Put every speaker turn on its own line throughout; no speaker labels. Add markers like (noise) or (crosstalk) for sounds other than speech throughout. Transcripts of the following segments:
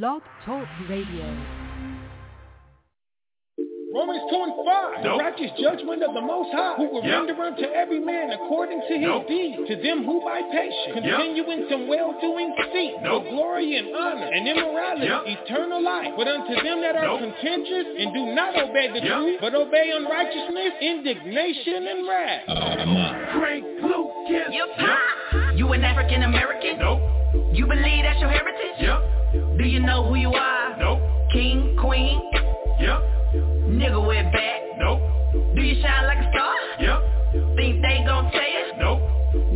Blog Talk Radio.
Romans 2 and 5, the righteous judgment of the Most High, who will
Yep.
render unto every man according to his
Nope.
deed, to them who by patience
Yep.
continue in some well-doing seek
Nope.
for glory and honor and immorality,
Yep.
eternal life. But unto them that are
Nope.
contentious and do not obey the
Yep.
truth, but obey unrighteousness, indignation and wrath.
Oh, Frank Lucas.
You pop. You an African American?
Nope.
You believe that's your heritage?
Yep.
Do you know who you are?
Nope.
King, queen,
Yep.
nigga with back.
Nope.
Do you shine like a star?
Yep.
Think they gon' tell you?
Nope.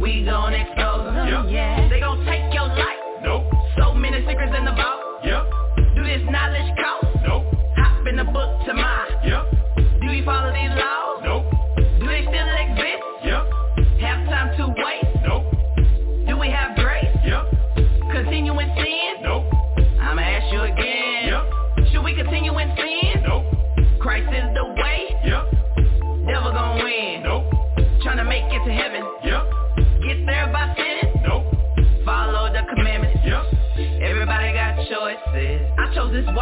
We gon' expose them.
Yep.
Yeah. They gon' take your life.
Nope.
So many secrets in the vault.
Yep.
Do this knowledge cost?
Nope.
Hop in the book to mine.
Yep.
Do you follow these laws?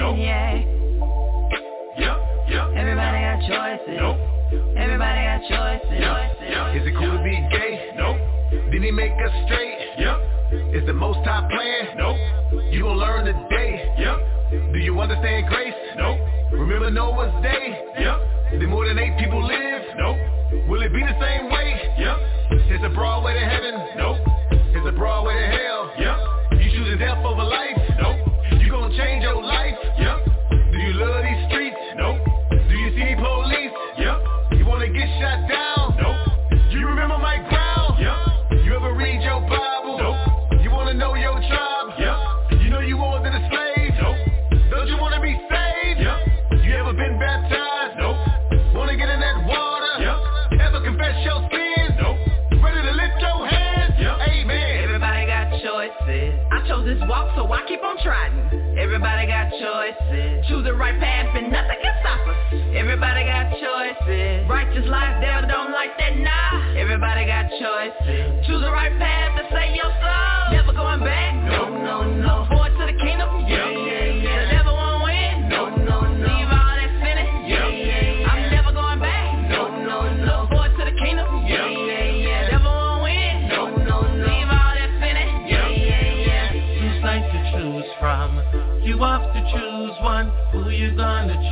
Nope.
Yeah.
Yep. Yep.
Everybody got choices.
Nope.
Everybody got choices.
Yep. Yep.
Is it cool to be gay?
Nope.
Did he make us straight?
Yep.
Is the most high plan?
Nope.
You gon' learn today.
Yep.
Do you understand grace?
Nope.
Remember Noah's day?
Yep.
Did more than eight people live?
Nope.
Will it be the same way?
Yep.
It's a broad way to heaven.
Nope.
It's a broad way to hell.
Yep.
You choosing death over life.
Trying. Everybody got choices. Choose the right path and nothing can stop us. Everybody got choices. Righteous life, devil don't like that, nah. Everybody got choices. Choose the right path to save your soul.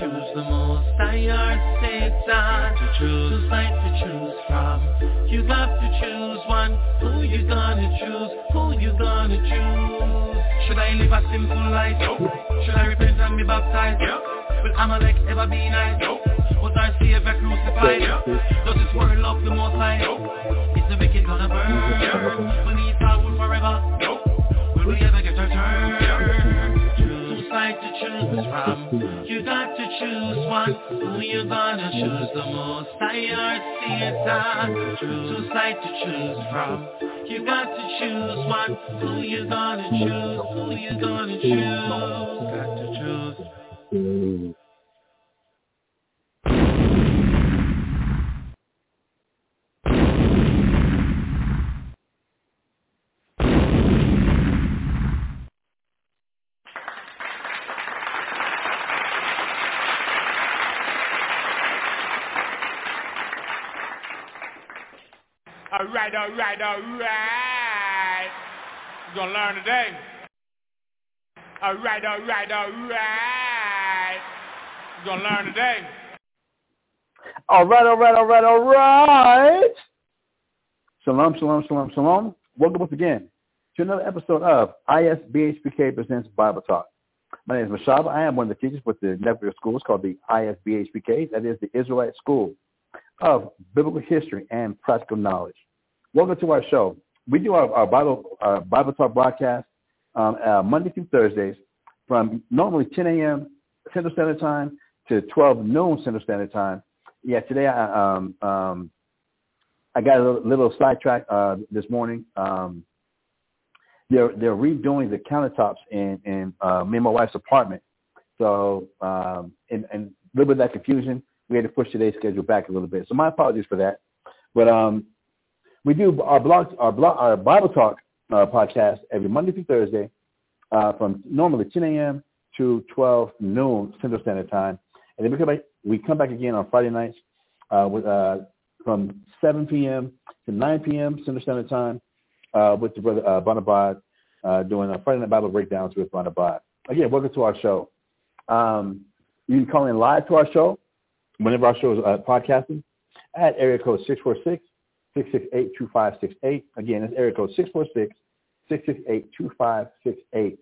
Choose the most? I heard Satan to choose. Two sides to choose from. You have to choose one. Who you gonna choose? Who you gonna choose? Should I live a simple life?
Nope.
Should I repent and be baptized?
Yep.
Will Amalek ever be nice?
Nope.
Was our Savior crucified?
Yep.
Does this world love the most high?
Nope.
Is the wicked gonna burn?
Yep.
Will rule forever?
Nope.
Will we ever get our turn? To choose from. You got to choose one. Who you gonna choose the most? I heard Satan. Two sides to choose from. You got to choose one. Who you gonna choose? Who you gonna choose? Got to choose.
All right, all right, all right. You're gonna learn today. All right, all right, all right. You're gonna learn today.
All right, all right, all right, all right. Shalom, shalom, shalom, shalom. Welcome once again to another episode of ISBHPK Presents Bible Talk. My name is Mashahba. I am one of the teachers with the network of schools called the ISBHPK. That is the Israelite School of biblical history and practical knowledge. Welcome to our show. We do our, our Bible our Bible Talk broadcast um, uh, Monday through Thursdays from normally 10 a.m. Central Standard Time to 12 noon Central Standard Time. Yeah, today I um, um, I got a little, little sidetrack uh, this morning. Um, they're they're redoing the countertops in in uh, me and my wife's apartment. So um, and, and a little bit of that confusion, we had to push today's schedule back a little bit. So my apologies for that. But um, we do our blog our blog our Bible Talk uh, podcast every Monday through Thursday uh, from normally 10 a.m. to 12 noon Central Standard Time, and then we come back we come back again on Friday nights uh, with uh, from 7 p.m. to 9 p.m. Central Standard Time uh, with the brother uh, Bonabad uh, doing a Friday Night Bible breakdowns with Bonabad. Again, welcome to our show. Um, you can call in live to our show whenever our show is podcasting at area code 646-668-2568. Again, it's area code 646-668-2568.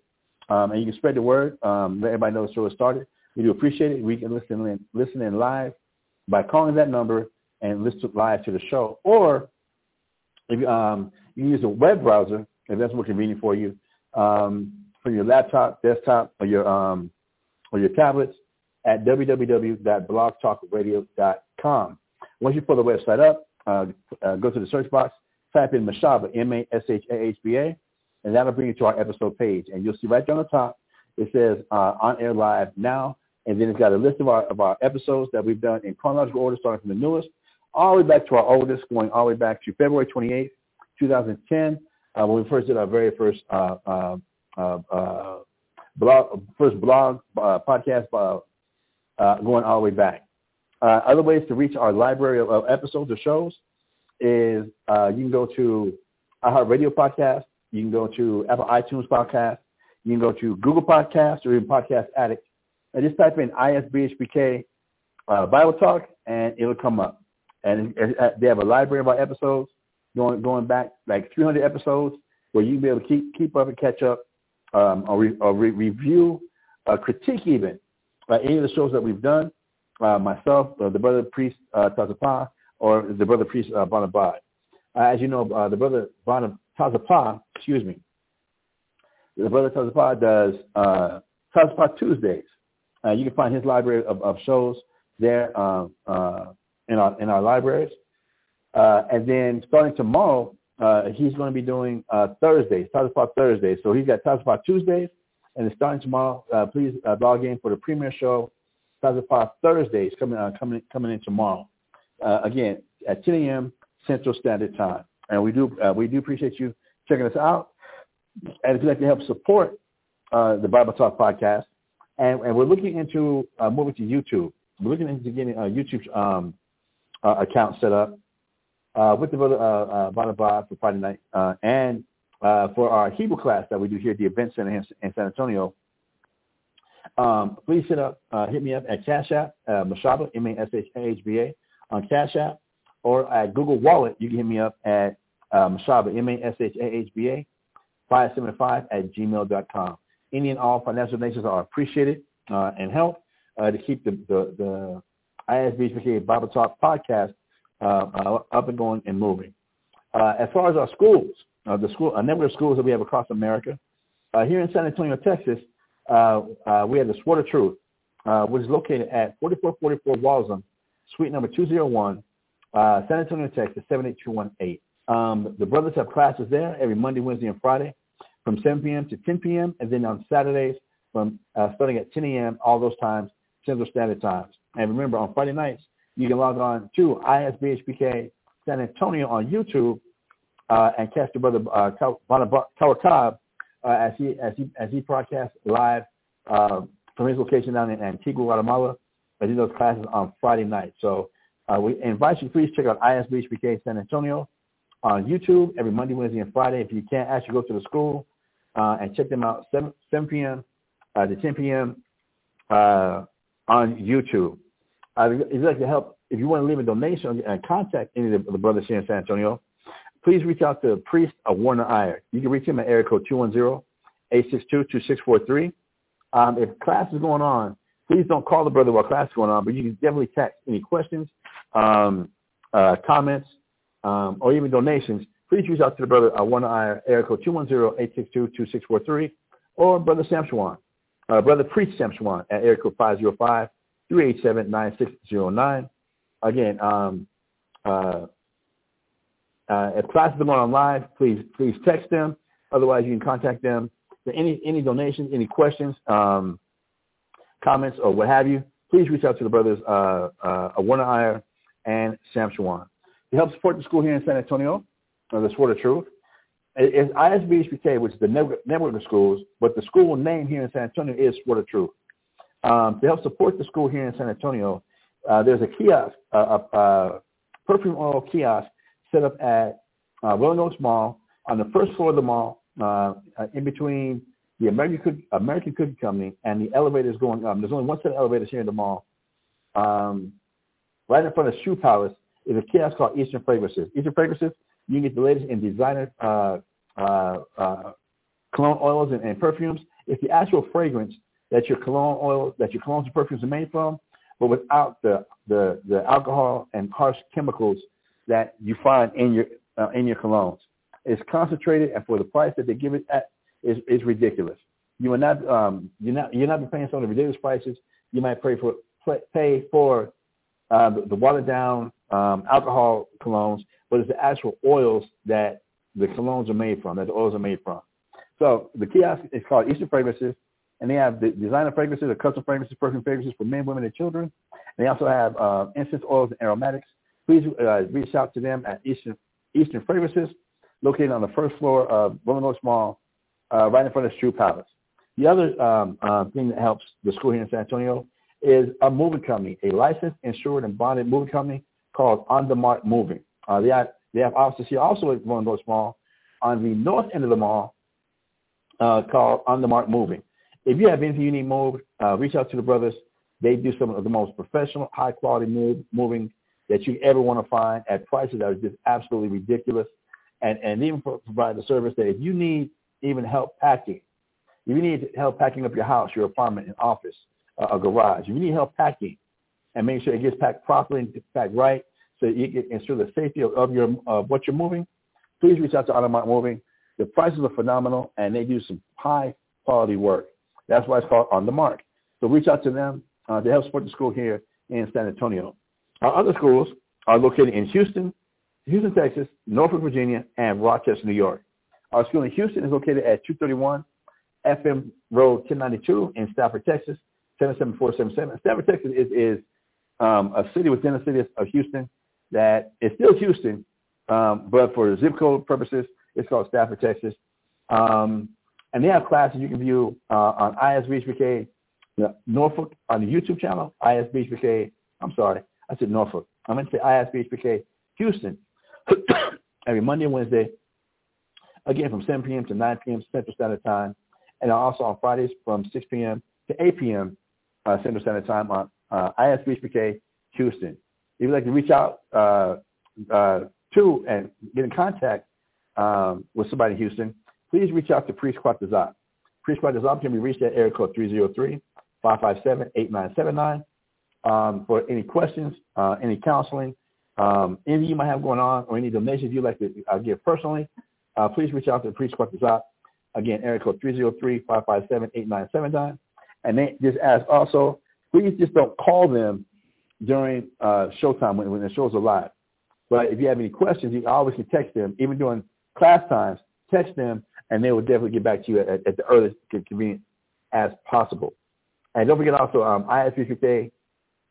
Um, and you can spread the word. Um, let everybody know the show has started. We do appreciate it. We can listen in, listen in live by calling that number and listen live to the show. Or if um, you use a web browser, if that's more convenient for you, um, for your laptop, desktop, or your um, or your tablets at www.blogtalkradio.com. Once you pull the website up, uh, uh, go to the search box, type in Mashahba, M-A-S-H-A-H-B-A, and that'll bring you to our episode page. And you'll see right down the top, it says uh, on air live now, and then it's got a list of our of our episodes that we've done in chronological order, starting from the newest all the way back to our oldest, going all the way back to February 28th, 2010, uh, when we first did our very first uh, uh, uh, blog, first blog podcast, going all the way back. Other ways to reach our library of, of episodes or shows is you can go to iHeartRadio podcast, you can go to Apple iTunes podcast, you can go to Google Podcast or even Podcast Addict, and just type in ISBHPK Bible Talk, and it'll come up and they have a library of our episodes going going back like 300 episodes where you can be able to keep keep up and catch up, um, or, re, or re, review, uh, critique even uh, any of the shows that we've done. Uh, myself, uh, the brother priest uh, Tazapa, or the brother priest uh. Uh, as you know, uh, the brother Bonab- Tazapa, excuse me, the brother Tazapa does uh, Tazapa Tuesdays. Uh, you can find his library of, of shows there. In our in our libraries. And then starting tomorrow, he's going to be doing Thursdays, Tazapot Thursdays. So he's got Tazapot Tuesdays, and then starting tomorrow, please log in for the premiere show, Tazapot Thursdays, coming uh, coming coming in tomorrow. Uh, again at 10 a.m. Central Standard Time. And we do uh, we do appreciate you checking us out. And if you'd like to help support uh, the Bible Talk podcast, and, and we're looking into uh, moving to YouTube. We're looking into getting a YouTube um, uh, account set up uh, with the brother uh, uh, Bonabad for Friday night, and for our Hebrew class that we do here at the Event Center in San Antonio. Um, please hit up, uh, hit me up at Cash App, uh, Mashahba, M-A-S-H-A-H-B-A, on Cash App, or at Google Wallet, you can hit me up at uh, Mashahba, M-A-S-H-A-H-B-A, 575 at gmail.com. Any and all financial donations are appreciated uh, and help uh, to keep the, the, the ISBHPK Bible Talk podcast uh, uh, up and going and moving. Uh, as far as our schools, the school, a number of schools that we have across America, uh, here in San Antonio, Texas, we have the Sword of Truth, which is located at 4444 Walzem, suite number 201, San Antonio, Texas, 78218. Um, the brothers have classes there every Monday, Wednesday, and Friday from 7 p.m. to 10 p.m. And then on Saturdays from uh, starting at 10 a.m. all those times, Central Standard Times. And remember, on Friday nights, you can log on to ISBHPK San Antonio on YouTube uh, and catch the brother uh, Kawakab uh, as he as he as he broadcasts live uh, from his location down in Antigua, Guatemala. As he does classes on Friday night. So uh, we invite you please check out ISBHPK San Antonio on YouTube every Monday, Wednesday, and Friday. If you can't actually go to the school uh, and check them out 7 7 p.m. Uh, to 10 p.m. Uh, on YouTube. If you'd like to help, if you want to leave a donation and contact any of the brothers here in San Antonio, please reach out to priest of Warner Iyer. You can reach him at area code 210-862-2643. Um, if class is going on, please don't call the brother while class is going on, but you can definitely text any questions um, uh, comments, um, or even donations, please reach out to the brother uh, one eye area code 210-862-2643 or brother Sam Schwan, uh, brother Priest Sam at area code 505-387-9609. Again, um, uh, uh, if classes are on live, please please text them. Otherwise, you can contact them for any any donations, any questions, um, comments, or what have you. Please reach out to the brothers uh, uh, Warner Iyer and Sam Shawan. To help support the school here in San Antonio, uh, the Sword of Truth, it's ISBHPK, which is the network of schools, but the school name here in San Antonio is Sword of Truth. Um, to help support the school here in San Antonio, uh, there's a kiosk, a uh, uh, perfume oil kiosk set up at uh, Rolling Oaks Mall on the first floor of the mall, uh, uh, in between the American Cookie, American Cookie Company and the elevators going up. There's only one set of elevators here in the mall. Um, right in front of Shoe Palace is a kiosk called Eastern Fragrances. Eastern Fragrances, you can get the latest in designer uh, uh, uh, cologne oils and, and perfumes. It's the actual fragrance that your cologne oil, that your colognes and perfumes are made from, but without the, the, the alcohol and harsh chemicals that you find in your uh, in your colognes. It's concentrated, and for the price that they give it at, is is ridiculous. You are not um you're not you're not paying some of the ridiculous prices. You might pay for pay for uh, the, the watered down um, alcohol colognes, but it's the actual oils that the colognes are made from, that the oils are made from. So the kiosk is called Eastern Fragrances, and they have the designer fragrances, or custom fragrances, perfume fragrances for men, women, and children. And they also have uh, incense oils and aromatics please uh, reach out to them at Eastern, Eastern Fragrances, located on the first floor of Oaks Mall, uh, right in front of Shoe Palace. The other um, uh, thing that helps the school here in San Antonio is a moving company, a licensed, insured, and bonded moving company called On the Mark Moving. Uh, they, have, they have offices here also at Oaks Mall on the north end of the mall uh, called On the Mark Moving. If you have anything you need moved, uh, reach out to the brothers. They do some of the most professional, high-quality move, moving that you ever want to find at prices that are just absolutely ridiculous. And, and even provide the service that if you need even help packing, if you need help packing up your house, your apartment, an office, uh, a garage, if you need help packing and make sure it gets packed properly and packed right so you can ensure the safety of, of your of what you're moving, please reach out to On the Mark Moving. The prices are phenomenal and they do some high quality work. That's why it's called On the Mark. So reach out to them uh, to help support the school here in San Antonio. Our other schools are located in Houston, Houston, Texas, Norfolk, Virginia, and Rochester, New York. Our school in Houston is located at 231 FM Road 1092 in Stafford, Texas, 77477. Stafford, Texas is, is um, a city within the city of Houston that is still Houston, um, but for zip code purposes, it's called Stafford, Texas. Um, and they have classes you can view uh, on ISBHPK Norfolk on the YouTube channel, ISBHPK, I'm sorry, I said Norfolk. I meant to say ISBHPK Houston (coughs) every Monday and Wednesday, again from 7 p.m. to 9 p.m. Central Standard Time, and also on Fridays from 6 p.m. to 8 p.m. Uh, Central Standard Time on uh, ISBHPK Houston. If you'd like to reach out uh, uh, to and get in contact um, with somebody in Houston, please reach out to Priest Quatazat. Priest Quatazat can be reached at area code 303-557-8979 um, for any questions, uh, any counseling, um, anything you might have going on, or any donations you'd like to uh, give personally, uh, please reach out to Priest Quatazat. Again, area code 303-557-8979. And they just ask also, please just don't call them during uh, showtime when, when the shows are live. But if you have any questions, you always can text them, even during class times, text them, and they will definitely get back to you at, at the earliest convenience as possible. And don't forget also, um, ISBHPK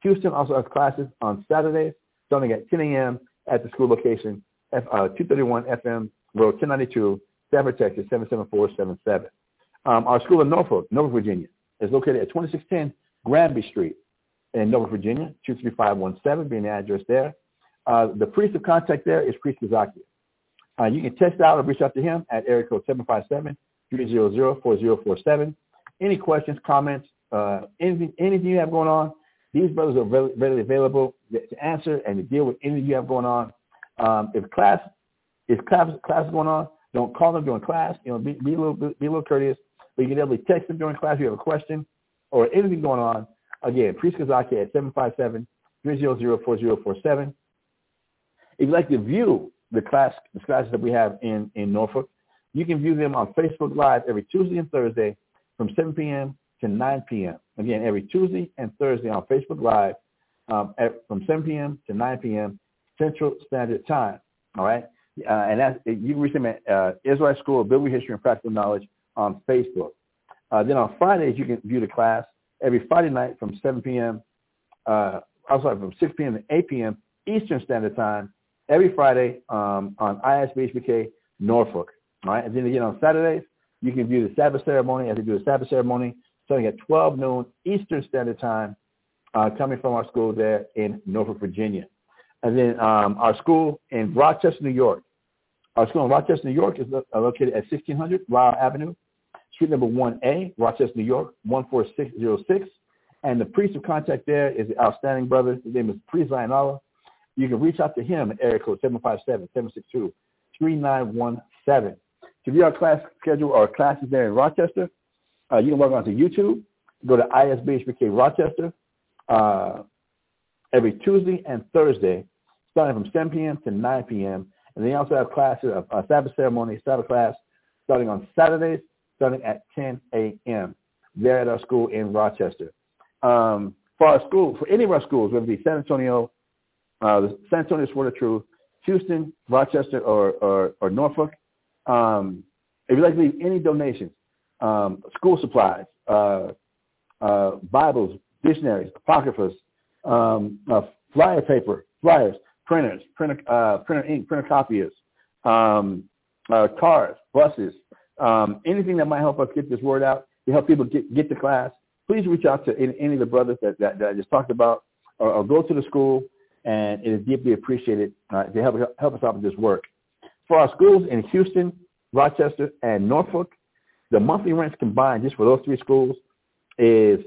Houston also has classes on Saturdays, starting at 10 a.m. at the school location, uh, 231 FM Road 1092, Stafford, Texas, 77477. Um, our school in Norfolk, Norfolk, Virginia, is located at 2610 Granby Street in Norfolk, Virginia, 23517 being the address there. Uh, the priest of contact there is Priest Kazaki. Uh, you can text out or reach out to him at area code 757-300-4047. Any questions, comments, uh, anything, anything you have going on, these brothers are readily available to answer and to deal with anything you have going on. Um, if class if class class is going on, don't call them during class. You know, be, be a little be, a little courteous. But you can definitely text them during class if you have a question or anything going on. Again, Priest Kazaki at 757-300-4047. If you'd like to view the class the classes that we have in, in Norfolk, you can view them on Facebook Live every Tuesday and Thursday from 7 p.m. to 9 p.m. Again, every Tuesday and Thursday on Facebook Live um, at, from 7 p.m. to 9 p.m. Central Standard Time. All right, uh, and that's you can reach them at uh, Israel School of Biblical History and Practical Knowledge on Facebook. Uh, then on Fridays, you can view the class every Friday night from 7 p.m. Uh, I'm sorry, from 6 p.m. to 8 p.m. Eastern Standard Time every Friday um, on ISBHPK Norfolk. All right, and then again on Saturdays, you can view the Sabbath ceremony as they do the Sabbath ceremony starting at 12 noon Eastern Standard Time, uh, coming from our school there in Norfolk, Virginia. And then um, our school in Rochester, New York. Our school in Rochester, New York is lo- uh, located at 1600 Lyell Avenue, Suite number 1A, Rochester, New York, 14606. And the priest of contact there is the outstanding brother. His name is Priest Zionala. You can reach out to him at area code 757-762-3917. To view our class schedule or classes there in Rochester, uh, you can log on to YouTube. Go to ISBHPK Rochester uh, every Tuesday and Thursday, starting from 7 p.m. to 9 p.m. And they also have classes, a, a Sabbath ceremony, Sabbath class, starting on Saturdays, starting at 10 a.m. there at our school in Rochester. Um, for our school, for any of our schools, whether it be San Antonio, uh, the San Antonio Sword of Truth, Houston, Rochester, or, or, or Norfolk, um, if you'd like to leave any donations, um, school supplies, uh, uh, Bibles, dictionaries, apocryphas, um, uh, flyer paper, flyers, printers, printer, uh, printer ink, printer copiers, um, uh, cars, buses, um, anything that might help us get this word out to help people get, get to class, please reach out to any, any of the brothers that, that, that I just talked about or, or go to the school, and it is deeply appreciated uh, to help, help us out with this work. For our schools in Houston, Rochester, and Norfolk, the monthly rents combined just for those three schools is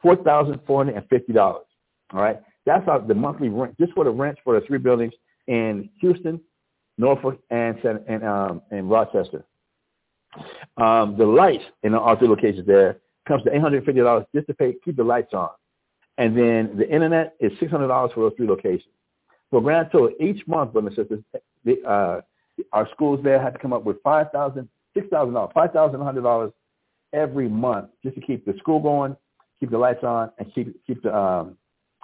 four thousand four hundred and fifty dollars. All right, that's how the monthly rent just for the rents for the three buildings in Houston, Norfolk, and and um, and Rochester. Um, the lights in our three locations there comes to eight hundred and fifty dollars just to pay keep the lights on, and then the internet is six hundred dollars for those three locations. For grand total each month, brothers and sisters, the, uh, our schools there had to come up with five thousand, six thousand dollars, five thousand one hundred dollars every month just to keep the school going, keep the lights on, and keep keep the um,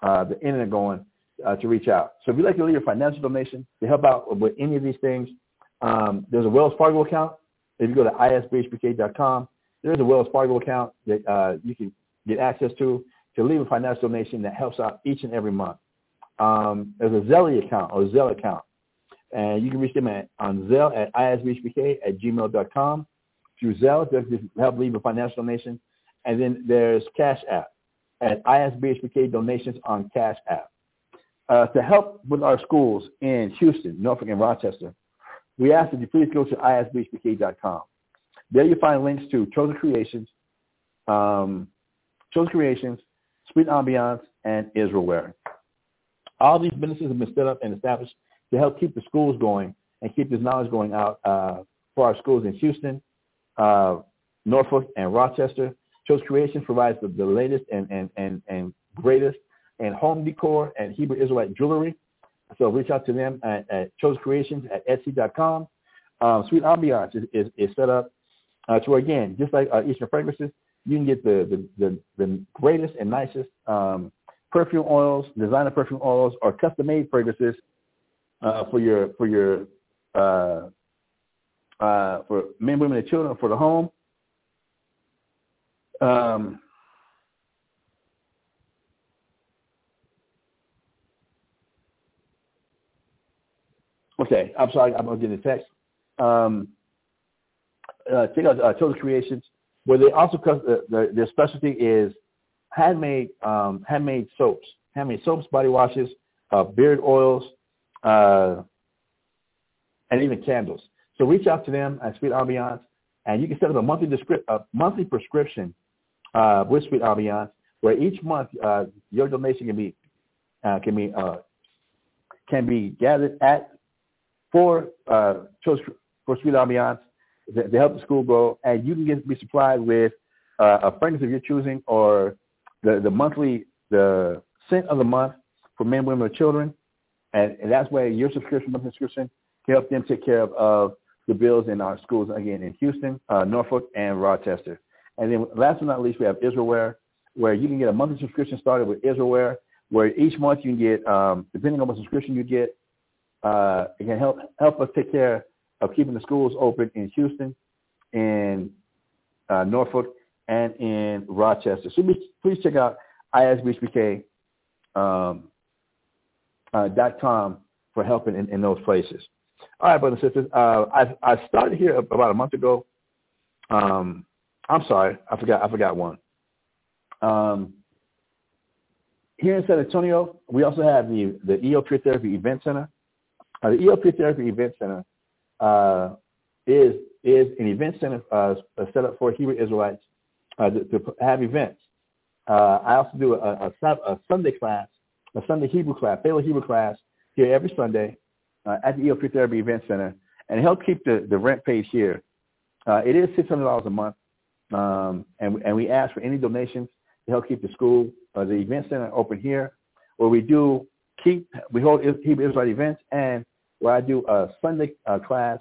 uh, the internet going uh, to reach out. So if you'd like to leave a financial donation to help out with any of these things, um, there's a Wells Fargo account. If you go to isbhpk.com, there's a Wells Fargo account that uh, you can get access to to leave a financial donation that helps out each and every month. Um, there's a Zelle account or Zelle account, and you can reach them at on Zelle at isbhpk at gmail.com through Zelle to help leave a financial donation. And then there's Cash App at ISBHPK donations on Cash App. Uh, to help with our schools in Houston, Norfolk, and Rochester, we ask that you please go to isbhpk.com. There you find links to Chosen Creations, um, Chosen Creations, Sweet Ambiance, and Israelware. All these businesses have been set up and established to help keep the schools going and keep this knowledge going out uh, for our schools in Houston, uh, Norfolk, and Rochester. Chosen Creations provides the, the latest and, and, and, and greatest in home decor and Hebrew Israelite jewelry. So reach out to them at, at Chosen Creations at Etsy.com. Um, Sweet Ambiance is, is, is set up uh, to, again, just like uh, Eastern Fragrances, you can get the, the, the, the greatest and nicest um, perfume oils, designer perfume oils, or custom-made fragrances uh, for your for your uh, uh, for men, women, and children for the home. Um, okay, I'm sorry, I'm gonna get the text. Um, uh, check out uh, Creations, where they also uh, their, their specialty is handmade um, handmade soaps, handmade soaps, body washes, uh, beard oils, uh, and even candles. So reach out to them at Sweet Ambiance, and you can set up a monthly a monthly prescription uh, with Sweet Ambiance, where each month uh, your donation can be uh, can be uh, can be gathered at for uh, for Sweet Ambiance to, to help the school grow, and you can get be supplied with uh, a fragrance of your choosing or the the monthly the scent of the month for men, women, or children, and, and that's where your subscription, monthly subscription, can help them take care of, of the bills in our schools again in Houston, uh, Norfolk, and Rochester. And then last but not least, we have Israelware, where you can get a monthly subscription started with Israelware, where each month you can get, um, depending on what subscription you get, uh, it can help help us take care of keeping the schools open in Houston, in uh, Norfolk, and in Rochester. So please, please check out isbhpk um, uh, com for helping in, in those places. All right, brothers and sisters. Uh, I, I started here about a month ago. Um, I'm sorry, I forgot. I forgot one. Um, here in San Antonio, we also have the the EO Pure Therapy Event Center. Uh, the EO Pure Therapy Event Center uh, is is an event center uh, set up for Hebrew Israelites uh, to, to, have events. Uh, I also do a, a, a, Sunday class, a Sunday Hebrew class, Paleo Hebrew class here every Sunday uh, at the EO Pure Therapy Event Center, and help keep the, the rent paid here. it is six hundred dollars a month, um, and and we ask for any donations to help keep the school, uh, the event center open here, where we do keep, we hold Hebrew Israelite events, and where I do a Sunday uh, class,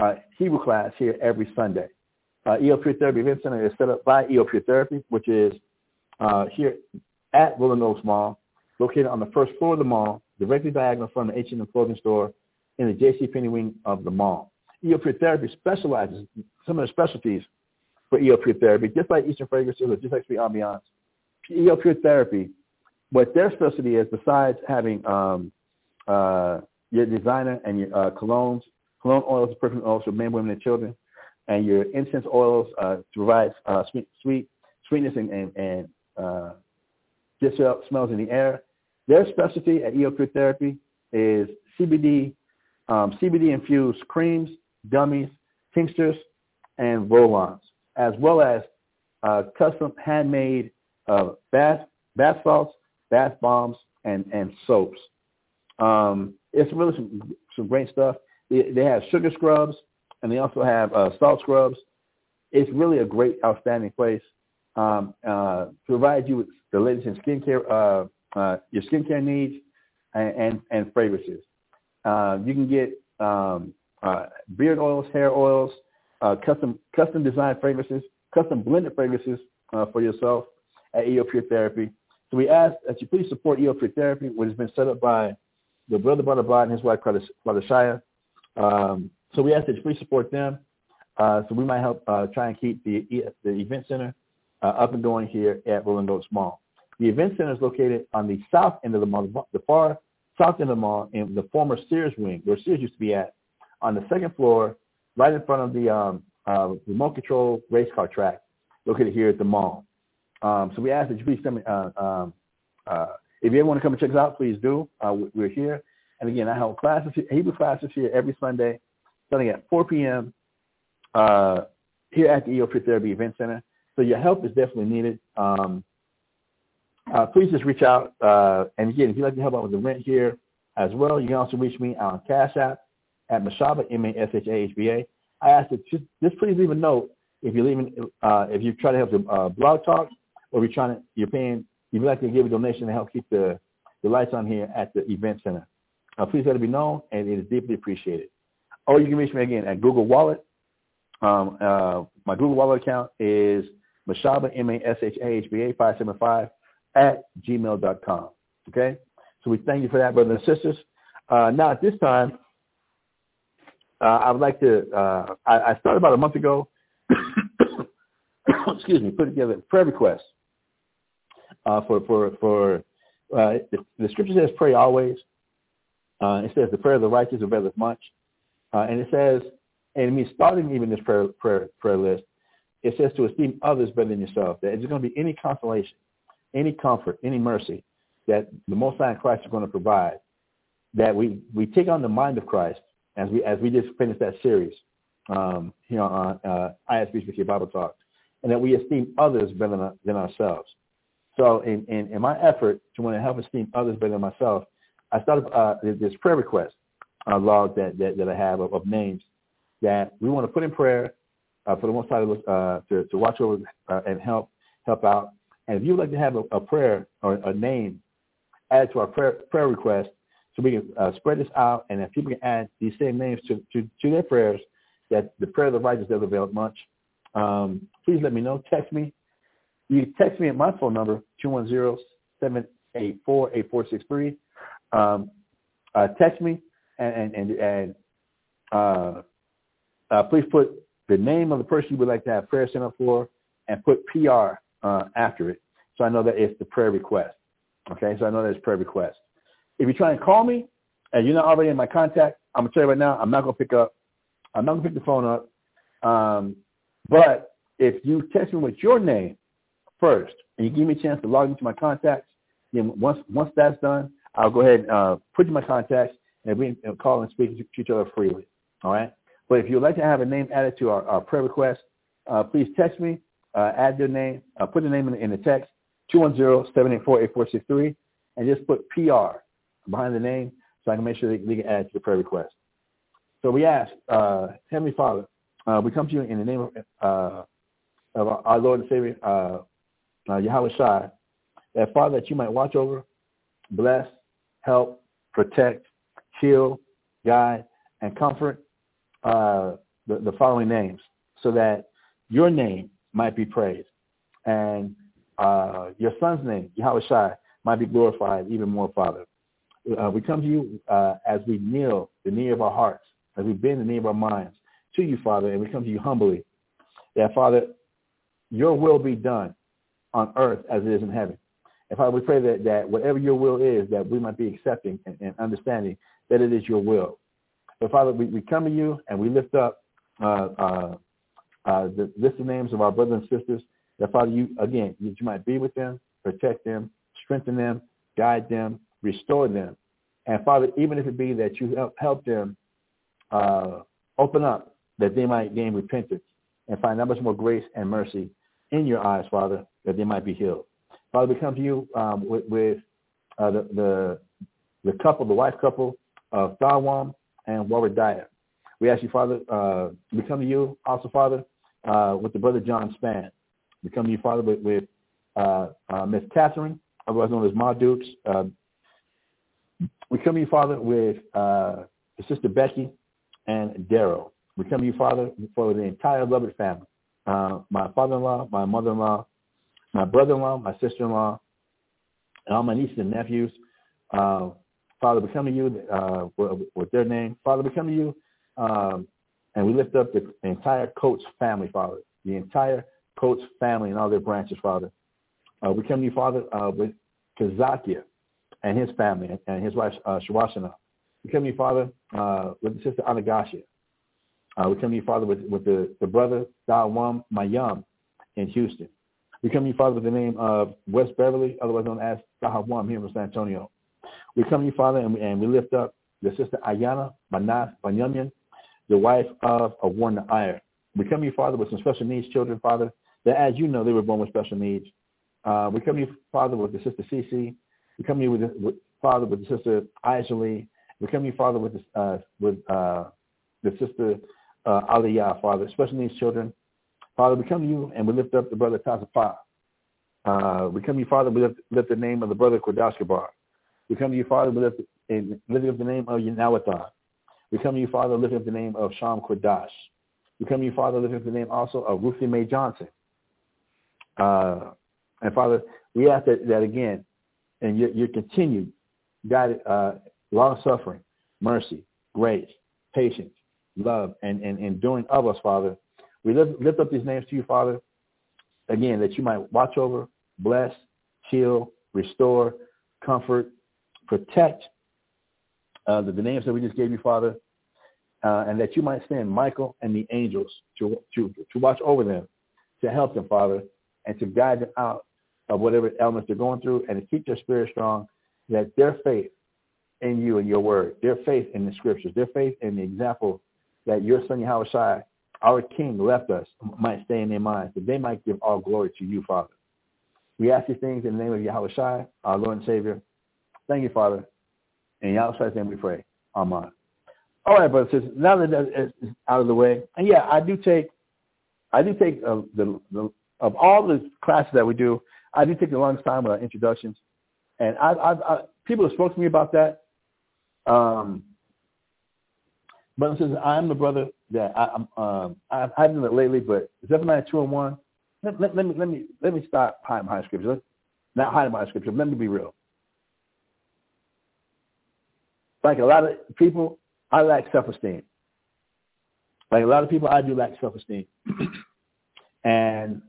uh, Hebrew class here every Sunday. Uh, EO Pure Therapy Event Center is set up by EO Pure Therapy, which is uh, here at Rolling Oaks Mall, located on the first floor of the mall, directly diagonal from the H&M clothing store in the J.C. Penney wing of the mall. EO Pure Therapy specializes some of the specialties for EO Pure Therapy, just like Eastern Fragrances or just like Sweet Ambiance. EO Pure Therapy, what their specialty is, besides having um, uh, your designer and your uh, colognes, cologne oils, perfume oils for men, women, and children, and your incense oils uh, to provide uh, sweet, sweet sweetness and, and, and uh, just smells in the air. Their specialty at EO Pure Therapy is CBD, um, CBD infused creams, gummies, tinctures, and roll-ons as well as uh, custom handmade uh, bath bath salts, bath bombs, and and soaps. Um, it's really some some great stuff. They, they have sugar scrubs, and they also have uh, salt scrubs. It's really a great, outstanding place um, uh, to provide you with the latest in skincare, uh, your skincare needs, and and, and fragrances. Uh, you can get um, uh, beard oils, hair oils, uh, custom custom designed fragrances, custom blended fragrances uh, for yourself at EO Pure Therapy. So we ask that you please support EO Pure Therapy, which has been set up by the brother Brother Butterbot and his wife Brother Shia. Um, so we ask that you please support them. Uh, so we might help uh, try and keep the the event center uh, up and going here at Rolling Oaks Mall. The event center is located on the south end of the mall, the far south end of the mall, in the former Sears wing, where Sears used to be at, on the second floor right in front of the um, uh, remote control race car track located here at the mall. Um, so we ask that you please send uh, um, uh, if you ever want to come and check us out, please do. Uh, we're here. And again, I have classes, Hebrew classes here every Sunday, starting at 4 p.m. Uh, here at the EO Pure Therapy Event Center. So your help is definitely needed. Um, uh, please just reach out. Uh, and again, if you'd like to help out with the rent here as well, you can also reach me on Cash App at Mashahba, M-A-S-H-A-H-B-A. I ask that just, just please leave a note if you're leaving, uh, if you try to help the uh, blog talk or you're trying to, you're paying, you'd like to give a donation to help keep the, the lights on here at the event center. Uh, please let it be known, and it is deeply appreciated. Or you can reach me again at Google Wallet. Um, uh, my Google Wallet account is Mashahba, M-A-S-H-A-H-B-A, 575 at gmail.com. Okay? So we thank you for that, brothers and sisters. Uh, now, at this time, uh, I would like to, uh, I, I, started about a month ago, (coughs) excuse me, put together a prayer request uh, for, for, for uh, the, the, scripture says pray always. Uh, it says the prayer of the righteous availeth much. And it says, and it means starting even this prayer, prayer, prayer list, it says to esteem others better than yourself, that it's going to be any consolation, any comfort, any mercy that the Most High Christ is going to provide, that we, we take on the mind of Christ as we as we just finished that series um, here on uh, Bible Talk, and that we esteem others better than, than ourselves. So in, in, in, my effort to want to help esteem others better than myself, I started uh, this prayer request uh, log that, that, that I have of, of, names that we want to put in prayer uh, for the Most High uh, to, to watch over uh, and help help out. And if you would like to have a, a prayer or a name added to our prayer, prayer request, so we can uh, spread this out, and if people can add these same names to, to, to their prayers, that the prayer of the righteous does avail much. Um, please let me know. Text me. You text me at my phone number, 210-784-8463. Um, uh, text me and, and, and, uh, uh, please put the name of the person you would like to have prayer sent up for and put PR uh, after it so I know that it's the prayer request. Okay, so I know that it's prayer request. If you try and call me and you're not already in my contact, I'm to tell you right now, I'm not to pick up. I'm not to pick the phone up. Um, but if you text me with your name first and you give me a chance to log into my contacts, then once once that's done, I'll go ahead and uh, put you in my contacts and we can call and speak to each other freely. All right. But if you'd like to have a name added to our, our prayer request, uh, please text me, uh, add your name, uh, put the name in the, in the text, 210-784-8463, and just put PR behind the name so I can make sure they, they can add to the prayer request. So we ask, uh, Heavenly Father, uh, we come to you in the name of, uh, of our Lord and Savior, uh, uh, Yahawashi, that Father, that you might watch over, bless, help, protect, heal, guide, and comfort uh, the, the following names so that your name might be praised and uh, your son's name, Yahawashi, might be glorified even more, Father. Uh, we come to you uh, as we kneel the knee of our hearts, as we bend the knee of our minds to you, Father, and we come to you humbly. That, Father, your will be done on earth as it is in heaven. And Father, we pray that, that whatever your will is, that we might be accepting and, and understanding that it is your will. But Father, we, we come to you and we lift up uh, uh, the of names of our brothers and sisters. That Father, you again, you, might be with them, protect them, strengthen them, guide them, restore them. And Father, even if it be that you help, help them uh, open up, that they might gain repentance and find that much more grace and mercy in your eyes, Father, that they might be healed. Father, we come to you um, with, with uh, the, the the couple, the wife couple of Thawam and Waradiah. We ask you, Father, uh, we come to you also, Father, uh, with the brother John Span. We come to you, Father, with, with uh, uh, Miss Catherine, otherwise known as Ma Dukes. Uh, we come to you, Father, with uh, Sister Becky and Daryl. We come to you, Father, for the entire Lovett family. Uh, my father-in-law, my mother-in-law, my brother-in-law, my sister-in-law, and all my nieces and nephews. Uh, Father, to you uh, with, their name. Father, to you um, and we lift up the entire Coates family, Father, the entire Coates family and all their branches, Father. Uh, we come to you, Father, uh, with Kazakia and his family and his wife, uh, Shawashana. We come to you, Father, uh, with the sister Anagasha. Uh, we come to you, Father, with, with the, the brother Dawam Mayam in Houston. We come to you, Father, with the name of West Beverly, otherwise known as Sahawam here in San Antonio. We come to you, Father, and we, and we lift up the sister Ayana Banas Banyamian, the wife of a Warner Iyer. We come to you, Father, with some special needs children, Father, that as you know, they were born with special needs. Uh, we come to you, Father, with the sister Cece. We come to you with, the, with Father, with the sister Aisha We come to you, Father, with the, uh, with uh, the sister uh, Aliyah, Father, special needs children. Father, we come to you and we lift up the brother Tazapah. Uh, we come to you, Father, we lift, lift the name of the brother Kodashkabar. We come to you, Father, we lift, in, lifting up the name of Yanawathan. We come to you, Father, lifting up the name of Sham Kodash. We come to you, Father, lifting up the name also of Ruthie Mae Johnson. Uh, and Father, we ask that, that again, and your, your continued God, uh, long-suffering, mercy, grace, patience, love, and, and enduring of us, Father. We lift, lift up these names to you, Father, again, that you might watch over, bless, heal, restore, comfort, protect uh, the, the, names that we just gave you, Father, uh, and that you might send Michael and the angels to, to, to watch over them, to help them, Father, and to guide them out of whatever elements they're going through and to keep their spirit strong, that their faith in you and your word, their faith in the scriptures, their faith in the example that your son Yahweh our King, left us might stay in their minds, that they might give all glory to you, Father. We ask these things in the name of Yahawashi, our Lord and Savior. Thank you, Father. In Yahawashi's name we pray. Amen. All right, brothers and sisters, now that is out of the way, and yeah, I do take, I do take uh, the, the, of all the classes that we do, I do take the longest time with our introductions. And I, I, I, people have spoken to me about that. Um, brother says, I am the brother that I, I'm. Um, I, I haven't done it lately, but Zephaniah two and one. Let, let, let me let me let me stop hiding behind scripture. Let, not hiding behind scripture. Let me be real. Like a lot of people, I lack self-esteem. Like a lot of people, I do lack self-esteem, (clears throat) and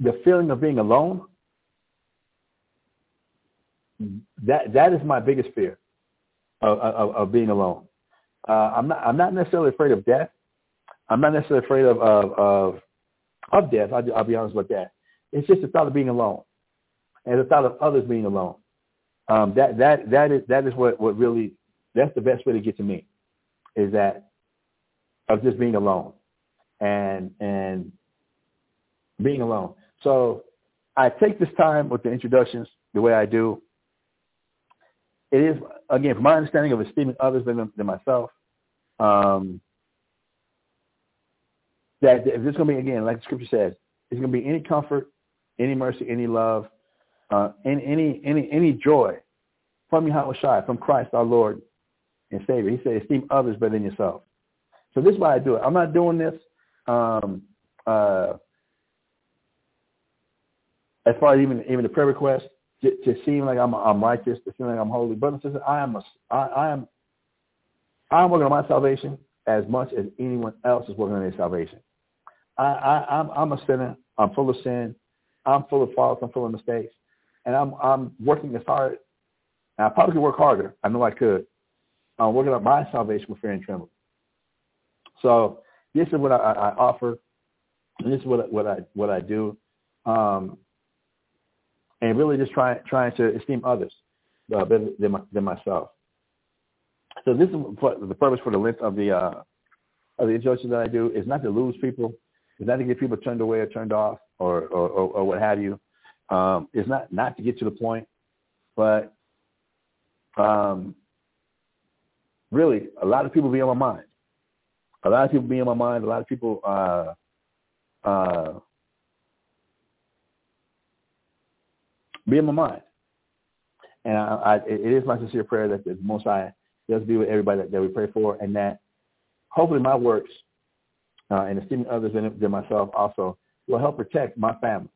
the feeling of being alone. That that is my biggest fear of, of, of being alone. Uh, I'm not I'm not necessarily afraid of death. I'm not necessarily afraid of of of, of death. I'll, I'll be honest with that. It's just the thought of being alone, and the thought of others being alone. Um, that that that is that is what what really that's the best way to get to me, is that of just being alone, and and being alone. So I take this time with the introductions the way I do. It is again, from my understanding of esteeming others than, than myself, um, that if there's going to be again, like the scripture says, there's going to be any comfort, any mercy, any love, uh, any any any any joy from Yahweh from Christ our Lord and Savior. He said, esteem others better than yourself. So this is why I do it. I'm not doing this um, uh, as far as even even the prayer request to, to seem like I'm I'm righteous, to seem like I'm holy. Sisters, I am a, I, I am I'm working on my salvation as much as anyone else is working on their salvation. I, I I'm I'm a sinner. I'm full of sin. I'm full of faults. I'm full of mistakes, and I'm I'm working as hard. And I probably could work harder. I know I could. I'm working on my salvation with fear and trembling. So this is what I, I offer. And this is what what I what I do. Um, and really just trying trying to esteem others uh, better than, my, than myself. So this is the purpose for the length of the uh, of the introduction that I do is not to lose people, is not to get people turned away or turned off or or, or, or what have you. Um, it's not not to get to the point, but um, really a lot of people be on my mind. A lot of people be on my mind. A lot of people uh, uh, be in my mind. And I, I, it is my sincere prayer that the Most High does be with everybody that, that we pray for, and that hopefully my works uh, and esteeming others than, than myself also will help protect my family.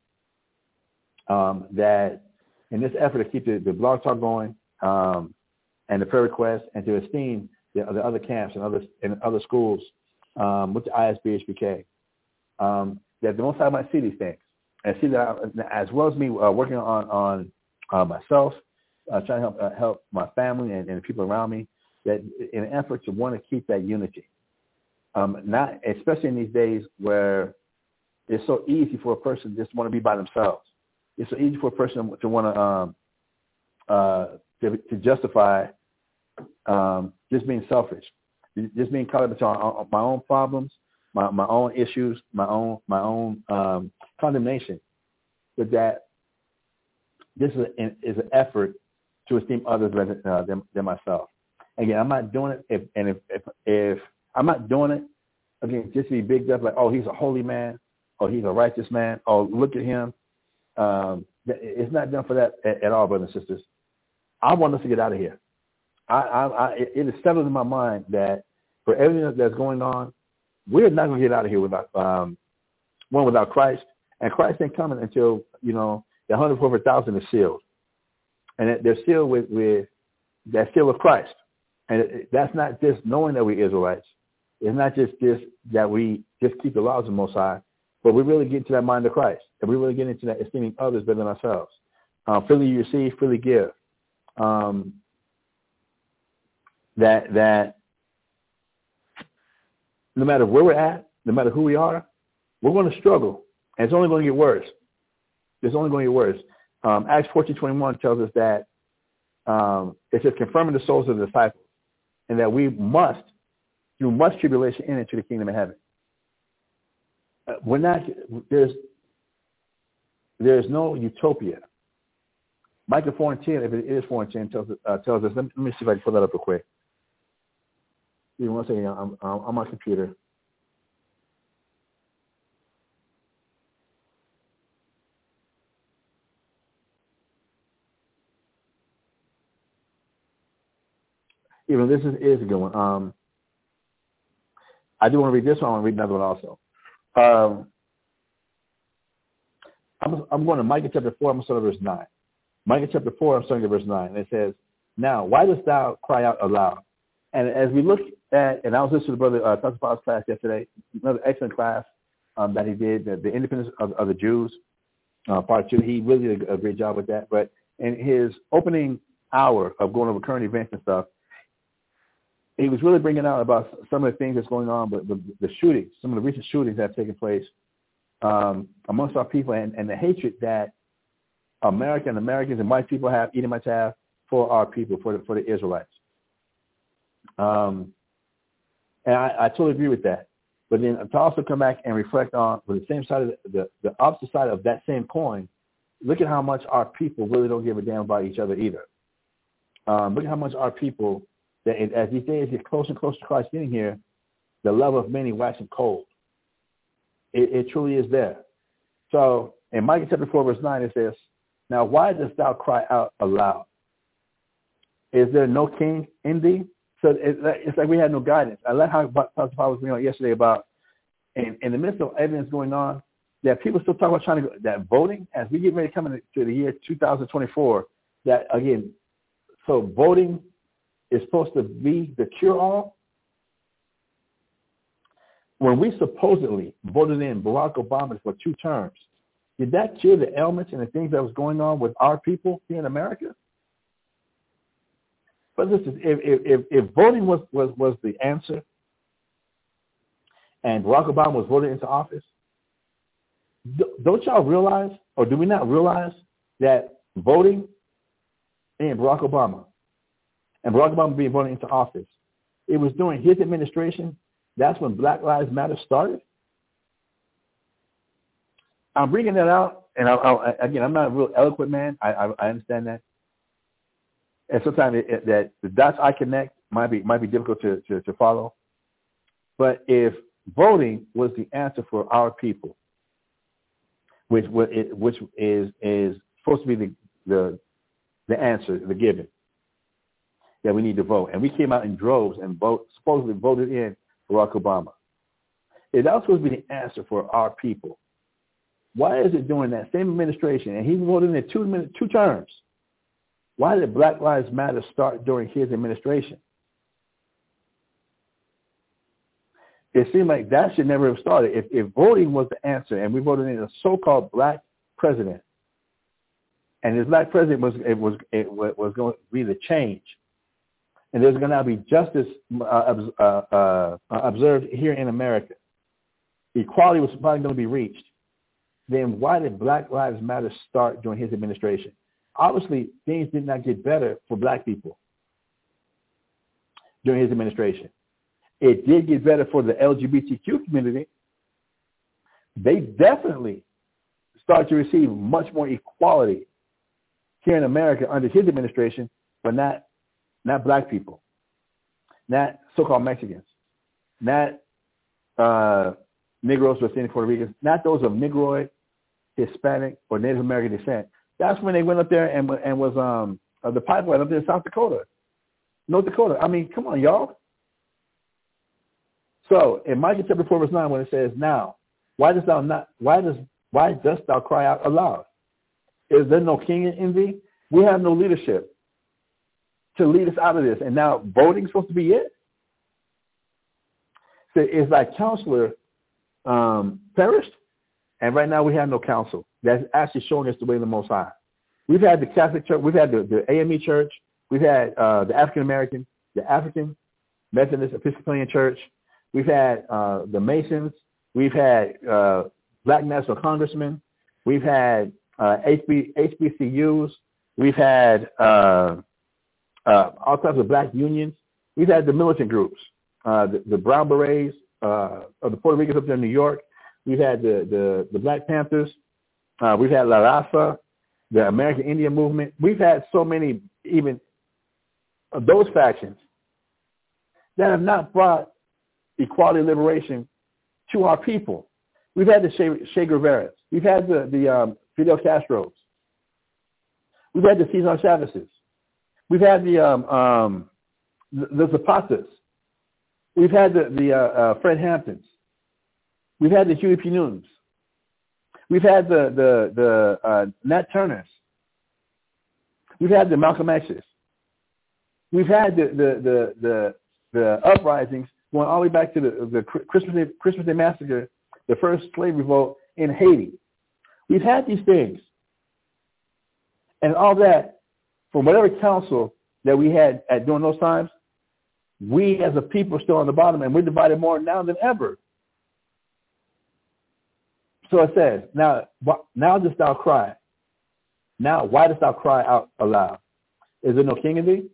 Um, that in this effort to keep the, the blog talk going um, and the prayer requests and to esteem the, the other camps and other and other schools um, with the ISBHPK, um, that the Most High might see these things and see that I, as well as me uh, working on on uh, myself, uh, trying to help uh, help my family and, and the people around me, that in an effort to want to keep that unity, um, not especially in these days where it's so easy for a person just want to be by themselves. It's so easy for a person to want to um, uh, to, to justify um, just being selfish, just being caught up into my own problems, my my own issues, my own my own um, condemnation, but that this is an, is an effort to esteem others better uh, than, than myself. Again, I'm not doing it, if, and if, if if I'm not doing it, again, just to be big up like, oh, he's a holy man, or he's a righteous man, oh, look at him. Um, it's not done for that at, at all, brothers and sisters. I want us to get out of here. I, I, I, it is settled in my mind that for everything that's going on, we're not going to get out of here without um, one without Christ, and Christ ain't coming until you know the hundred four thousand is sealed, and they're sealed with with that seal of Christ, and that's not just knowing that we're Israelites. It's not just just that we just keep the laws of Most High, but we really get into that mind of Christ, and we really get into that esteeming others better than ourselves. Uh, freely you receive, freely give. Um, that that no matter where we're at, no matter who we are, we're going to struggle, and it's only going to get worse. It's only going to get worse. Um, Acts 14:21 tells us that um, it says confirming the souls of the disciples, and that we must, through much tribulation, enter into the kingdom of heaven. We're not there's there's no utopia. Micah 4 and 10, if it is 4 and 10, tells, uh, tells us, let me, let me see if I can pull that up real quick. Give me one second. I'm, I'm on my computer. even this is, is a good one. Um, I do want to read this one. I want to read another one also. Um, I'm, I'm going to Micah chapter 4. I'm going to start at verse 9. Micah chapter 4, I'm starting at verse 9. And it says, Now, why dost thou cry out aloud? And as we look at, and I was listening to Brother uh, Dr. Paul's class yesterday, another excellent class um, that he did, the, the independence of, of the Jews, uh, part two. He really did a, a great job with that. But in his opening hour of going over current events and stuff, he was really bringing out about some of the things that's going on, but the, the shootings, some of the recent shootings that have taken place um, amongst our people, and, and the hatred that American Americans and white people have, Edomites have for our people, for the for the Israelites. Um, and I, I totally agree with that. But then to also come back and reflect on with the same side of the, the, the opposite side of that same coin, look at how much our people really don't give a damn about each other either. Um, look at how much our people that as these days get closer and closer to Christ getting here, the love of many waxing cold. It, it truly is there. So in Micah chapter 4, verse 9, it says, Now why dost thou cry out aloud? Is there no king in thee? So it's like we had no guidance. I like how Pastor Paul was bringing on yesterday about in, in the midst of evidence going on, that people still talk about trying to go, that voting as we get ready to come into the year 2024. That again, so voting is supposed to be the cure-all. When we supposedly voted in Barack Obama for two terms, did that cure the ailments and the things that was going on with our people here in America? But listen, if, if, if voting was, was, was the answer and Barack Obama was voted into office, don't y'all realize, or do we not realize that voting in Barack Obama and Barack Obama being voted into office, it was during his administration, that's when Black Lives Matter started? I'm bringing that out, and I, I, again, I'm not a real eloquent man. I, I, I understand that and sometimes it, it, that the dots I connect might be might be difficult to, to, to follow. But if voting was the answer for our people, which which is is supposed to be the the the answer, the given that we need to vote, and we came out in droves and vote supposedly voted in Barack Obama. If that was supposed to be the answer for our people, why is it during that same administration and he voted in two two terms? Why did Black Lives Matter start during his administration? It seemed like that should never have started. If, if voting was the answer and we voted in a so-called black president, and this black president was it was it was going to be the change, and there's going to be justice uh, uh, uh, observed here in America. Equality was probably going to be reached. Then why did Black Lives Matter start during his administration? obviously things did not get better for black people during his administration. It did get better for the LGBTQ community. They definitely started to receive much more equality here in America under his administration, but not not black people, not so-called Mexicans, not uh, Negroes, Indian, Puerto Ricans, not those of Negroid, Hispanic, or Native American descent, that's when they went up there and and was um uh, the pipeline up there in South Dakota, North Dakota. I mean, come on, y'all. So in Micah chapter four verse nine, when it says, "Now, why dost thou not? Why does why dost thou cry out aloud? Is there no king in thee? We have no leadership to lead us out of this, and now voting's supposed to be it. So it's like counselor um, perished, and right now we have no counsel that's actually showing us the way of the Most High. We've had the Catholic Church, we've had the, the AME Church, we've had uh, the African American, the African Methodist Episcopalian Church, we've had uh, the Masons, we've had uh, Black National Congressmen, we've had uh, HB, HBCUs, we've had uh, all types of black unions, we've had the militant groups, uh, the, the Brown Berets uh, of the Puerto Ricans up there in New York, we've had the, the, the Black Panthers, uh, we've had La Raza, the American Indian movement. We've had so many even of those factions that have not brought equality liberation to our people. We've had the Che, che. We've had the, the um, Fidel Castros. We've had the Cesar Chavez's. We've had the um, um, the, the Zapatas. We've had the, the uh, uh, Fred Hamptons. We've had the Huey P. Newtons. We've had the the the uh, Nat Turners. We've had the Malcolm X's. We've had the the the the, the uprisings going all the way back to the the Christmas Day, Christmas Day massacre, the first slave revolt in Haiti. We've had these things, and all that from whatever council that we had at during those times. We as a people are still on the bottom, and we're divided more now than ever. So it says, now, now dost thou cry. Now, why dost thou cry out aloud? Is there no king in thee?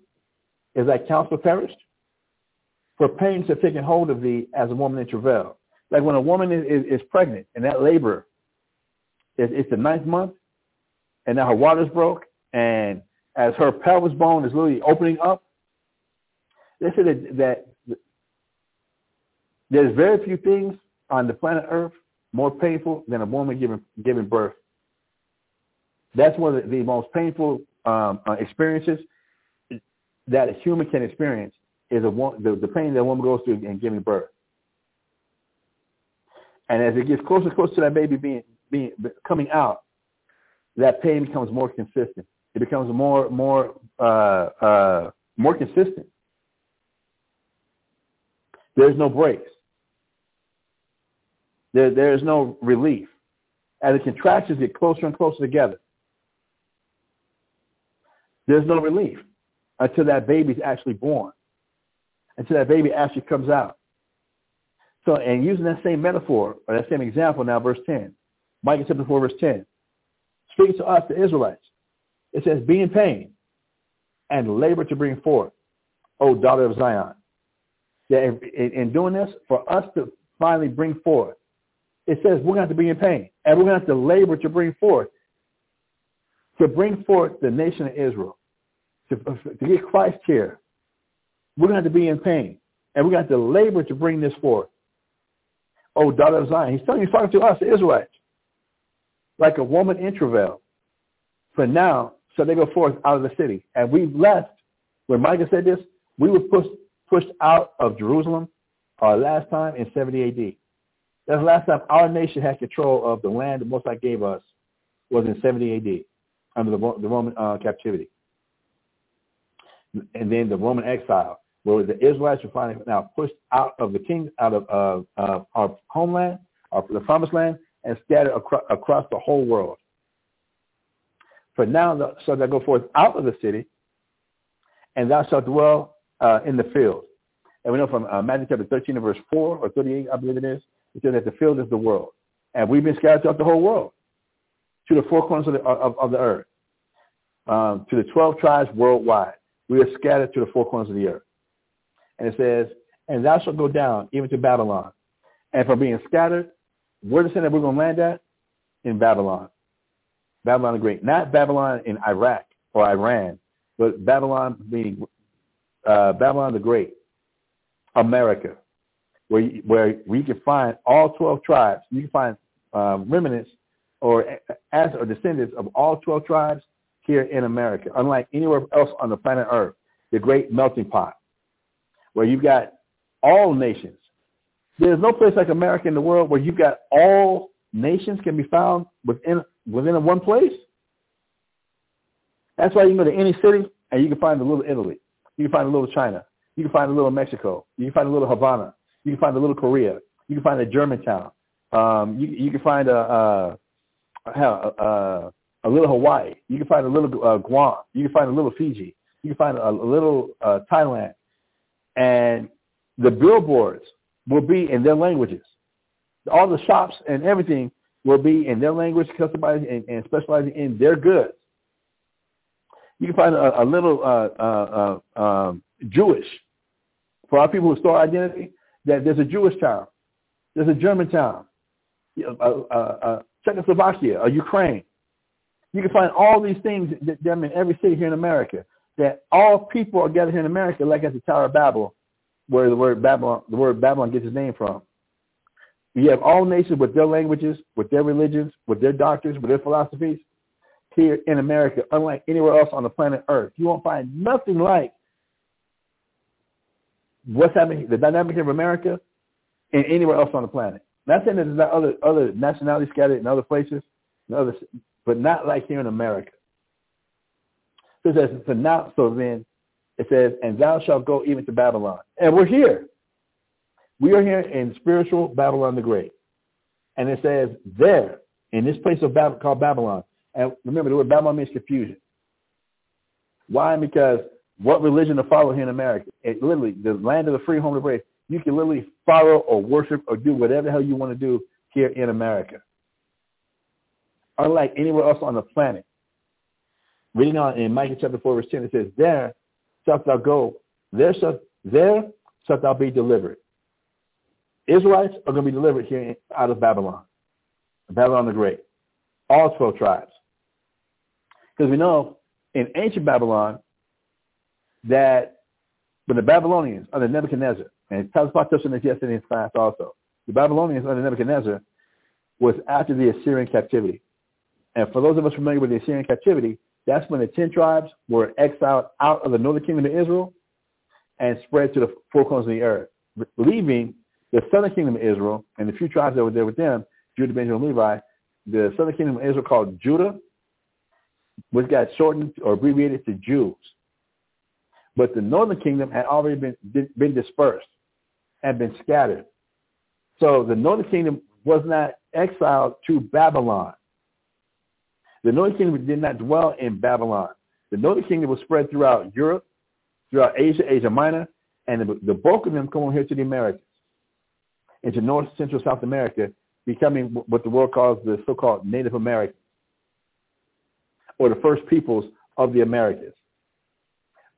Is thy counsel perished? For pains have taken hold of thee as a woman in travail. Like when a woman is, is, is pregnant and that labor, is, it's the ninth month, and now her water's broke, and as her pelvis bone is literally opening up, they say that, that there's very few things on the planet Earth more painful than a woman giving giving birth. That's one of the, the most painful um, uh, experiences that a human can experience is a the, the pain that a woman goes through in giving birth. And as it gets closer and closer to that baby being being coming out, that pain becomes more consistent. It becomes more more uh, uh, more consistent. There's no breaks. There, there is no relief. As the contractions get closer and closer together, there's no relief until that baby's actually born, until that baby actually comes out. So, and using that same metaphor, or that same example now, verse 10, Micah chapter 4, verse 10, speaks to us, the Israelites. It says, be in pain and labor to bring forth, O daughter of Zion. That in, in doing this, for us to finally bring forth it says we're going to have to be in pain and we're going to have to labor to bring forth, to bring forth the nation of Israel, to, to get Christ here. We're going to have to be in pain and we're going to have to labor to bring this forth. Oh, daughter of Zion. He's telling he's talking to us, Israelites, like a woman in travail. For now, so they go forth out of the city. And we left, when Micah said this, we were pushed, pushed out of Jerusalem our last time in 70 AD. That's the last time our nation had control of the land the Most High gave us was in 70 AD under the, the Roman uh, captivity. And then the Roman exile, where the Israelites were finally now pushed out of the king, out of uh, uh, our homeland, our, the promised land, and scattered acro- across the whole world. For now, the, so they go forth out of the city, and thou shalt dwell uh, in the field. And we know from uh, Matthew chapter 13 and verse 4 or 38, I believe it is, it says that the field is the world. And we've been scattered throughout the whole world to the four corners of the, of, of the earth, um, to the 12 tribes worldwide. We are scattered to the four corners of the earth. And it says, and thou shalt go down even to Babylon. And from being scattered, where it say that we're going to land at? In Babylon. Babylon the Great. Not Babylon in Iraq or Iran, but Babylon being uh, Babylon the Great, America where you, where we can find all 12 tribes. You can find um, remnants or as or descendants of all 12 tribes here in America, unlike anywhere else on the planet Earth, the great melting pot, where you've got all nations. There's no place like America in the world where you've got all nations can be found within within one place. That's why you can go to any city and you can find a little Italy. You can find a little China. You can find a little Mexico. You can find a little Havana. You can find a little Korea. You can find a Germantown. Um, you, you can find a, a, a, a little Hawaii. You can find a little uh, Guam. You can find a little Fiji. You can find a, a little uh, Thailand. And the billboards will be in their languages. All the shops and everything will be in their language, customizing and, and specializing in their goods. You can find a, a little uh, uh, uh, um, Jewish. For our people who store identity, that there's a Jewish town, there's a German town, a, a, a Czechoslovakia, a Ukraine. You can find all these things that them in every city here in America. That all people are gathered here in America, like at the Tower of Babel, where the word Babylon, the word Babylon gets its name from. You have all nations with their languages, with their religions, with their doctrines, with their philosophies here in America, unlike anywhere else on the planet Earth. You won't find nothing like what's happening, the dynamic of America, and anywhere else on the planet. Not saying that there's not other other nationalities scattered in other places, in other, but not like here in America. So it says, so now, so then it says, and thou shalt go even to Babylon. And we're here. We are here in spiritual Babylon the Great. And it says there, in this place of Bab- called Babylon. And remember, the word Babylon means confusion. Why? Because what religion to follow here in America? It literally, the land of the free, home of the brave. You can literally follow or worship or do whatever the hell you want to do here in America. Unlike anywhere else on the planet. Reading on in Micah chapter 4, verse 10, it says, There shalt thou go, there shalt, there shalt thou be delivered. Israelites are going to be delivered here out of Babylon, Babylon the Great, all 12 tribes. Because we know in ancient Babylon that when the Babylonians under Nebuchadnezzar, and Talspot touched on this yesterday in class also, the Babylonians under Nebuchadnezzar was after the Assyrian captivity. And for those of us familiar with the Assyrian captivity, that's when the 10 tribes were exiled out of the northern kingdom of Israel and spread to the four corners of the earth, leaving the southern kingdom of Israel and the few tribes that were there with them, Judah, Benjamin, Levi, the southern kingdom of Israel called Judah, which got shortened or abbreviated to Jews. But the northern kingdom had already been, been dispersed and been scattered. So the northern kingdom was not exiled to Babylon. The northern kingdom did not dwell in Babylon. The northern kingdom was spread throughout Europe, throughout Asia, Asia Minor, and the, the bulk of them come over here to the Americas, into North, Central, South America, becoming what the world calls the so-called Native Americans, or the first peoples of the Americas,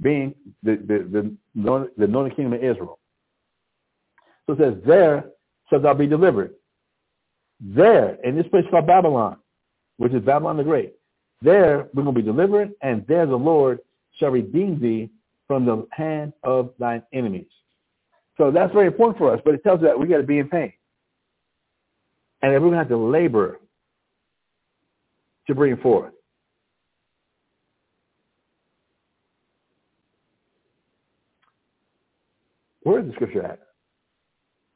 being the, the, the, the northern kingdom of Israel. So it says, there shalt thou be delivered. There, in this place called Babylon, which is Babylon the Great. There we're going to be delivered, and there the Lord shall redeem thee from the hand of thine enemies. So that's very important for us, but it tells us that we got to be in pain. And that we're going to have to labor to bring forth. Where is the scripture at?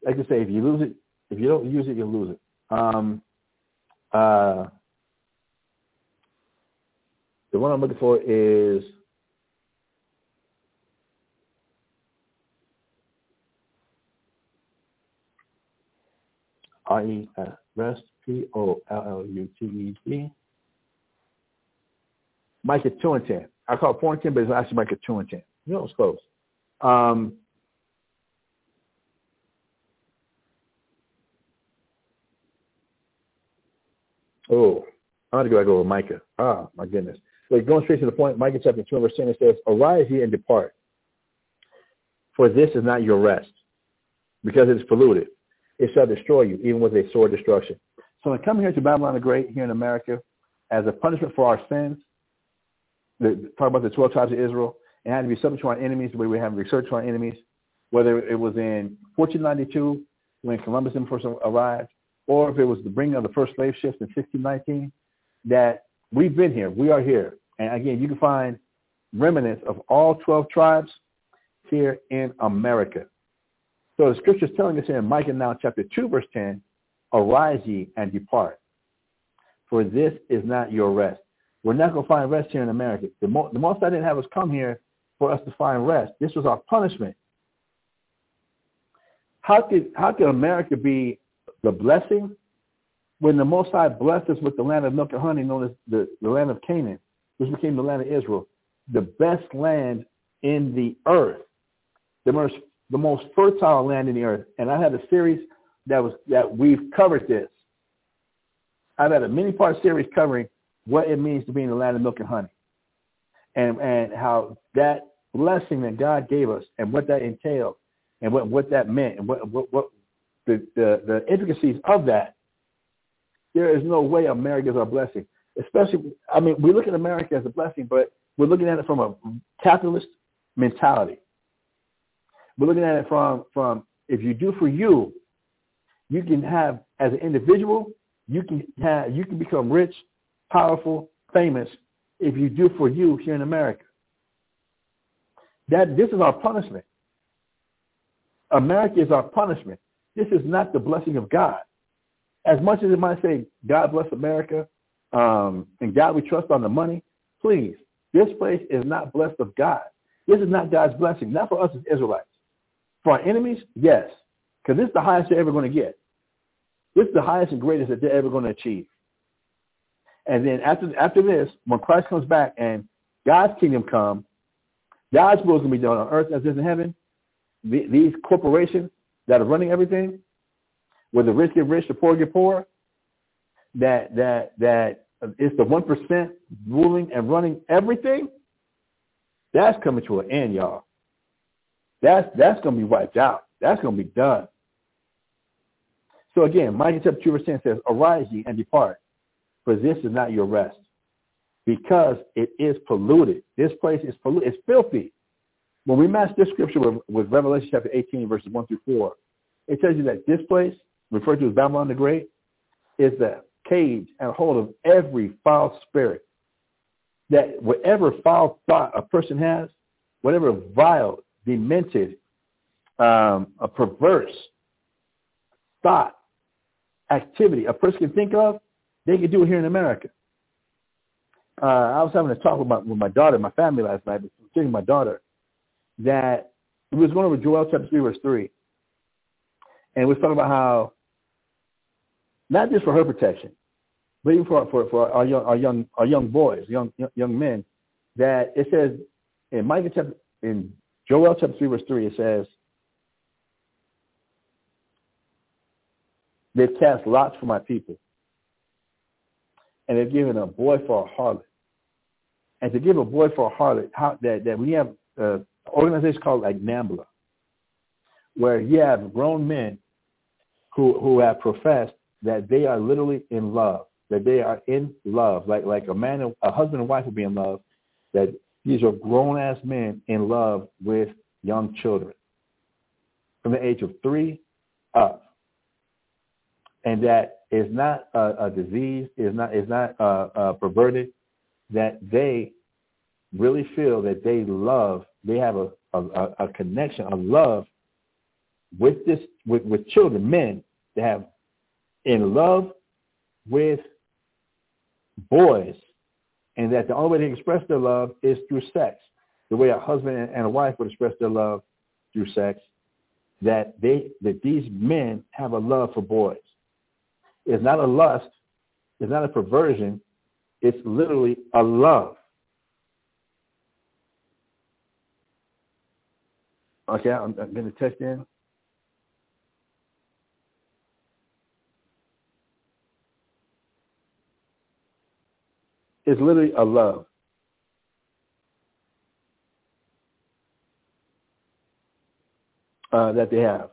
Like I say, if you lose it, if you don't use it, you'll lose it. Um, uh, the one I'm looking for is R-E-S, rest, P-O-L-L-U-T-E-D. Micah 2 and 10. I call it 4 and 10, but it's actually Micah 2 and 10. You know, it's close. Um, oh, I'm to go back over Micah. Ah, my goodness. Like going straight to the point, Micah chapter 2 and verse 10, it says, Arise ye and depart, for this is not your rest, because it is polluted. It shall destroy you, even with a sword destruction. So I come here to Babylon the Great here in America as a punishment for our sins. The, talk about the 12 tribes of Israel. It had to be subject to our enemies, the way we have research to our enemies, whether it was in 1492 when Columbus first arrived, or if it was the bringing of the first slave ships in 1619, that we've been here. We are here. And again, you can find remnants of all 12 tribes here in America. So the scripture is telling us in Micah now chapter 2 verse 10, arise ye and depart, for this is not your rest. We're not going to find rest here in America. The, mo- the most I didn't have us come here for us to find rest. This was our punishment. How could, how could America be the blessing when the Most High blessed us with the land of milk and honey known as the, the land of Canaan, which became the land of Israel, the best land in the earth, the most, the most fertile land in the earth. And I had a series that was that we've covered this. I've had a many-part series covering what it means to be in the land of milk and honey, and and how that blessing that God gave us and what that entailed, and what what that meant, and what what, what the, the the intricacies of that. There is no way America is our blessing. Especially, I mean, we look at America as a blessing, but we're looking at it from a capitalist mentality. We're looking at it from from if you do for you, you can have as an individual, you can have you can become rich, powerful, famous if you do for you here in America. That this is our punishment. America is our punishment. This is not the blessing of God. As much as it might say, God bless America, um, and God we trust on the money, please, this place is not blessed of God. This is not God's blessing, not for us as Israelites. For our enemies, yes, because this is the highest they're ever going to get. This is the highest and greatest that they're ever going to achieve. And then after after this, when Christ comes back and God's kingdom comes, God's will is going to be done on earth as it is in heaven. The, these corporations that are running everything, where the rich get rich, the poor get poor, that that that it's the one percent ruling and running everything. That's coming to an end, y'all. That's that's going to be wiped out. That's going to be done. So again, Micah chapter 2 verse 10 says, Arise ye and depart, for this is not your rest, because it is polluted. This place is polluted. It's filthy. When we match this scripture with, with Revelation chapter 18 verses 1 through 4, it tells you that this place, referred to as Babylon the Great, is the cage and hold of every foul spirit. That whatever foul thought a person has, whatever vile, demented, um, a perverse thought, activity a person can think of, they can do it here in America. Uh, I was having a talk with my, with my daughter, my family last night, with my daughter, that we was going over Joel chapter 3, verse 3. And we was talking about how, not just for her protection, but even for, for, for our, young, our, young, our young boys, young, young men, that it says in Micah chapter, in Joel chapter 3, verse 3, it says, They've cast lots for my people. And they've given a boy for a harlot. And to give a boy for a harlot, how, that, that we have uh, an organization called like NAMBLA, where you have grown men who, who have professed that they are literally in love, that they are in love, like, like a man, a husband and wife would be in love, that these are grown-ass men in love with young children from the age of three up. And that is not a, a disease, is not is not uh, uh, perverted, that they really feel that they love, they have a, a, a connection, a love with this with, with children, men that have in love with boys, and that the only way they express their love is through sex. The way a husband and a wife would express their love through sex, that they that these men have a love for boys it's not a lust. It's not a perversion. It's literally a love. Okay, I'm, I'm going to text in. It's literally a love. Uh, that they have.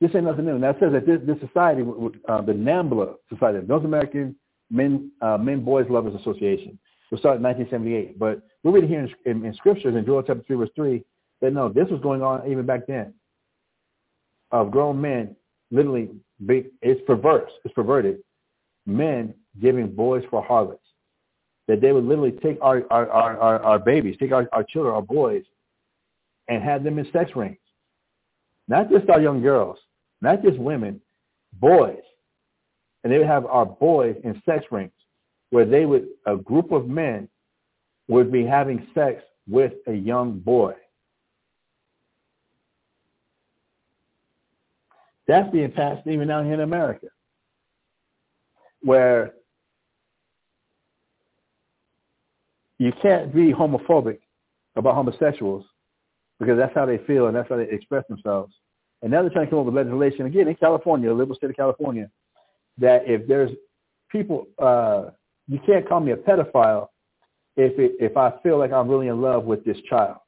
This ain't nothing new. Now it says that this, this society, uh, the NAMBLA Society, North American Men uh, Men Boys Lovers Association, was started in 1978. But we're reading here in, in, in scriptures in Joel chapter 3, verse 3, that no, this was going on even back then. Of grown men, literally, it's perverse, it's perverted. Men giving boys for harlots. That they would literally take our, our, our, our, our babies, take our, our children, our boys, and have them in sex rings. Not just our young girls, not just women, boys. And they would have our boys in sex rings where they would, a group of men would be having sex with a young boy. That's being passed even out here in America, where you can't be homophobic about homosexuals because that's how they feel and that's how they express themselves. And now they're trying to come up with legislation again in California, liberal state of California, that if there's people, uh, you can't call me a pedophile if it, if I feel like I'm really in love with this child.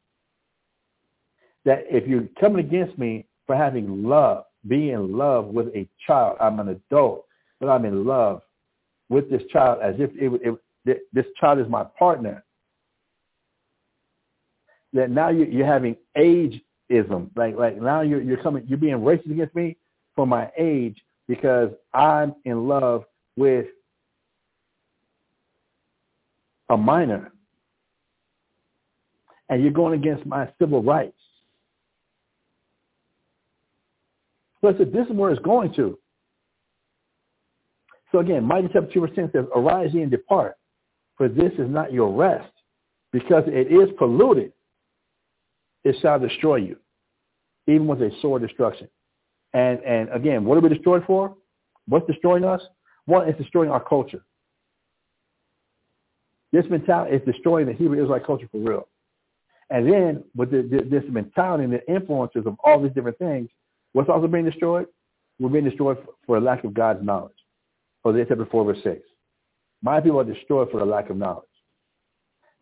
That if you're coming against me for having love, being in love with a child, I'm an adult, but I'm in love with this child as if it, it, this child is my partner. That now you're having ageism. Like like now you're you're coming you're being racist against me for my age because I'm in love with a minor. And you're going against my civil rights. So this is where it's going to. So again, Micah chapter 2 verse 10 says, Arise ye and depart, for this is not your rest, because it is polluted. It shall destroy you, even with a sore destruction. And and again, what are we destroyed for? What's destroying us? One, it's destroying our culture. This mentality is destroying the Hebrew Israelite culture for real. And then with the, the, this mentality and the influences of all these different things, what's also being destroyed? We're being destroyed for, for a lack of God's knowledge. Hosea chapter 4, verse 6. My people are destroyed for a lack of knowledge.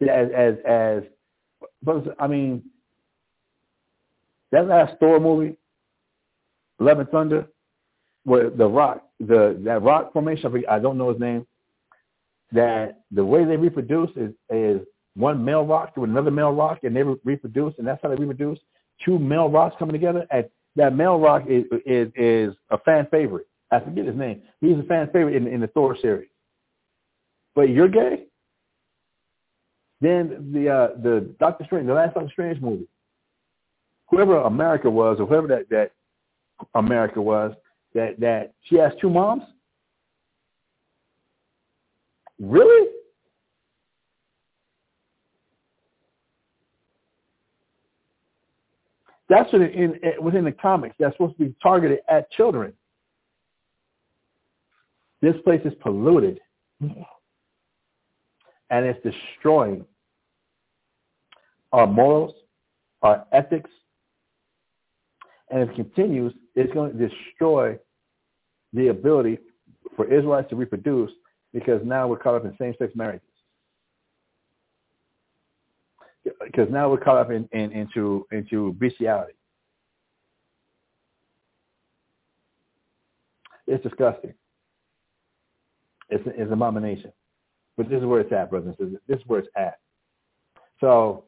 As, as, as, but I mean, that last Thor movie, Love and Thunder, where the rock, the that rock formation, I don't know his name, that the way they reproduce is, is one male rock to another male rock, and they reproduce, and that's how they reproduce. Two male rocks coming together, and that male rock is is, is a fan favorite. I forget his name. He's a fan favorite in, in the Thor series. But you're gay. Then the uh, the Doctor Strange, the last Doctor Strange movie, whoever America was, or whoever that that America was, that that she has two moms. Really? That's in, in, within the comics. That's supposed to be targeted at children. This place is polluted, and it's destroying our morals, our ethics, and if it continues, it's going to destroy the ability for Israelites to reproduce because now we're caught up in same-sex marriages. Because now we're caught up in, in, into into bestiality. It's disgusting. It's, it's an abomination. But this is where it's at, brothers and sisters. This is where it's at. So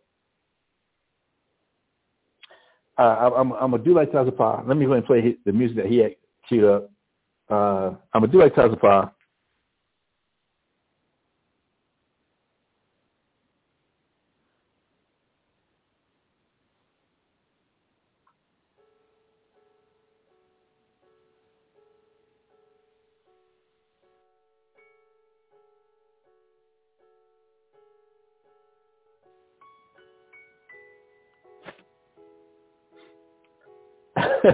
uh, I, I'm, I'm gonna do like Tazapah. Let me go and play the music that he had queued up. Uh, I'm gonna do like Tazapah. (laughs)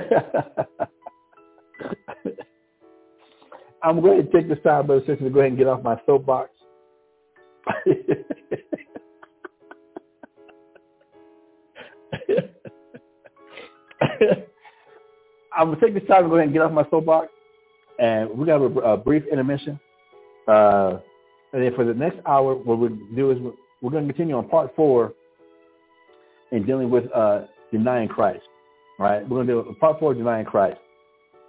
I'm going to take this time, brother sister, to go ahead and get off my soapbox. (laughs) I'm going to take this time to go ahead and get off my soapbox, and to have a, a brief intermission. Uh, and then for the next hour, what we'll do is we're going to continue on part four in dealing with uh, denying Christ. All right, we're going to do part four, denying Christ.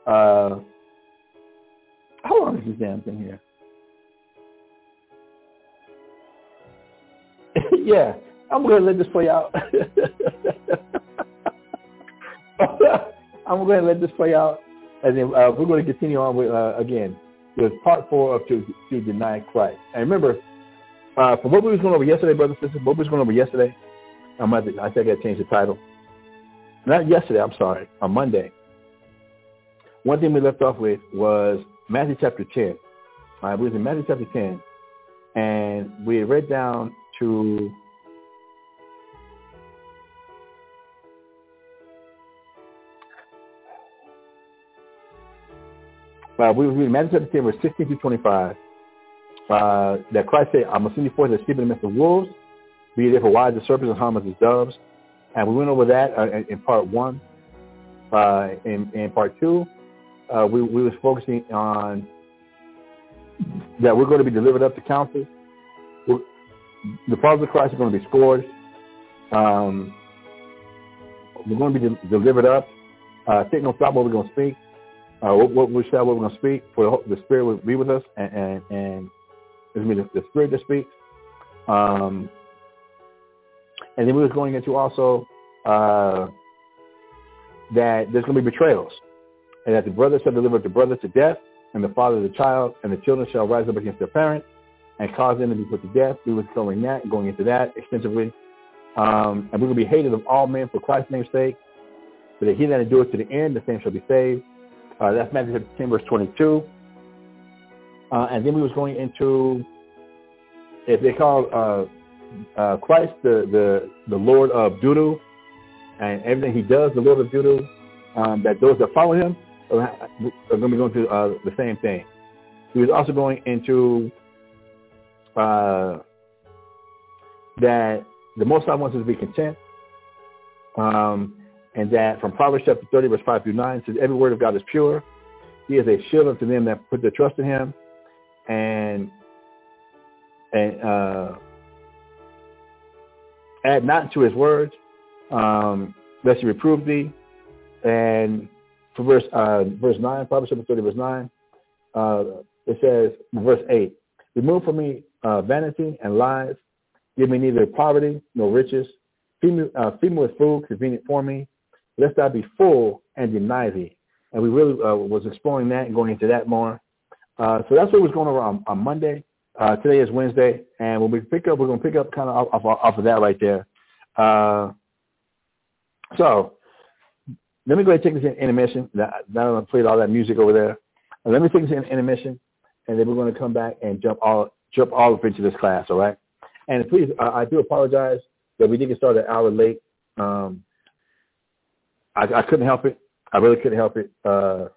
Uh, how long is this damn thing here? (laughs) yeah, I'm going to let this play out. (laughs) I'm going to let this play out, and then uh, we're going to continue on with uh, again with part four of to, to deny Christ. And remember, uh, from what we was going over yesterday, brothers and sisters, what we was going over yesterday, I'm to, I think I changed the title. Not yesterday, I'm sorry, on Monday. One thing we left off with was Matthew chapter 10. All right, we was in Matthew chapter 10, and we read down to Uh, we reading Matthew chapter 10, verse 16 to 25. Uh, that Christ said, I'm going send you forth as sheep in the midst of wolves. Be therefore wise as serpents and harmless as doves. And we went over that uh, in part one. Uh, in, in part two, uh, we, we was focusing on that we're going to be delivered up to council. We're, the followers of Christ are going to be scourged. Um, we're going to be de- delivered up. Uh, Satan will stop what we're going to speak. Uh, what, what we shall, what we're going to speak. For the, the Spirit will be with us, and and, and it's be the, the Spirit that speaks. Um, and then we was going into also uh, that there's going to be betrayals, and that the brother shall deliver the brother to death, and the father the child, and the children shall rise up against their parents and cause them to be put to death. We was covering that going into that extensively. Um, and we will be hated of all men for Christ's name's sake. But that he that endures to the end, the same shall be saved. Uh, that's Matthew 15, verse 22. Uh, and then we was going into if they call uh, uh, Christ the, the the Lord of Dudu and everything he does, the Lord of Dudu, um, that those that follow him are, are going to be going through uh, the same thing. He was also going into uh, that the Most High wants us to be content, um, and that from Proverbs chapter 30, verse 5 through 9, says, every word of God is pure. He is a shield unto them that put their trust in him, and and uh, add not to his words, um, lest he reprove thee. And for verse uh, verse nine, Proverbs chapter thirty, verse nine, uh, it says, verse eight, remove from me uh, vanity and lies, give me neither poverty nor riches. Feed me, uh, feed me with food convenient for me, lest I be full and deny thee. And we really uh, was exploring that and going into that more. Uh, so that's what was going on on, on Monday. Uh, today is Wednesday, and when we pick up, we're going to pick up kind of off, off, off of that right there. Uh, so let me go ahead and take this in intermission. Now that I've played all that music over there, uh, let me take this in intermission, and then we're going to come back and jump all jump all up into this class. All right. And please, uh, I do apologize that we did get started an hour late. Um, I, I couldn't help it. I really couldn't help it. Uh,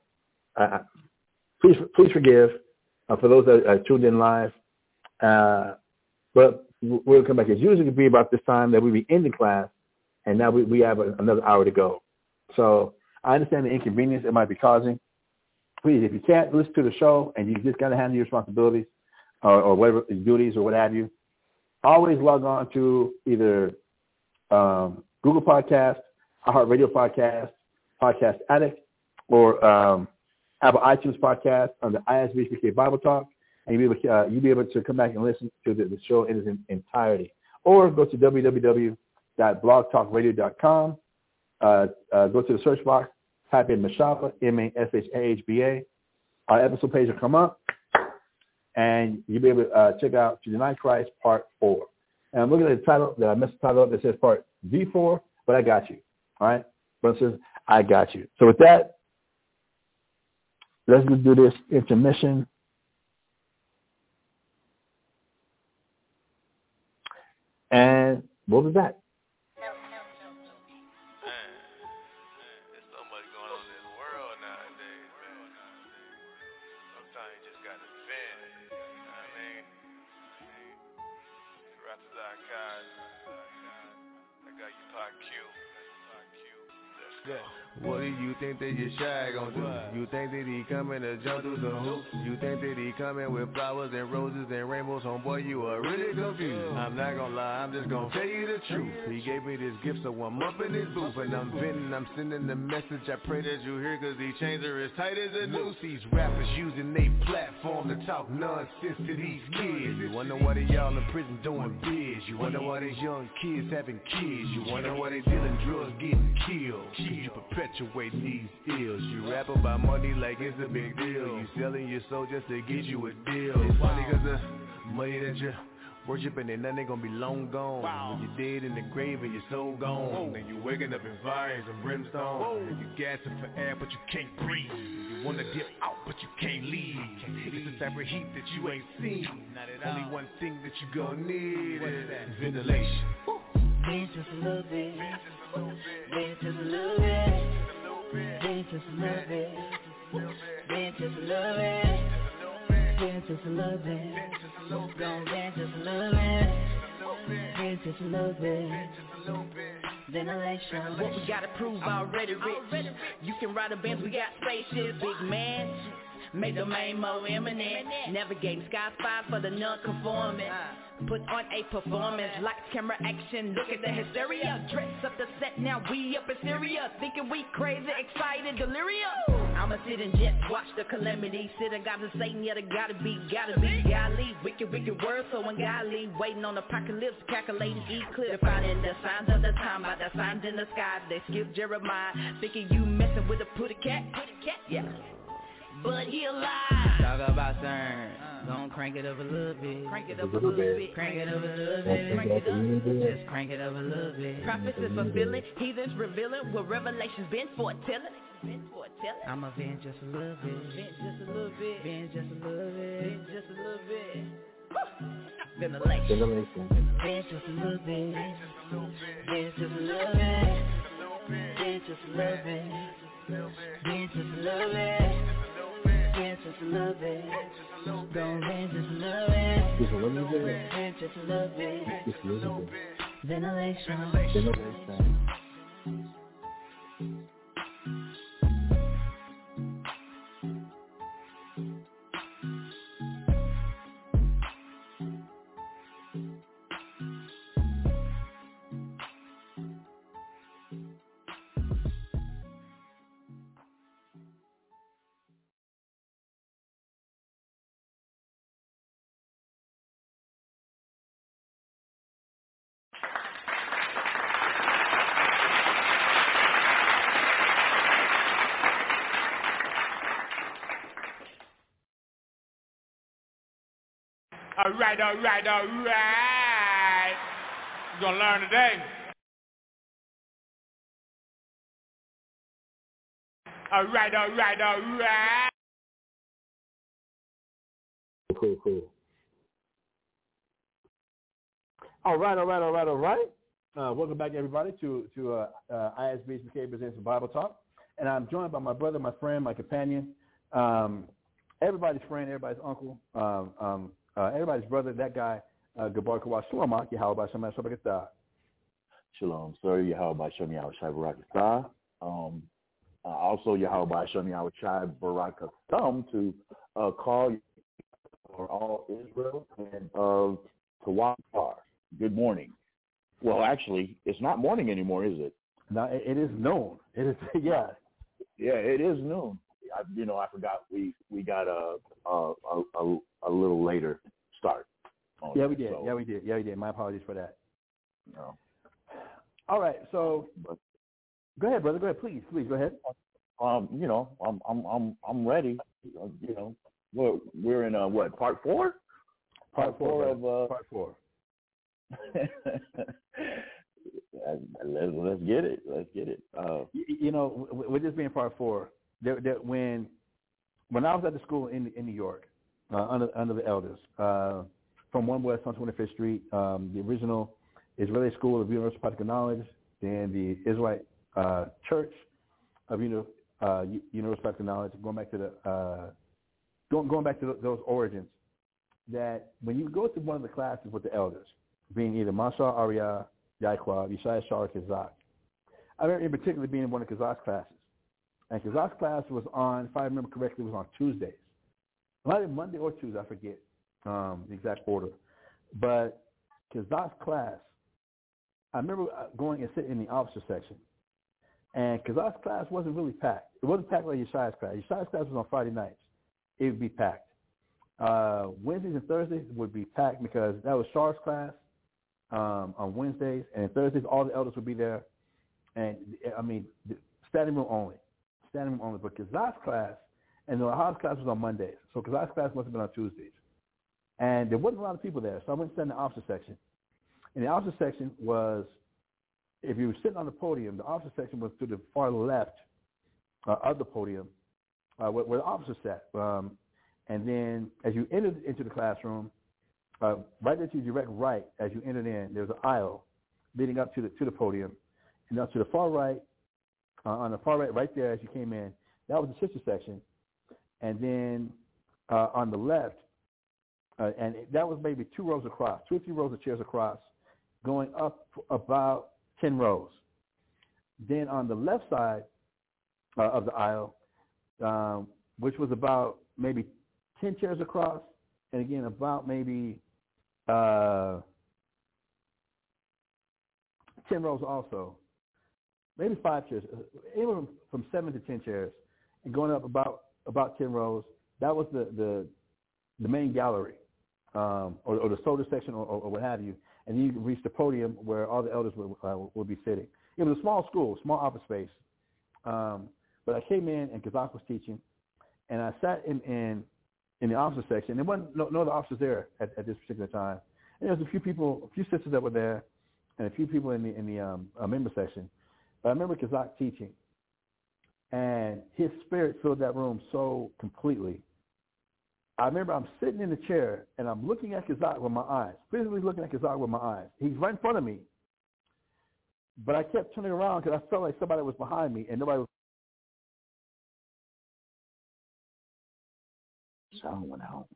I, I, please, please forgive uh, for those that are tuned in live. Uh, but we'll come back. It's usually be about this time that we be ending class, and now we, we have a, another hour to go. So I understand the inconvenience it might be causing. Please, if you can't listen to the show and you just got to handle your responsibilities or, or whatever duties or what have you, always log on to either um, Google Podcast, iHeartRadio Podcast, Podcast Addict, or um, Apple iTunes Podcast on the ISBHPK Bible Talk and you'll be able, uh, you'll be able to come back and listen to the, the show in its entirety. Or go to www.blogtalkradio.com. Uh, uh, go to the search box, type in Mashahba, M-A-S-H-A-H-B-A. Our episode page will come up, and you'll be able to uh, check out To Deny Christ Part 4. And I'm looking at the title, that I messed the title up that says Part V4, but I got you. All right? But it says, I got you. So with that, let's do this intermission. And we'll be back.
Shy gon' do? You think that he coming to jump through some hoops? You think that he coming with flowers and roses and rainbows? Homeboy, you are really confused. I'm not gonna lie, I'm just gonna tell you the truth. He gave me this gift, so I'm up in his booth and I'm venting, I'm sending the message. I pray that you hear, cause these chains are as tight as a noose. These rappers using their platform to talk nonsense to these kids. You wonder why they y'all in prison doing biz. You wonder why these young kids having kids. You wonder why they dealing drugs getting killed. You perpetuating these ills. You rap about money like it's a big deal. You selling your soul just to get you a deal. It's funny cause the money that you're worshiping and nothing gonna be long gone. When you're dead in the grave and your soul gone. Then you waking up in fires and brimstone. You gasping for air but you can't breathe. You wanna dip out but you can't leave. It's the type of heat that you ain't seen. Only one thing that you gonna need is ventilation.
Dance just a little bit. Dance just a little bit. Dance just little bit. Dance just little bit. Dance just bit. Don't dance just little bit. Dance just little bit. Ventilation.
What we gotta prove already rich. You can ride a Benz, we got spaceships, big man. Make the main more imminent. Navigating sky five for the non-conforming. Put on a performance, lights, camera, action. Look at the hysteria. Dress up the set, now we up in Syria. Thinking we crazy, excited, delirious. I'ma sit and just watch the calamity. Sit and gotta Satan, yeah, they gotta be, gotta be, golly. Wicked, wicked words, so ungodly. Waiting on apocalypse, calculating eclipse. Finding the signs of the time by the signs in the sky. They skip Jeremiah. Thinking you messing with a putty cat, putty cat, yeah. But he alive.
Talk about CERN. Gon' crank it up a little bit.
Crank it up a little bit.
Crank it up a little bit.
Crank it up.
Just crank it up a little bit.
Prophecies fulfilling, heathens revealing what revelations been foretelling. Been foretelling.
I'ma vent just a little bit.
Vent just a little bit.
Vent just a little bit.
Vent just a little bit. Ventilation.
Ventilation. Vent just a little bit. Vent just a little bit. Vent just a little bit. Vent just a little bit. Vent just a little bit. Don't vent just a little bit.
Just a little bit.
Just a little bit.
Just a little bit.
Ventilation.
Ventilation.
Right, all right, all right. You're going to learn today. All right, all right, all right.
Cool, cool. All right, all right, all right, all right. Uh, welcome back, everybody, to to uh, uh, ISBHPK presents Bible Talk, and I'm joined by my brother, my friend, my companion, um, everybody's friend, everybody's uncle, um, um, uh, everybody's brother. That guy, uh, Gabar Kawash Shalom, Yahweh Shem Shabbat
Shalom, sir. Yahweh Shem Yahweh Barakatah. Um, uh, also, Yahweh Shem Yahweh Barakatam to uh, call for all Israel and uh, to Wapar. Good morning. Well, actually, it's not morning anymore, is it?
No, it is noon. It is, (laughs) yeah.
Yeah, it is noon. I, you know, I forgot we we got a a a, a little later start.
Yeah, we did.
so,
Yeah, we did. Yeah, we did. My apologies for that.
no.
All right, so
But
go ahead, brother. Go ahead, please, please go ahead.
um, you know, I'm I'm I'm I'm ready. Uh, You know, we're we're in uh what part four?
Part four,
of uh.
Part four. (laughs)
let's let's get it. Let's get it. Uh,
you, you know, with this being part four, there, there, when when I was at the school in in New York, uh, under under the elders, uh, from One West on 25th Street, um, the original Israelite School of Universal Practical Knowledge, then the Israelite uh, Church of Uni- uh, Universal Practical Knowledge, going back to the uh, going going back to th- those origins. That when you go to one of the classes with the elders, being either Mashal Arya, Yaquab, Yeshaya Shar, Kazak, I remember in particular being in one of Kazak's classes. And Kazak's class was on, if I remember correctly, was on Tuesdays. Either Monday or Tuesday, I forget um, the exact order. But Kazak's class, I remember uh, going and sitting in the officer section. And Kazak's class wasn't really packed. It wasn't packed like Yeshaya's class. Yeshaya's class was on Friday nights. It would be packed. Uh, Wednesdays and Thursdays would be packed because that was Shar's class um, on Wednesdays, and Thursdays all the elders would be there. And I mean, standing room only, standing room only. But Kazak's class and the Lahad's class was on Mondays, so Kazak's class must have been on Tuesdays. And there wasn't a lot of people there, so I went to in the officer section. And the officer section was, if you were sitting on the podium, the officer section was to the far left uh, of the podium, uh, where, where the officer sat. Um, and then as you entered into the classroom, uh, right there to your direct right, as you entered in, there was an aisle leading up to the to the podium, and up to the far right, uh, on the far right, right there as you came in, that was the sister section, and then uh, on the left, uh, and that was maybe two rows across, two or three rows of chairs across, going up about ten rows. Then on the left side uh, of the aisle, um, which was about maybe ten chairs across, and again about maybe uh, ten rows also, maybe five chairs, anywhere from seven to ten chairs, and going up about about ten rows. That was the the, the main gallery, um, or, or the soda section, or, or, what have you. And you reach the podium where all the elders would uh, would be sitting. It was a small school, small office space. Um, but I came in and Kazak was teaching, and I sat in in, in the officer section. There wasn't no, no other officers there at, at this particular time. And there was a few people, a few sisters that were there, and a few people in the in the um, uh, member section. I remember Kazak teaching, and his spirit filled that room so completely. I remember I'm sitting in the chair and I'm looking at Kazak with my eyes, physically looking at Kazak with my eyes. He's right in front of me, but I kept turning around because I felt like somebody was behind me and nobody was. Sound went out.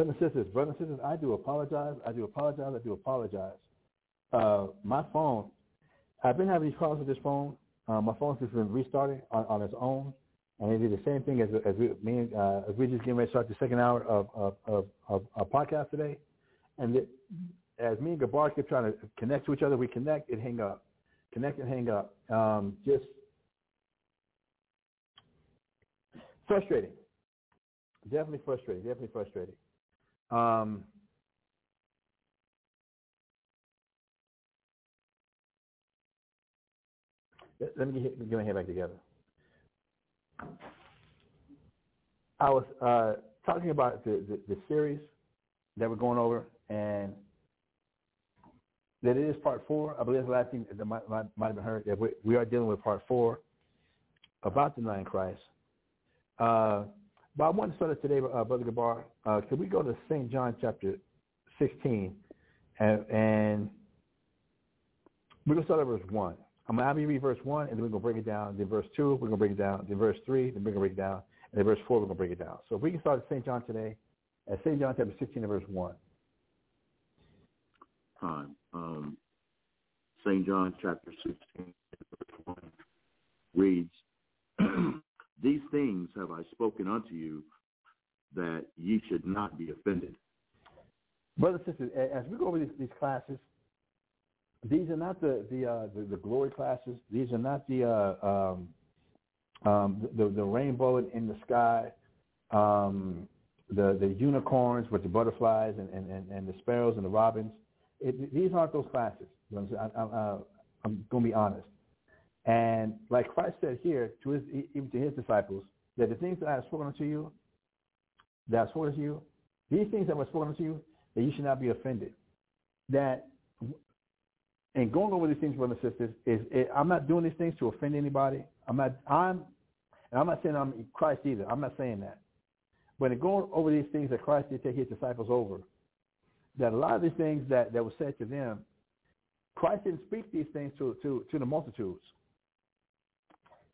Brothers and sisters, brothers and sisters, I do apologize. I do apologize. I do apologize. Uh, my phone, I've been having these problems with this phone. Uh, my phone's just been restarting on, on its own, and it did the same thing as as we me and, uh, as we just getting ready to start the second hour of of of, of podcast today, and it, as me and Gabar kept trying to connect to each other, we connect, it hang up, connect and hang up. Um, just frustrating. Definitely frustrating. Definitely frustrating. Um, let me get, get my head back together. I was uh, talking about the, the, the series that we're going over, and that it is part four. I believe the last thing that might, might, might have been heard that we, we are dealing with part four about denying Christ. Uh, but I want to start it today, uh, Brother Gabar. Uh, could we go to St. John chapter 16, and, and we're going to start at verse 1. I'm going to have you read verse 1, and then we're going to break it down. Then verse 2, we're going to break it down. Then verse 3, then we're going to break it down. And then verse 4, we're going to break it down. So if we can start at St. John today, at St. John chapter 16 and verse 1.
time. Um, St. John chapter 16, verse 1 reads, (clears throat) These things have I spoken unto you, that ye should not be offended.
Brothers and sisters, as we go over these, these classes, these are not the the, uh, the the glory classes. These are not the uh, um, um, the, the rainbow in, the sky, um, the the unicorns with the butterflies and, and, and, and the sparrows and the robins. It, these aren't those classes. I, I, I'm going to be honest. And like Christ said here to his even to his disciples, that the things that I have spoken unto you, that I have spoken to you, these things that were spoken unto you, that you should not be offended. That and going over these things, brothers and sisters, is it, I'm not doing these things to offend anybody. I'm not. I'm, and I'm not saying I'm Christ either. I'm not saying that. But in going over these things that Christ did take his disciples over, that a lot of these things that that were said to them, Christ didn't speak these things to to to the multitudes.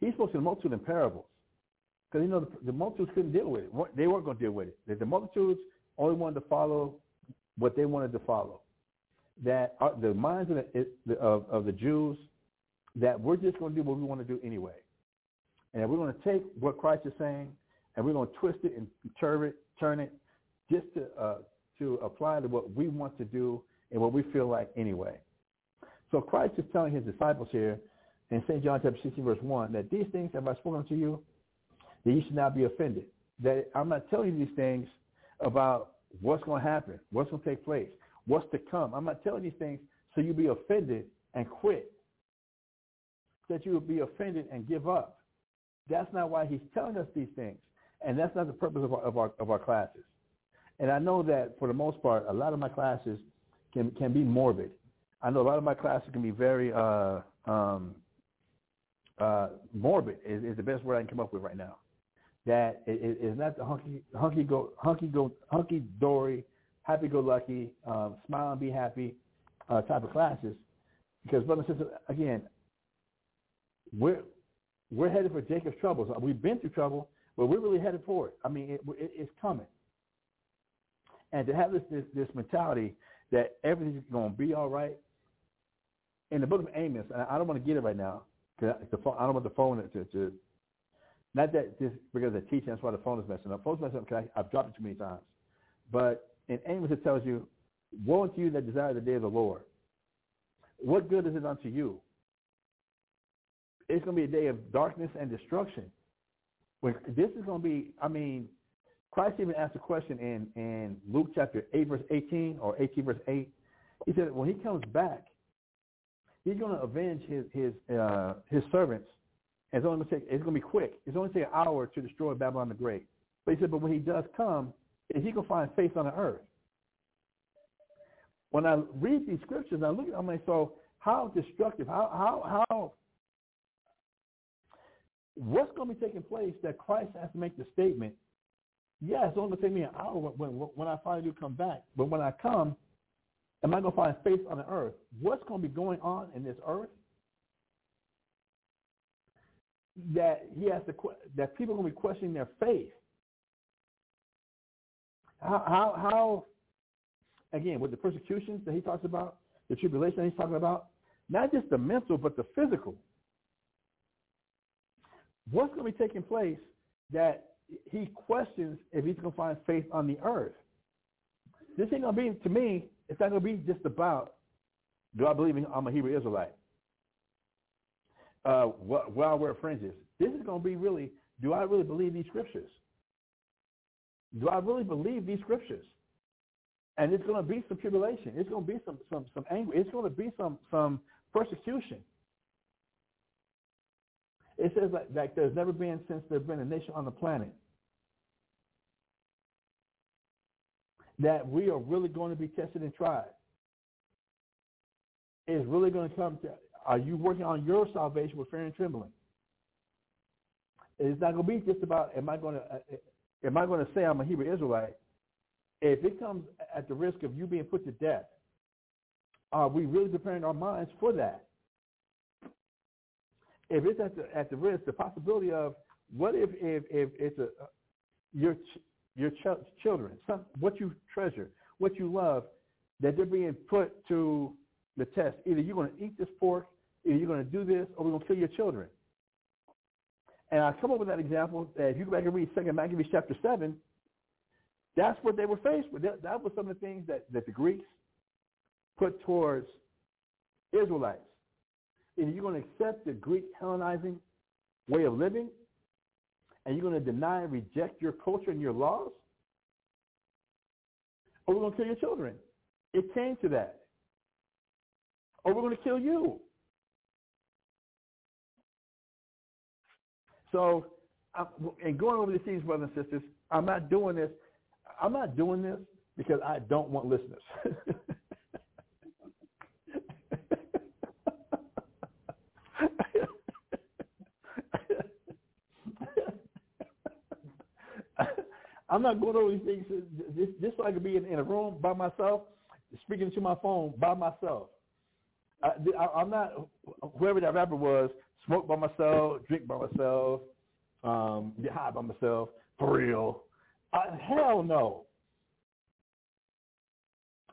He spoke to the multitude in parables, because you know the, the multitudes couldn't deal with it. They weren't going to deal with it. The, the multitudes only wanted to follow what they wanted to follow that are, the minds of the, of, of the Jews that we're just going to do what we want to do anyway. And we're going to take what Christ is saying and we're going to twist it and turn it, turn it just to, uh, to apply to what we want to do and what we feel like anyway. So Christ is telling his disciples here in St. John chapter 16 verse 1 that these things have I spoken to you, that you should not be offended. that I'm not telling you these things about what's going to happen, what's going to take place, what's to come. I'm not telling you these things so you'll be offended and quit, that you will be offended and give up. That's not why he's telling us these things. And that's not the purpose of our, of our, of our classes. And I know that for the most part, a lot of my classes can, can be morbid. I know a lot of my classes can be very uh, um, uh, morbid is, is the best word I can come up with right now. That it is not the hunky hunky go hunky go hunky dory, happy go lucky, um, smile and be happy uh, type of classes. Because brothers and again, we're we're headed for Jacob's troubles. We've been through trouble, but we're really headed for it. I mean, it, it, it's coming. And to have this, this this mentality that everything's going to be all right. In the book of Amos, and I don't want to get it right now, because the phone, I don't want the phone to, to not that just because of teaching, that's why the phone is messing up. Phone's messing up because I've dropped it too many times. But in Amos it tells you, woe unto you that desire the day of the Lord. What good is it unto you? It's going to be a day of darkness and destruction. When this is going to be, I mean, Christ even asked a question in, in Luke chapter 8, verse 18, or 18, verse 8. He said, when he comes back, he's going to avenge his his uh, his servants. And it's only going to take, it's going to be quick. It's only going to take an hour to destroy Babylon the Great. But he said, but when he does come, is he going to find faith on the earth? When I read these scriptures, I look at them and so how destructive, how how how what's going to be taking place that Christ has to make the statement? Yeah, it's only going to take me an hour when, when, when I finally do come back. But when I come, am I going to find faith on the earth? What's going to be going on in this earth that he has to that people are going to be questioning their faith? How how, how again with the persecutions that he talks about, the tribulation that he's talking about, not just the mental but the physical. What's going to be taking place that he questions if he's going to find faith on the earth? This ain't going to be to me it's not going to be just about, do I believe in, I'm a Hebrew Israelite? Uh, what, will I wear fringes? This is going to be really, do I really believe these scriptures? Do I really believe these scriptures? And it's going to be some tribulation. It's going to be some some some anger. It's going to be some some persecution. It says like, like there's never been since there's been a nation on the planet that we are really going to be tested and tried. It's really going to come to, are you working on your salvation with fear and trembling? It's not going to be just about, am I going to, uh, am I going to say I'm a Hebrew Israelite? If it comes at the risk of you being put to death, are we really preparing our minds for that? If it's at the at the risk, the possibility of what if if if it's a your your ch- children, some, what you treasure, what you love, that they're being put to the test. Either you're going to eat this pork, either you're going to do this, or we're going to kill your children. And I come up with that example that if you go back and read Second Maccabees chapter 7, that's what they were faced with. That, that was some of the things that, that the Greeks put towards Israelites. Either you're going to accept the Greek Hellenizing way of living, and you're going to deny and reject your culture and your laws? Or we're going to kill your children. It came to that. Or we're going to kill you. So, and going over these things, brothers and sisters, I'm not doing this. I'm not doing this because I don't want listeners. (laughs) I'm not going over these things just, just so I can be in, in a room by myself, speaking to my phone by myself. I, I, I'm not whoever that rapper was. Smoke by myself, drink by myself, um, get high by myself. For real, uh, hell no.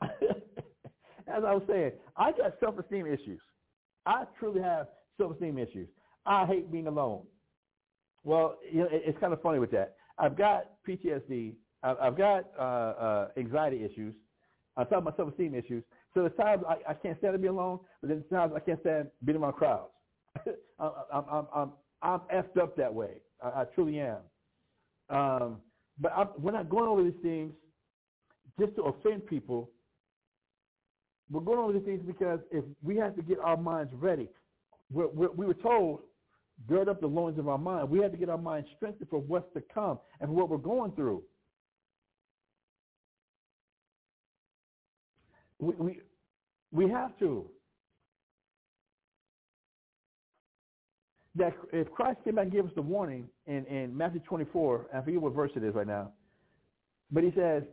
(laughs) As I was saying, I got self-esteem issues. I truly have self-esteem issues. I hate being alone. Well, you know, it, it's kind of funny with that. I've got PTSD. I've got uh, uh, anxiety issues. I'm talking about self-esteem issues. So there's times I, I can't stand to be alone, but there's times I can't stand being around crowds. (laughs) I'm, I'm, I'm, I'm, I'm effed up that way. I, I truly am. Um, But I, we're not going over these things just to offend people. We're going over these things because if we have to get our minds ready, we're, we're, we were told, gird up the loins of our mind. We have to get our minds strengthened for what's to come and for what we're going through. We, we, we have to. That if Christ came back and gave us the warning in, in Matthew 24, I forget what verse it is right now, but he says,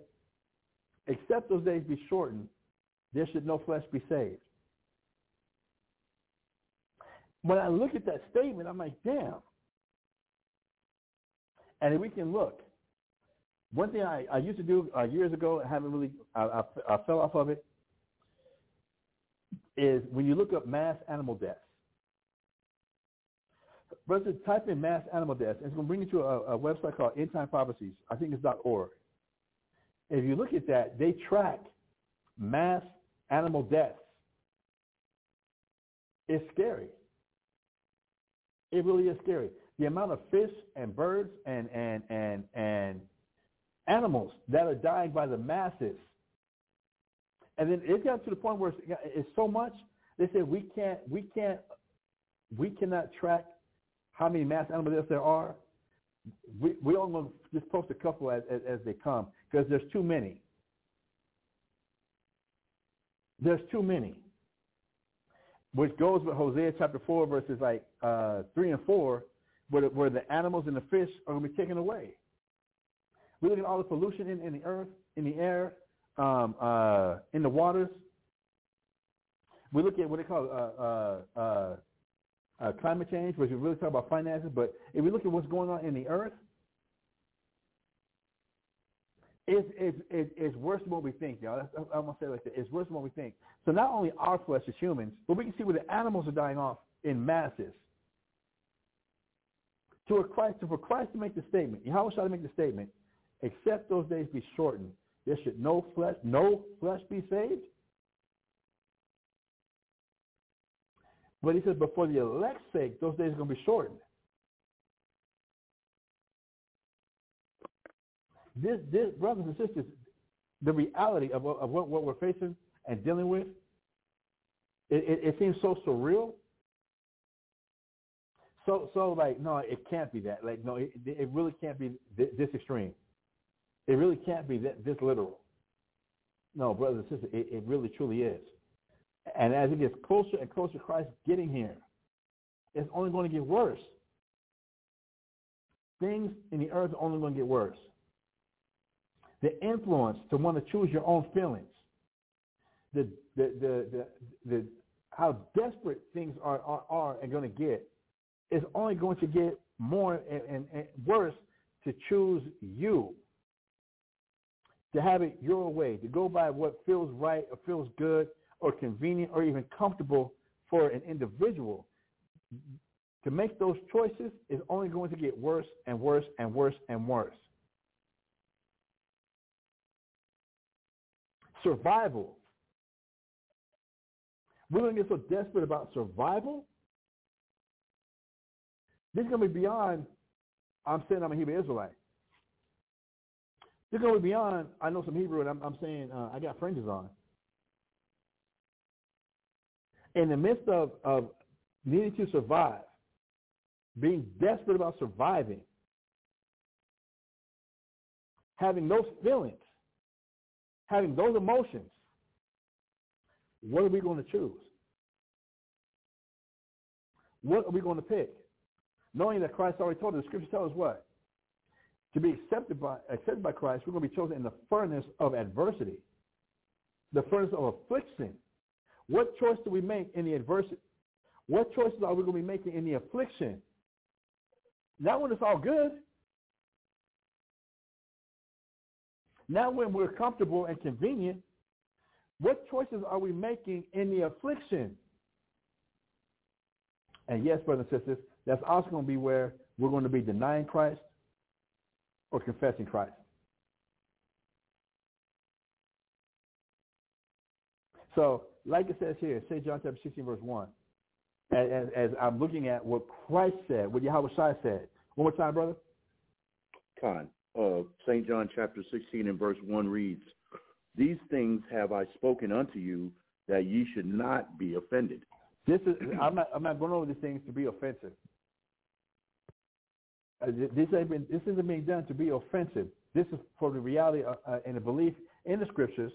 except those days be shortened, there should no flesh be saved. When I look at that statement, I'm like, damn. And if we can look. One thing I, I used to do uh, years ago, I haven't really, I, I, I fell off of it, is when you look up mass animal deaths. Brother, type in mass animal deaths. And it's going to bring you to a, a website called End Time Prophecies. I think it's .org. If you look at that, they track mass animal deaths. It's scary. It really is scary. The amount of fish and birds and and and and animals that are dying by the masses. And then it got to the point where it's, so much. They said we can't we can't we cannot track how many mass animals there are. We we only to just post a couple as, as, as they come because there's too many. There's too many which goes with Hosea chapter 4, verses like uh, 3 and 4, where the, where the animals and the fish are going to be taken away. We look at all the pollution in, in the earth, in the air, um, uh, in the waters. We look at what they call uh, uh, uh, uh, climate change, which we really talk about finances. But if we look at what's going on in the earth, it's, it's, it's, it's worse than what we think, y'all. I'm going to say it like that. It's worse than what we think. So not only our flesh as humans, but we can see where the animals are dying off in masses. To a Christ, for Christ to make the statement, Yahweh shall make the statement, except those days be shortened, there should no flesh, no flesh be saved. But he says, but for the elect's sake, those days are going to be shortened. This, this, brothers and sisters, the reality of, of what, what we're facing and dealing with, it, it, it seems so surreal. So, so like, no, it can't be that. Like, no, it, it really can't be this, this extreme. It really can't be that, this literal. No, brothers and sisters, it, it really truly is. And as it gets closer and closer to Christ getting here, it's only going to get worse. Things in the earth are only going to get worse. The influence to want to choose your own feelings, the the the the, the how desperate things are are, are and going to get is only going to get more and, and, and worse to choose you to have it your way, to go by what feels right or feels good or convenient or even comfortable for an individual. To make those choices is only going to get worse and worse and worse and worse. Survival. We're going to get so desperate about survival. This is going to be beyond, I'm saying I'm a Hebrew Israelite. This is going to be beyond, I know some Hebrew, and I'm, I'm saying uh, I got fringes on. In the midst of, of needing to survive, being desperate about surviving, having those feelings, having those emotions, what are we going to choose? What are we going to pick? Knowing that Christ already told us, the scriptures tell us what? To be accepted by, accepted by Christ, we're going to be chosen in the furnace of adversity, the furnace of affliction. What choice do we make in the adversity? What choices are we going to be making in the affliction? Not when it's all good. Not when we're comfortable and convenient. What choices are we making in the affliction? And yes, brothers and sisters, that's also going to be where we're going to be denying Christ or confessing Christ. So, like it says here, St. John chapter 16, verse 1, as, as, I'm looking at what Christ said, what Yahawashi said. One more time, brother.
Con. uh, St. John chapter 16 and verse 1 reads, These things have I spoken unto you, that ye should not be offended.
This is I'm not I'm not going over these things to be offensive. Uh, This been this isn't being done to be offensive. This is for the reality uh, uh, and the belief in the scriptures,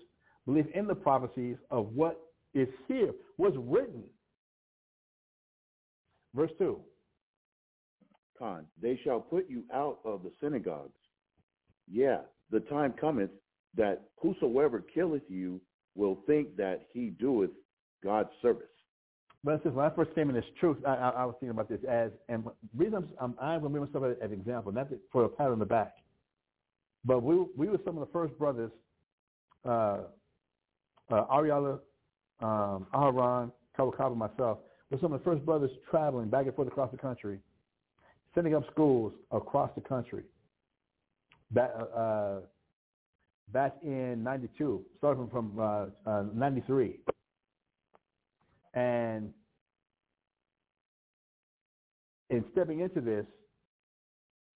belief in the prophecies of what is here, what's written. Verse two.
Con, they shall put you out of the synagogues. Yeah, the time cometh that whosoever killeth you will think that he doeth God's service.
But since when I first came in this truth, I, I, I was thinking about this as, and reason I'm, I'm, to bring myself as an example, not for a pat on the back, but we we were some of the first brothers, uh, uh, Ariella, um, Aharon, Kawakaba, myself, were some of the first brothers traveling back and forth across the country, setting up schools across the country. Back, uh, back in '92, starting from uh, uh, '93 and in stepping into this,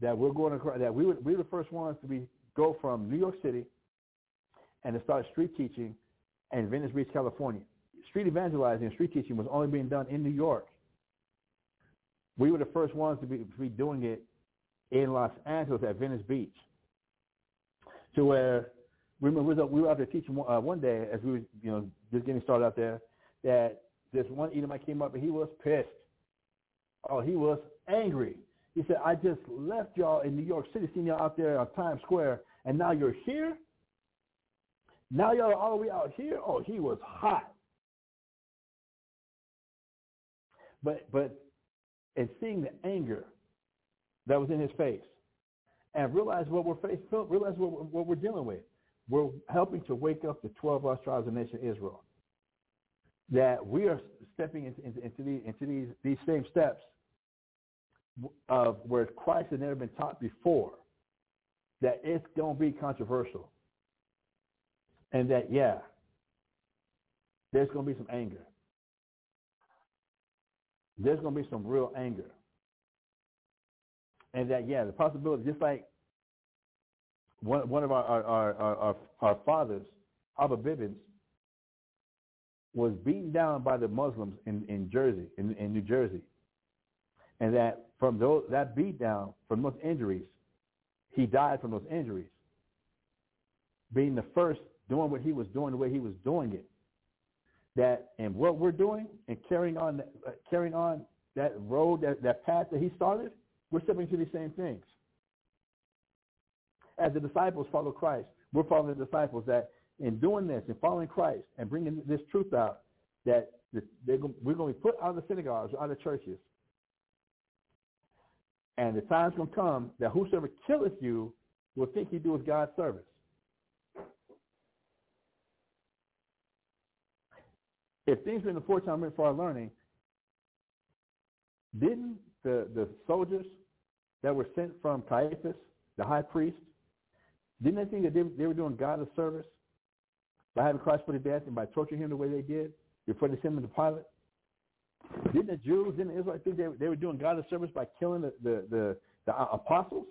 that we're going to that we were we were the first ones to be go from New York City and to start street teaching in Venice Beach, California. Street evangelizing and street teaching was only being done in New York. We were the first ones to be, to be doing it in Los Angeles at Venice Beach. To where we were, we were out there teaching one, uh, one day as we were, you know, just getting started out there, that this one Edomite came up and he was pissed. Oh, he was angry. He said, I just left y'all in New York City, seen y'all out there on Times Square, and now you're here? Now y'all are all the way out here? Oh, he was hot. But but and seeing the anger that was in his face and realize what we're facing, realize what, what we're dealing with. We're helping to wake up the 12 lost tribes of the nation Israel that we are stepping into, into, into, these, into these, these same steps of where Christ had never been taught before, that it's going to be controversial. And that, yeah, there's going to be some anger. There's going to be some real anger. And that, yeah, the possibility, just like one, one of our, our, our, our, our fathers, Abba Bibbins, was beaten down by the Muslims in, in Jersey, in, in New Jersey. And that from those, that beat down, from those injuries, he died from those injuries. Being the first doing what he was doing the way he was doing it. That and what we're doing and carrying on uh, carrying on that road, that, that path that he started, we're stepping into these same things. As the disciples follow Christ, we're following the disciples that in doing this and following Christ and bringing this truth out, that we're going to be put out of the synagogues, out of the churches. And the time's going to come that whosoever killeth you will think he doeth God's service. If things were in the fourth foretime for our learning, didn't the, the soldiers that were sent from Caiaphas, the high priest, didn't they think that they, they were doing God a service by having Christ put to death and by torturing him the way they did before they sent him to Pilate? Didn't the Jews, didn't the Israelites think they, they were doing God service by killing the, the, the, the apostles?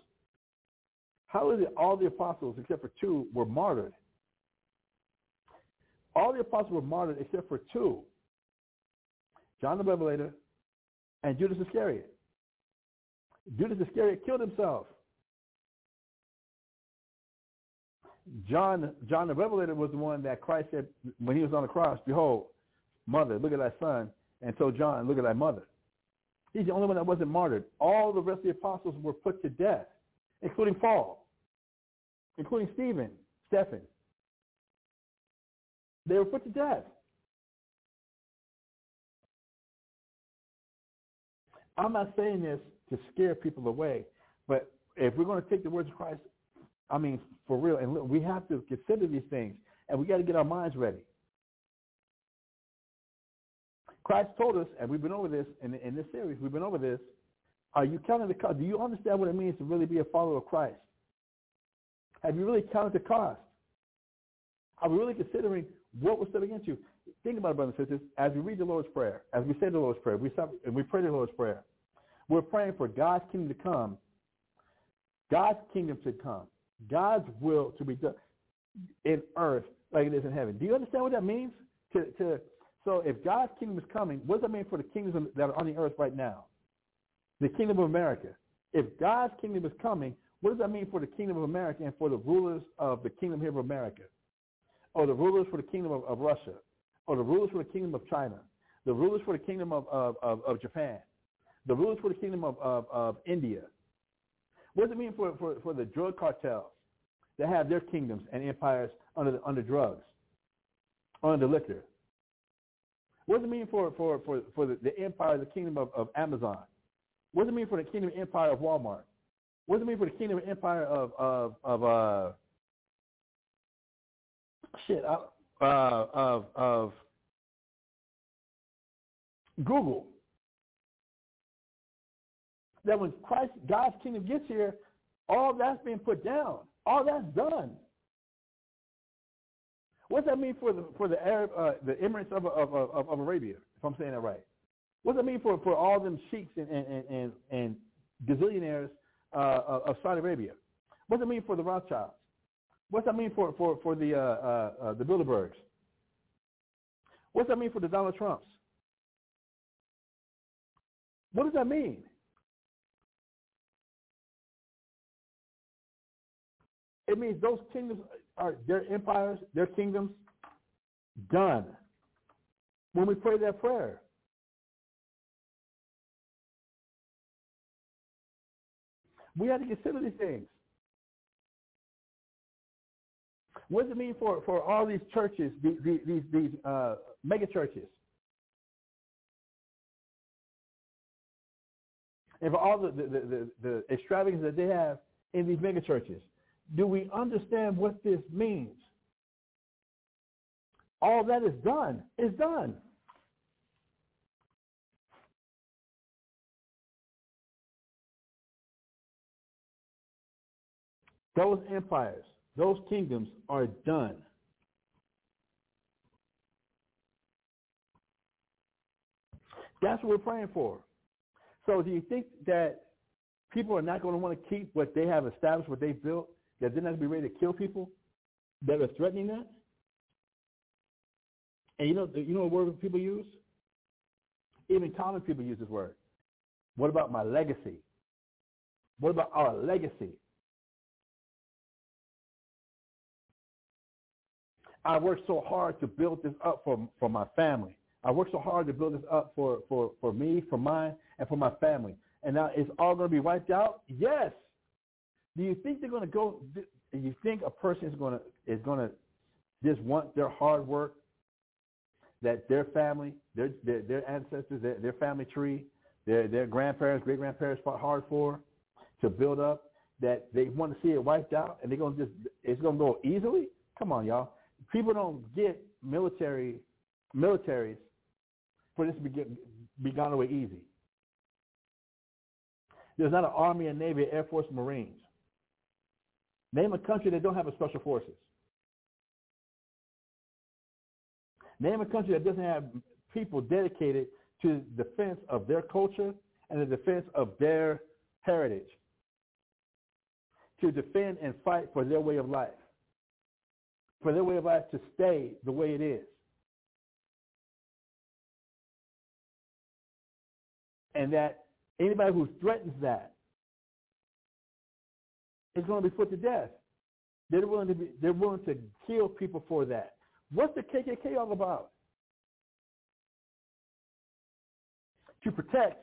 How is it all the apostles, except for two, were martyred? All the apostles were martyred except for two, John the Revelator and Judas Iscariot. Judas Iscariot killed himself. John, John the Revelator was the one that Christ said when he was on the cross, behold, mother, look at thy son, and told John, look at thy mother. He's the only one that wasn't martyred. All the rest of the apostles were put to death, including Paul, including Stephen, Stephen. They were put to death. I'm not saying this to scare people away, but if we're going to take the words of Christ, I mean, for real, and look, we have to consider these things, and we got to get our minds ready. Christ told us, and we've been over this in, in this series, we've been over this. Are you counting the cost? Do you understand what it means to really be a follower of Christ? Have you really counted the cost? Are we really considering what we're against you? Think about it, brothers and sisters. As we read the Lord's Prayer, as we say the Lord's Prayer, we stop, and we pray the Lord's Prayer. We're praying for God's kingdom to come, God's kingdom to come, God's will to be done in earth like it is in heaven. Do you understand what that means? To, to so if God's kingdom is coming, what does that mean for the kingdoms that are on the earth right now? The kingdom of America. If God's kingdom is coming, what does that mean for the kingdom of America and for the rulers of the kingdom here of America? Or the rulers for the kingdom of, of Russia? Or the rulers for the kingdom of China? The rulers for the kingdom of, of, of, of Japan? The rulers for the kingdom of, of, of India? What does it mean for, for, for the drug cartels that have their kingdoms and empires under, the, under drugs, under liquor? What does it mean for, for, for, for the, the empire, the kingdom of, of Amazon? What does it mean for the kingdom empire of Walmart? What does it mean for the kingdom empire of, of, of uh, shit, uh, of, of Google? That when Christ, God's kingdom gets here, all that's being put down. All that's done. What does that mean for the for the Arab uh, the Emirates of, of of of Arabia? If I'm saying that right. What does that mean for, for all them sheiks and and and, and gazillionaires uh, of Saudi Arabia? What does that mean for the Rothschilds? What does that mean for for for the uh, uh, uh, the Bilderbergs? What does that mean for the Donald Trumps? What does that mean? It means those kingdoms are their empires, their kingdoms, done. When we pray that prayer. We have to consider these things. What does it mean for, for all these churches, these, these, these uh, mega churches? And for all the, the, the, the extravagance that they have in these mega churches? Do we understand what this means? All that is done is done. Those empires, those kingdoms are done. That's what we're praying for. So do you think that people are not going to want to keep what they have established, what they've built, that not going to be ready to kill people that are threatening that? And you know, you know what word people use? Even common people use this word. What about my legacy? What about our legacy? I worked so hard to build this up for, for my family. I worked so hard to build this up for, for, for me, for mine, and for my family. And now it's all going to be wiped out? Yes. Do you think they're going to go? Do you think a person is going to is going to just want their hard work that their family, their their, their ancestors, their, their family tree, their their grandparents, great grandparents fought hard for to build up? That they want to see it wiped out, and they're going to just it's going to go easily? Come on, y'all. People don't get military militaries for this to be, be gone away easy. There's not an Army, a Navy, Air Force, Marines. Name a country that don't have a special forces. Name a country that doesn't have people dedicated to defense of their culture and the defense of their heritage, to defend and fight for their way of life, for their way of life to stay the way it is. And that anybody who threatens that is going to be put to death. They're willing to be, they're willing to kill people for that. What's the KKK all about? To protect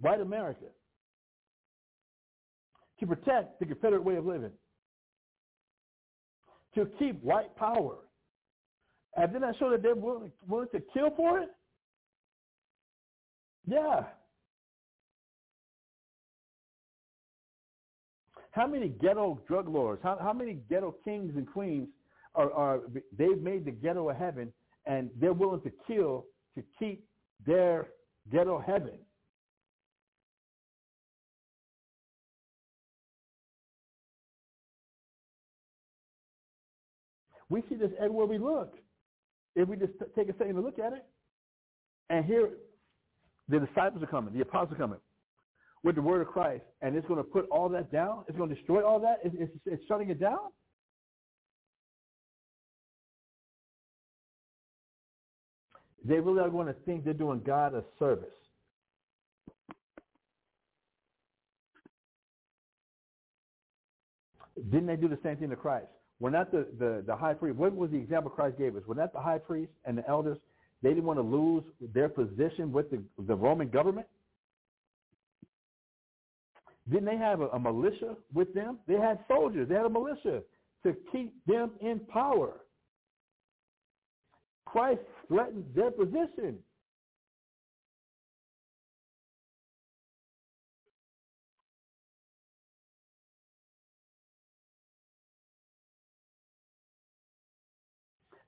white America. To protect the Confederate way of living. To keep white power. And then I show that they're willing, willing to kill for it? Yeah. How many ghetto drug lords, how, how many ghetto kings and queens are, are, they've made the ghetto a heaven and they're willing to kill to keep their ghetto heaven? We see this everywhere we look. If we just take a second to look at it, and here the disciples are coming, the apostles are coming. With the word of Christ, and it's going to put all that down? It's going to destroy all that? It's, it's, it's shutting it down? They really are going to think they're doing God a service. Didn't they do the same thing to Christ? When not the, the, the high priest, what was the example Christ gave us? When not the high priest and the elders, they didn't want to lose their position with the, the Roman government? Didn't they have a, a militia with them? They had soldiers. They had a militia to keep them in power. Christ threatened their position.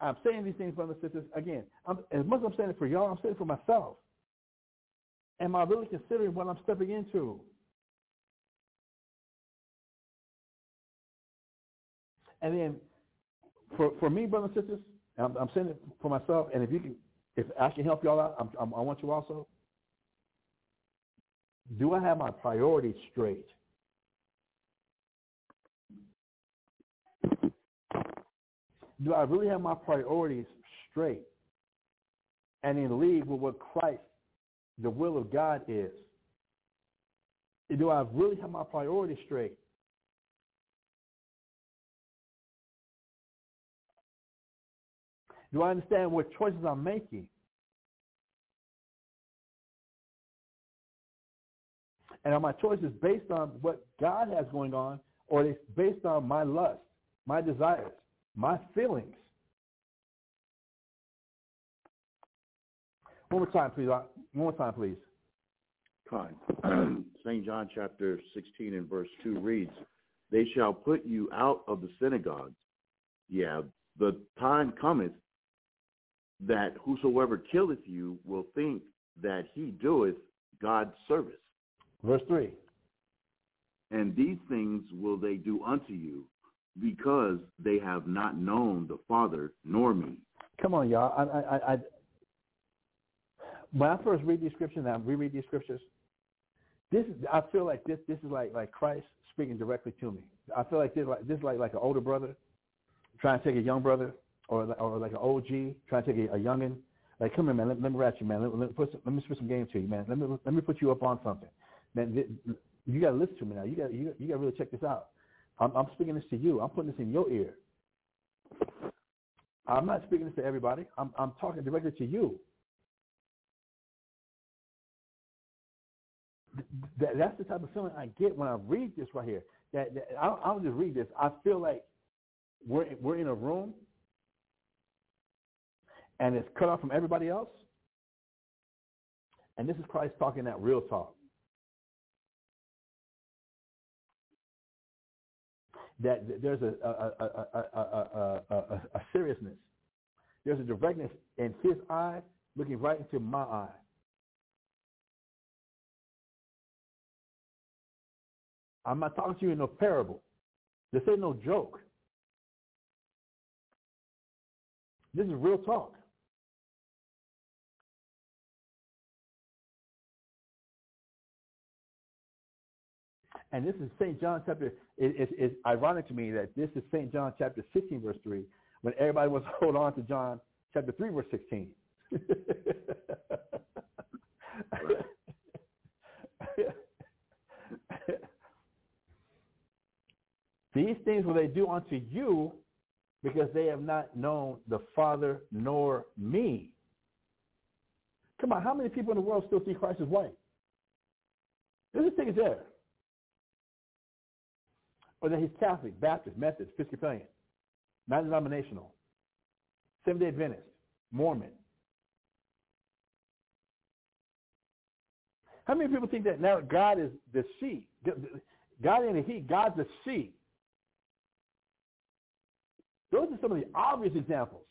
I'm saying these things, brothers and sisters, again, I'm, as much as I'm saying it for y'all, I'm saying it for myself. Am I really considering what I'm stepping into? And then for, for me, brothers and sisters, I'm, I'm saying it for myself, and if you can, if I can help y'all out, I'm, I'm, I want you also. Do I have my priorities straight? Do I really have my priorities straight and in league with what Christ, the will of God is? Do I really have my priorities straight? Do I understand what choices I'm making? And are my choices based on what God has going on, or are they based on my lust, my desires, my feelings? One more time, please. One more time, please.
Fine. (clears throat) St. John chapter 16 and verse 2 reads, They shall put you out of the synagogues. Yeah, the time cometh that whosoever killeth you will think that he doeth God's service.
Verse 3.
And these things will they do unto you, because they have not known the Father nor me.
Come on, y'all. I, I, I, when I first read these scriptures and I reread these scriptures, this is, I feel like this this is like like Christ speaking directly to me. I feel like this like this is like like an older brother trying to take a young brother or or like an OG trying to take a, a youngin. Like, come here, man. Let, let me rat you, man. Let, let, put some, let me spit some game to you, man. Let me let me put you up on something, man. Th- you got to listen to me now. You got you, you got to really check this out. I'm, I'm speaking this to you. I'm putting this in your ear. I'm not speaking this to everybody. I'm I'm talking directly to you. That, that's the type of feeling I get when I read this right here. That, that I, don't, I don't just read this. I feel like we're we're in a room and it's cut off from everybody else. And this is Christ talking that real talk. That there's a a, a, a, seriousness. There's a directness in his eye looking right into my eye. I'm not talking to you in no parable. This ain't no joke. This is real talk. And this is St. John chapter, it, it, it's ironic to me that this is St. John chapter 16, verse 3, when everybody wants to hold on to John chapter 3, verse 16. (laughs) These things will they do unto you because they have not known the Father nor me. Come on, how many people in the world still see Christ as white? This thing is there. Or that he's Catholic, Baptist, Methodist, Episcopalian, non-denominational, Seventh-day Adventist, Mormon. How many people think that now God is the she? God ain't a he, God's the she. Those are some of the obvious examples.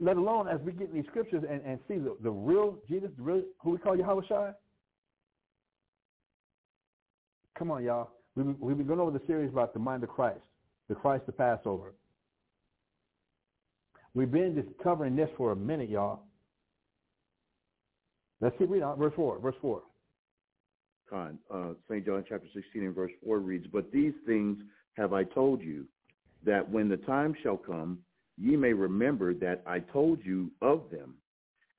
Let alone as we get in these scriptures and, and see the, the real Jesus, the real who we call Yahawashi. Come on, y'all. We've, we've been going over the series about the mind of Christ, the Christ, the Passover. We've been just covering this for a minute, y'all. Let's keep reading on. Verse 4. Verse 4.
Con, uh, St. John chapter 16 and verse 4 reads, But these things have I told you, that when the time shall come, ye may remember that I told you of them.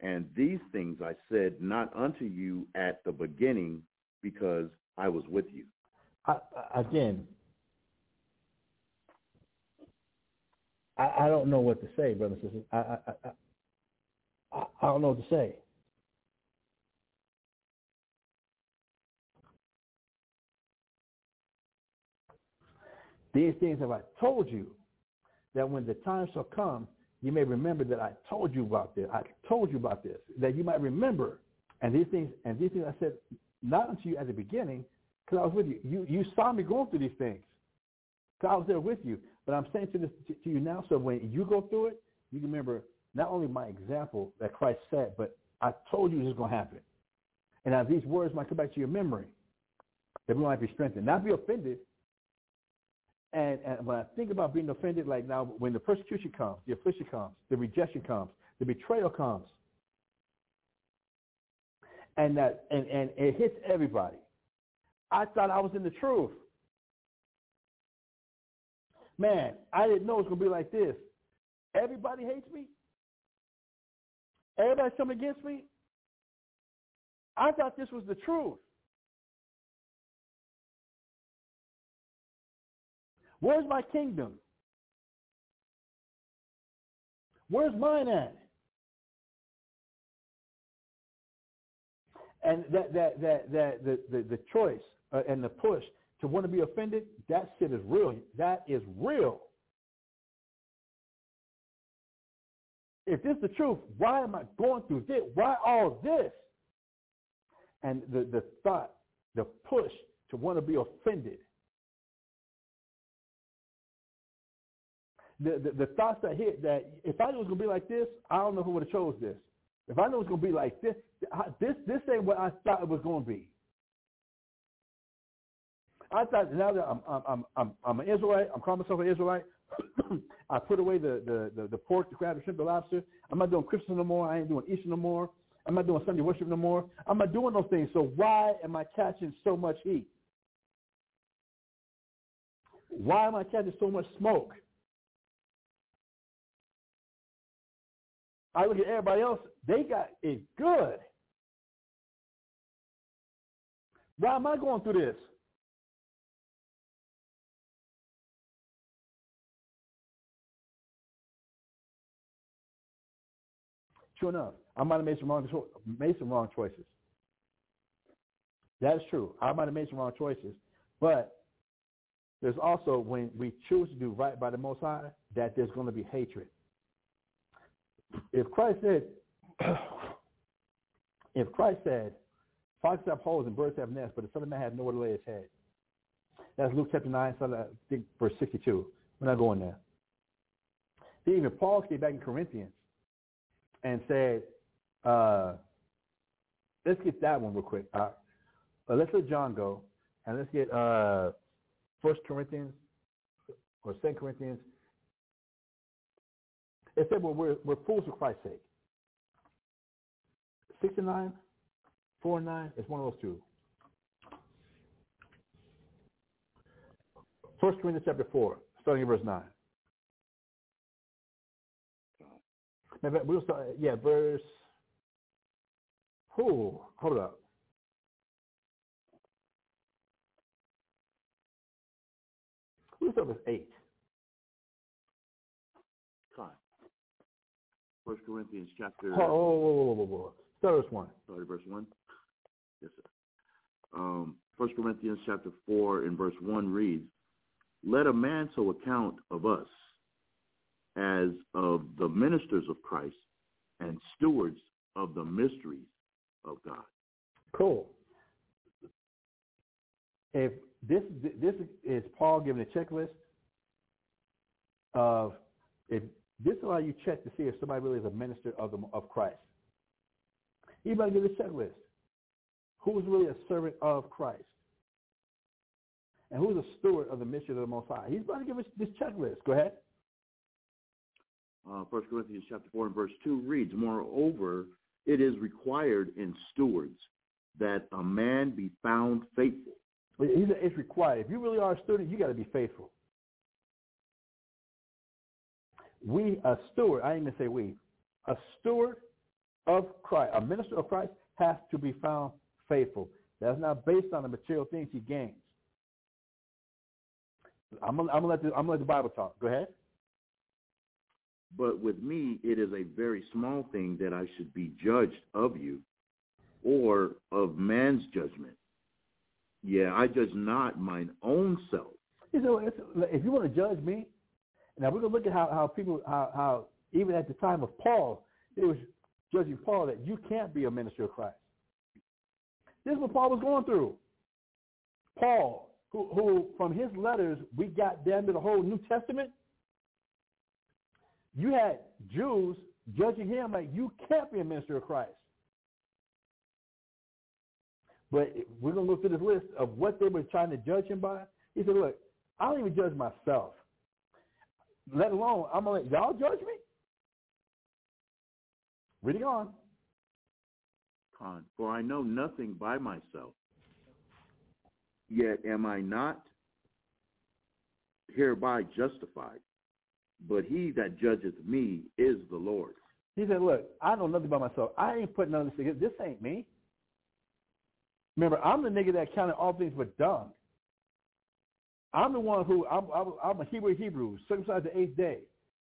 And these things I said not unto you at the beginning, because I was with you.
I, again, I, I don't know what to say, brothers and sisters. I, I, I don't know what to say. These things have I told you, that when the time shall come, you may remember that I told you about this. I told you about this, that you might remember. And these things, and these things I said not unto you at the beginning, because I was with you. You you saw me going through these things. Because I was there with you. But I'm saying to this to, to you now, so when you go through it, you remember not only my example that Christ said, but I told you this is going to happen. And now these words might come back to your memory, that we might be strengthened. Not be offended. And, and when I think about being offended, like now, when the persecution comes, the affliction comes, the rejection comes, the betrayal comes, and that and, and it hits everybody. I thought I was in the truth. Man, I didn't know it was gonna be like this. Everybody hates me. Everybody's coming against me. I thought this was the truth. Where's my kingdom? Where's mine at? And that that that that the the, the choice uh, and the push to want to be offended, that shit is real. That is real. If this is the truth, why am I going through this? Why all this? And the, the thought, the push to want to be offended. The, the, the thoughts that hit that if I knew it was going to be like this, I don't know who would have chose this. If I knew it was going to be like this, this, this ain't what I thought it was going to be. I thought now that I'm I'm I'm I'm an Israelite, I'm calling myself an Israelite. (clears throat) I put away the, the, the, the pork, the crab, the shrimp, the lobster. I'm not doing Christmas no more. I ain't doing Easter no more. I'm not doing Sunday worship no more. I'm not doing those things. So why am I catching so much heat? Why am I catching so much smoke? I look at everybody else, they got it good. Why am I going through this? True enough, I might have made some wrong made some wrong choices. That is true. I might have made some wrong choices, but there's also when we choose to do right by the Most High, that there's going to be hatred. If Christ said, (clears throat) if Christ said, foxes have holes and birds have nests, but the Son of Man had nowhere to lay his head. That's Luke chapter 9, I think verse 62. We're not going there. See, even Paul came back in Corinthians and said, uh, let's get that one real quick. Uh, uh, let's let John go, and let's get uh, First Corinthians or Second Corinthians. It said, well, we're, we're fools for Christ's sake. 69, 4 and 9 is one of those two. First Corinthians chapter 4, starting at verse 9. We'll start, yeah, verse, oh, hold up. We'll start with
8. First Corinthians chapter.
Oh, whoa, whoa, whoa, whoa, whoa. Start with one.
Sorry, verse one. Yes, sir. Um, First Corinthians chapter four and verse one reads, "Let a man so account of us as of the ministers of Christ and stewards of the mysteries of God."
Cool. If this this is Paul giving a checklist of if this is how you check to see if somebody really is a minister of the of Christ. He might give a checklist. Who's really a servant of Christ? And who's a steward of the mission of the Most High? He's about to give us this checklist. Go ahead.
uh, 1 Corinthians chapter 4 and verse 2 reads, Moreover, it is required in stewards that a man be found faithful.
It's required. If you really are a student, you got to be faithful. We, a steward, I ain't even say we, a steward of Christ, a minister of Christ has to be found faithful. That's not based on the material things he gains. I'm gonna, I'm gonna let the, I'm gonna let the Bible talk. Go ahead.
But with me, it is a very small thing that I should be judged of you or of man's judgment. Yeah, I judge not mine own self.
You know, if you want to judge me, now we're gonna look at how, how people how, how even at the time of Paul, it was judging Paul that you can't be a minister of Christ. This is what Paul was going through. Paul, who, who from his letters we got down to the whole New Testament. You had Jews judging him like you can't be a minister of Christ. But we're going to look through this list of what they were trying to judge him by. He said, look, I don't even judge myself. Let alone, I'm going to let y'all judge me? Reading on.
Con, for I know nothing by myself. Yet am I not hereby justified, but he that judgeth me is the Lord.
He said, look, I know nothing by myself. I ain't putting none of this together. This ain't me. Remember, I'm the nigga that counted all things but dung. I'm the one who, I'm, I'm, a Hebrew Hebrew, circumcised the eighth day.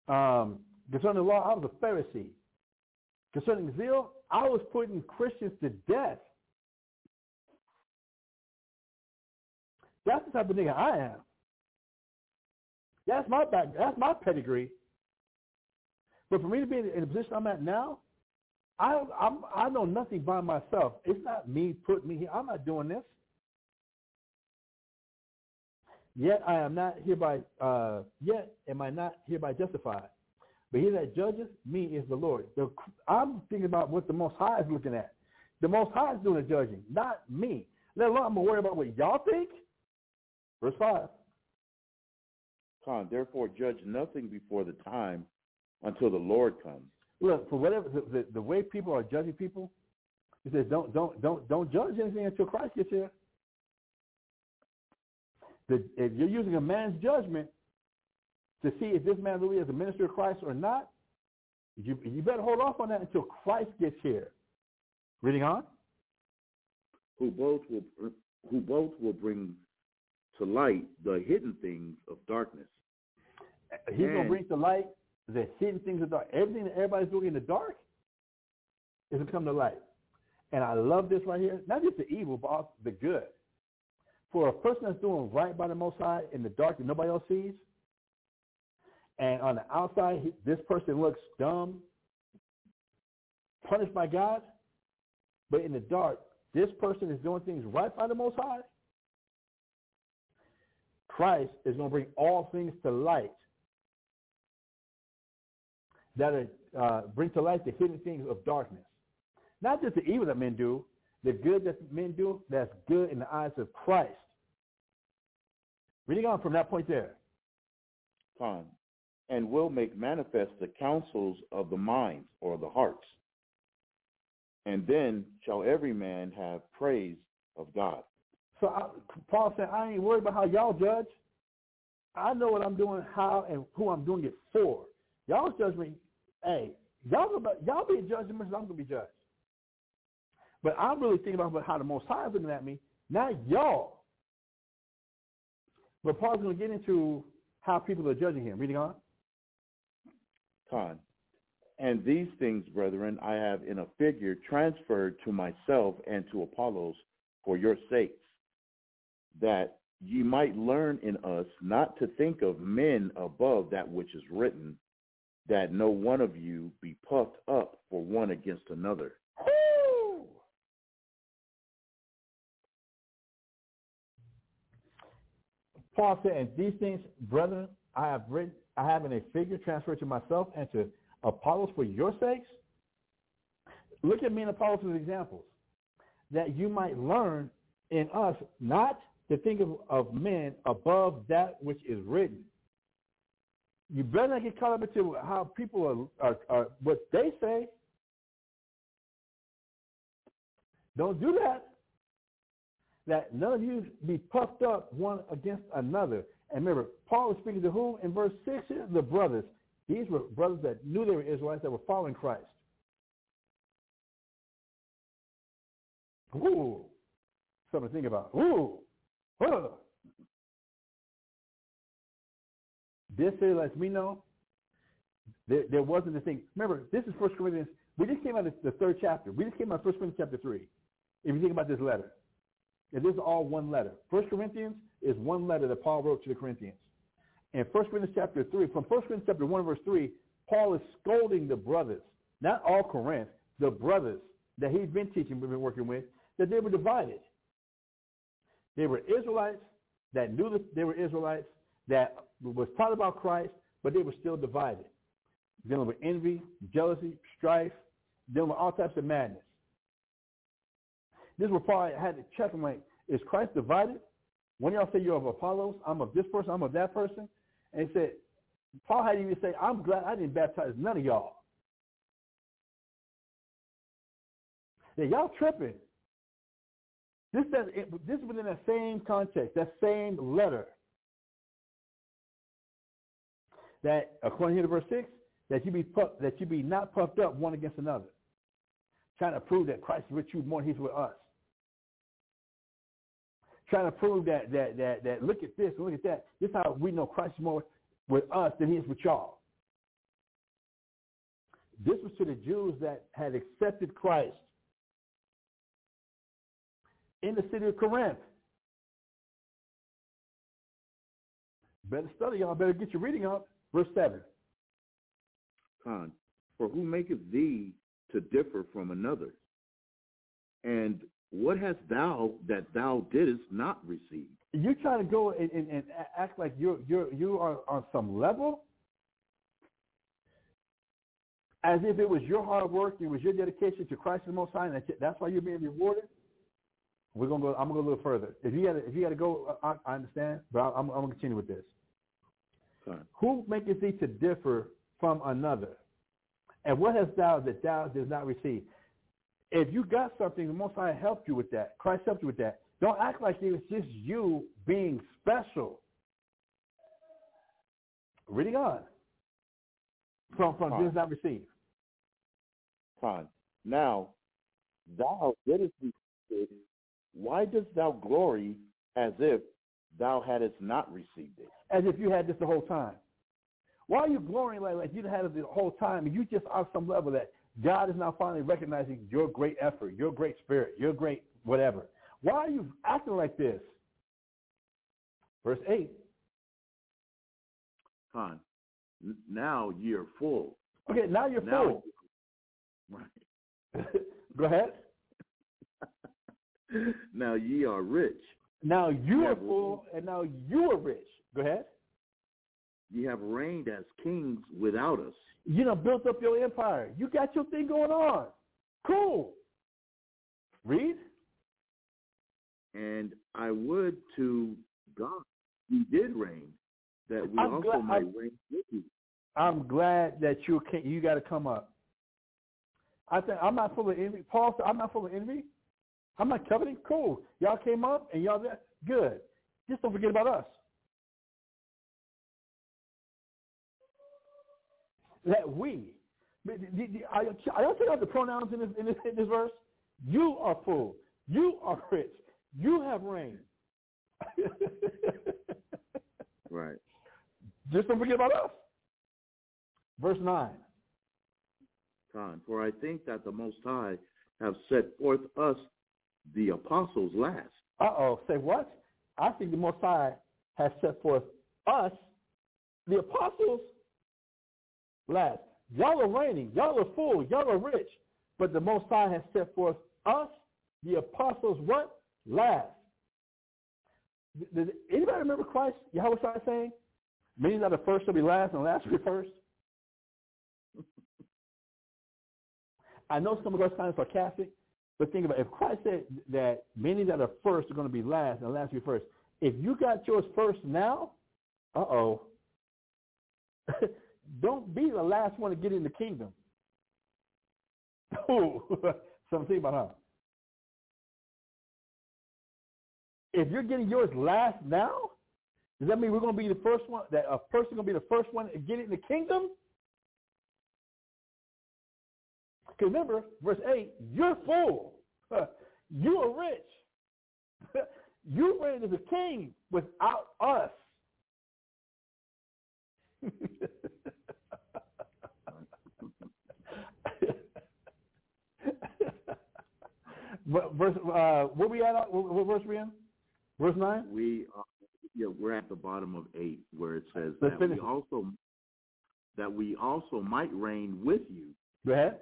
Um, concerning the law, I was a Pharisee. Concerning zeal, I was putting Christians to death. That's the type of nigga I am. That's my back. That's my pedigree. But for me to be in the position I'm at now, I I'm, I know nothing by myself. It's not me putting me here. I'm not doing this. Yet I am not hereby. Uh, yet am I not hereby justified. But he that judges me is the Lord. The, I'm thinking about what the Most High is looking at. The Most High is doing the judging, not me. Let alone I'm going to worry about what y'all think. Verse 5.
Con, therefore judge nothing before the time until the Lord comes.
Look, for whatever the, the, the way people are judging people, he says don't don't don't don't judge anything until Christ gets here. The, if you're using a man's judgment to see if this man really is a minister of Christ or not, you you better hold off on that until Christ gets here. Reading on.
Who both will who both will bring to light the hidden things of darkness.
He's
And-
gonna bring to light the hidden things of dark. Everything that everybody's doing in the dark is gonna come to light. And I love this right here. Not just the evil, but also the good. For a person that's doing right by the Most High in the dark that nobody else sees, and on the outside, he, this person looks dumb, punished by God, but in the dark, this person is doing things right by the Most High. Christ is going to bring all things to light that are, uh, bring to light the hidden things of darkness. Not just the evil that men do, the good that men do, that's good in the eyes of Christ. Reading on from that point there.
Con, and will make manifest the counsels of the minds or the hearts. And then shall every man have praise of God.
So I, Paul said, I ain't worried about how y'all judge. I know what I'm doing, how and who I'm doing it for. Y'all's judgment, hey, y'all gonna, y'all be judged as much as I'm gonna be judged. But I'm really thinking about how the Most High is looking at me, not y'all. But Paul's gonna get into how people are judging him. Reading on.
Con. And these things, brethren, I have in a figure transferred to myself and to Apollos for your sakes, that ye might learn in us not to think of men above that which is written, that no one of you be puffed up for one against another.
Paul said, and these things, brethren, I have written, I have in a figure transferred to myself and to Apollos for your sakes. Look at me and Apollos as examples, that you might learn in us not to think of, of men above that which is written. You better not get caught up into how people are, are, are what they say. Don't do that. That none of you be puffed up one against another. And remember, Paul was speaking to whom? In verse 6, the brothers. These were brothers that knew they were Israelites that were following Christ. Ooh. Something to think about. Ooh. Huh. This here lets me know there, there wasn't a thing. Remember, this is First Corinthians. We just came out of the third chapter. We just came out of First Corinthians chapter 3. If you think about this letter. This is all one letter. First Corinthians is one letter that Paul wrote to the Corinthians. In First Corinthians chapter 3, from First Corinthians chapter 1 verse 3, Paul is scolding the brothers, not all Corinth, the brothers that he's been teaching, we've been working with, that they were divided. They were Israelites that knew that they were Israelites, that was taught about Christ, but they were still divided, dealing with envy, jealousy, strife, dealing with all types of madness. This is where Paul had to check him like, is Christ divided? When y'all say you're of Apollos, I'm of this person, I'm of that person. And he said, Paul had even say, I'm glad I didn't baptize none of y'all. Yeah, y'all tripping. This does this is within that same context, that same letter. That according to verse six, that you be puff, that you be not puffed up one against another, trying to prove that Christ is with you more than he's with us. Trying to prove that that that that look at this, look at that. This is how we know Christ is more with us than he is with y'all. This was to the Jews that had accepted Christ in the city of Corinth. Better study, y'all. Better get your reading up. Verse 7.
Con, for who maketh thee to differ from another? And what hast thou that thou didst not receive?
You trying to go and, and, and act like you're you're you are on some level, as if it was your hard work, it was your dedication to Christ the Most High, and that's why you're being rewarded. We're gonna go. I'm gonna go a little further. If you got if you got to go, I, I, understand, but I, am I'm gonna continue with this. Who maketh thee to differ from another? And what hast thou that thou does not receive? If you got something, the Most High helped you with that. Christ helped you with that. Don't act like it was just you being special. Reading on. From from
Fine.
not receive.
Fine. Now, thou didst receive it. Why dost thou glory as if thou hadst not received it?
As if you had this the whole time. Why are you glorying like, like you had it the whole time and you just on some level that God is now finally recognizing your great effort, your great spirit, your great whatever. Why are you acting like this? Verse 8.
Fine. Now you're full.
Okay, now you're
Now,
full.
right. (laughs)
Go ahead. (laughs)
now ye are rich.
Now you
Yeah,
are full and now you are rich. Go ahead.
Ye have reigned as kings without us.
You know, built up your empire. You got your thing going on. Cool. Read.
And I would to God you did reign, that we
I'm
also
glad-
might
I'm-
reign with you.
I'm glad that you can you got to come up. I think I'm not full of envy. Paul said, I'm not full of envy. I'm not coveting. Cool. Y'all came up and y'all. Good. Just don't forget about us. That we. I I don't take out the pronouns in this, in this in this verse. You are full. You are rich. You have reign. (laughs)
Right.
Just don't forget about us. Verse nine.
Con. For I think that the Most High have set forth us, the apostles, last.
Uh-oh. Say what? I think the Most High has set forth us, the apostles, last. Y'all are reigning. Y'all are full. Y'all are rich. But the Most High has set forth us, the apostles, what? Last. Does anybody remember Christ, Yahawashi saying, many that are first shall be last and last will be first? (laughs) I know some of us kind of sarcastic, but think about it. If Christ said that many that are first are going to be last and last will be first, if you got yours first now, uh-oh. (laughs) don't be the last one to get in the kingdom. Oh, (laughs) something about her. If you're getting yours last now, does that mean we're going to be the first one? That a person going to be the first one to get it in the kingdom? Because remember, verse eight, you're full. (laughs) You are rich. (laughs) You reign as a king without us. But verse, uh, where we at? What, what verse we in? Verse nine.
We uh, yeah, we're at the bottom of eight where it says
Let's
that
finish
we also that we also might reign with you.
Go ahead.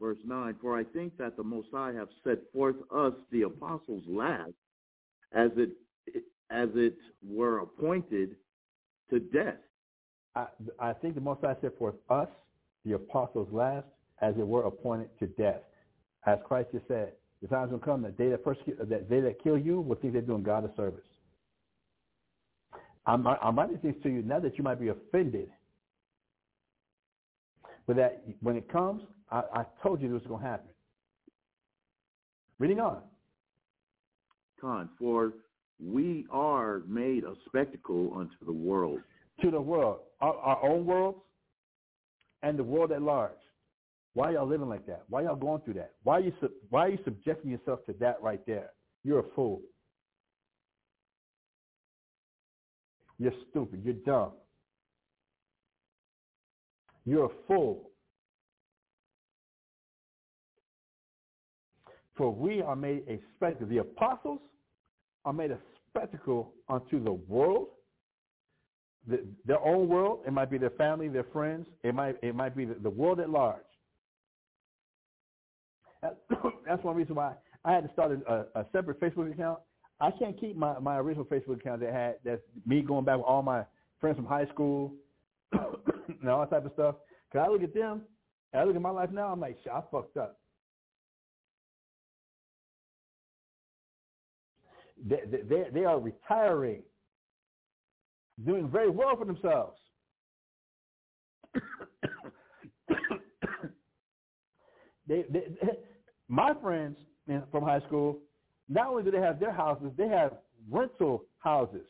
Verse nine. For I think that the Most High have set forth us the apostles last, as it as it were appointed to death.
I, I think the Most High set forth us, the apostles, last, as it were appointed to death. As Christ just said, the times will come that they that persecute, that they that kill you will think they're doing God a service. I'm, I'm writing things to you now that you might be offended, but that when it comes, I, I told you this was going to happen. Reading on.
Con, for we are made a spectacle unto the world.
To the world, our, our own world and the world at large. Why y'all living like that? Why y'all going through that? Why are you why are you subjecting yourself to that right there? You're a fool. You're stupid. You're dumb. You're a fool. For we are made a spectacle. The apostles are made a spectacle unto the world, the, their own world. It might be their family, their friends. It might it might be the, the world at large. That- (coughs) That's one reason why I had to start a, a separate Facebook account. I can't keep my, my original Facebook account that had that's me going back with all my friends from high school (coughs) and all that type of stuff. Cause I look at them, and I look at my life now. I'm like, shit, I fucked up. They, they- they are retiring, doing very well for themselves. (coughs) they, they, my friends in- from high school, not only do they have their houses, they have rental houses.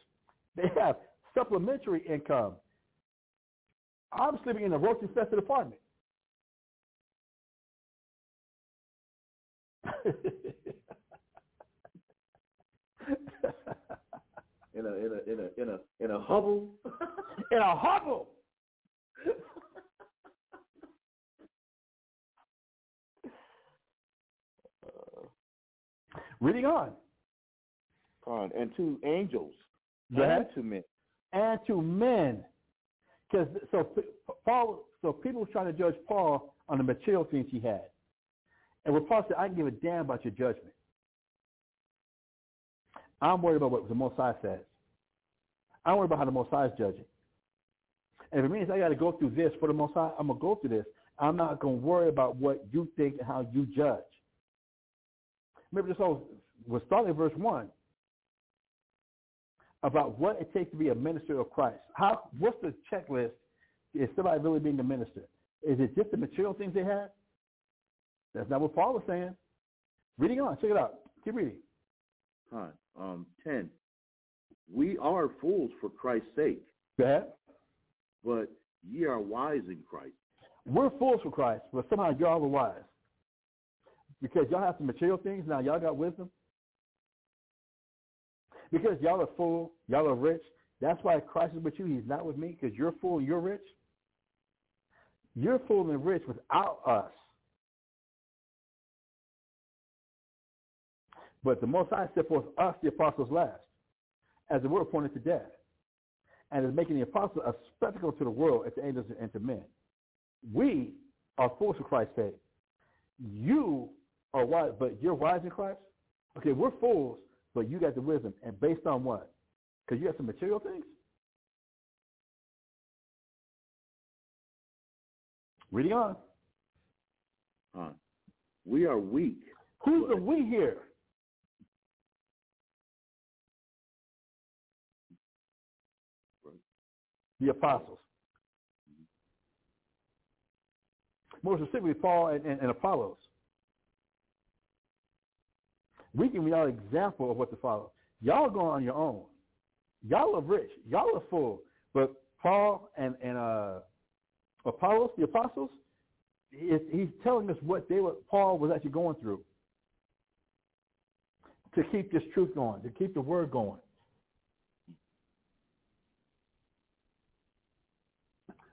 They have supplementary income. I'm sleeping in a roach infested apartment. (laughs)
In a in a in a in a in a hovel. (laughs)
in a hovel. (laughs) Reading on.
And to angels.
Ahead.
And to men.
and to men. Because so Paul, so people were trying to judge Paul on the material things he had, and what Paul said, I can give a damn about your judgment. I'm worried about what the Most High says. I'm worried about how the Most High is judging. And if it means I got to go through this for the Most High, I'm gonna go through this. I'm not gonna worry about what you think and how you judge. Remember this whole was starting in verse one about what it takes to be a minister of Christ. How what's the checklist? Is somebody really being the minister? Is it just the material things they had? That's not what Paul was saying. Reading on, check it out. Keep reading.
Con, um, ten. We are fools for Christ's sake,
Go ahead.
but ye are wise in Christ.
We're fools for Christ, but somehow y'all are wise. Because y'all have some material things, now y'all got wisdom. Because y'all are full, y'all are rich. That's why Christ is with you. He's not with me because you're full and you're rich. You're full and rich without us. But the Most High set forth us, the apostles, last, as the word appointed to death, and is making the apostles a spectacle to the world, and to angels, and to men. We are fools for Christ's sake. You are wise, but you're wise in Christ? Okay, we're fools, but you got the wisdom. And based on what? Because you got some material things? Reading on.
Huh. We are weak.
Who's the we here? The apostles. More specifically, Paul and, and, and Apollos. We can be our example of what to follow. Y'all going on your own. Y'all are rich. Y'all are full. But Paul and, and uh, Apollos, the apostles, he- he's telling us what they were, Paul was actually going through to keep this truth going, to keep the word going.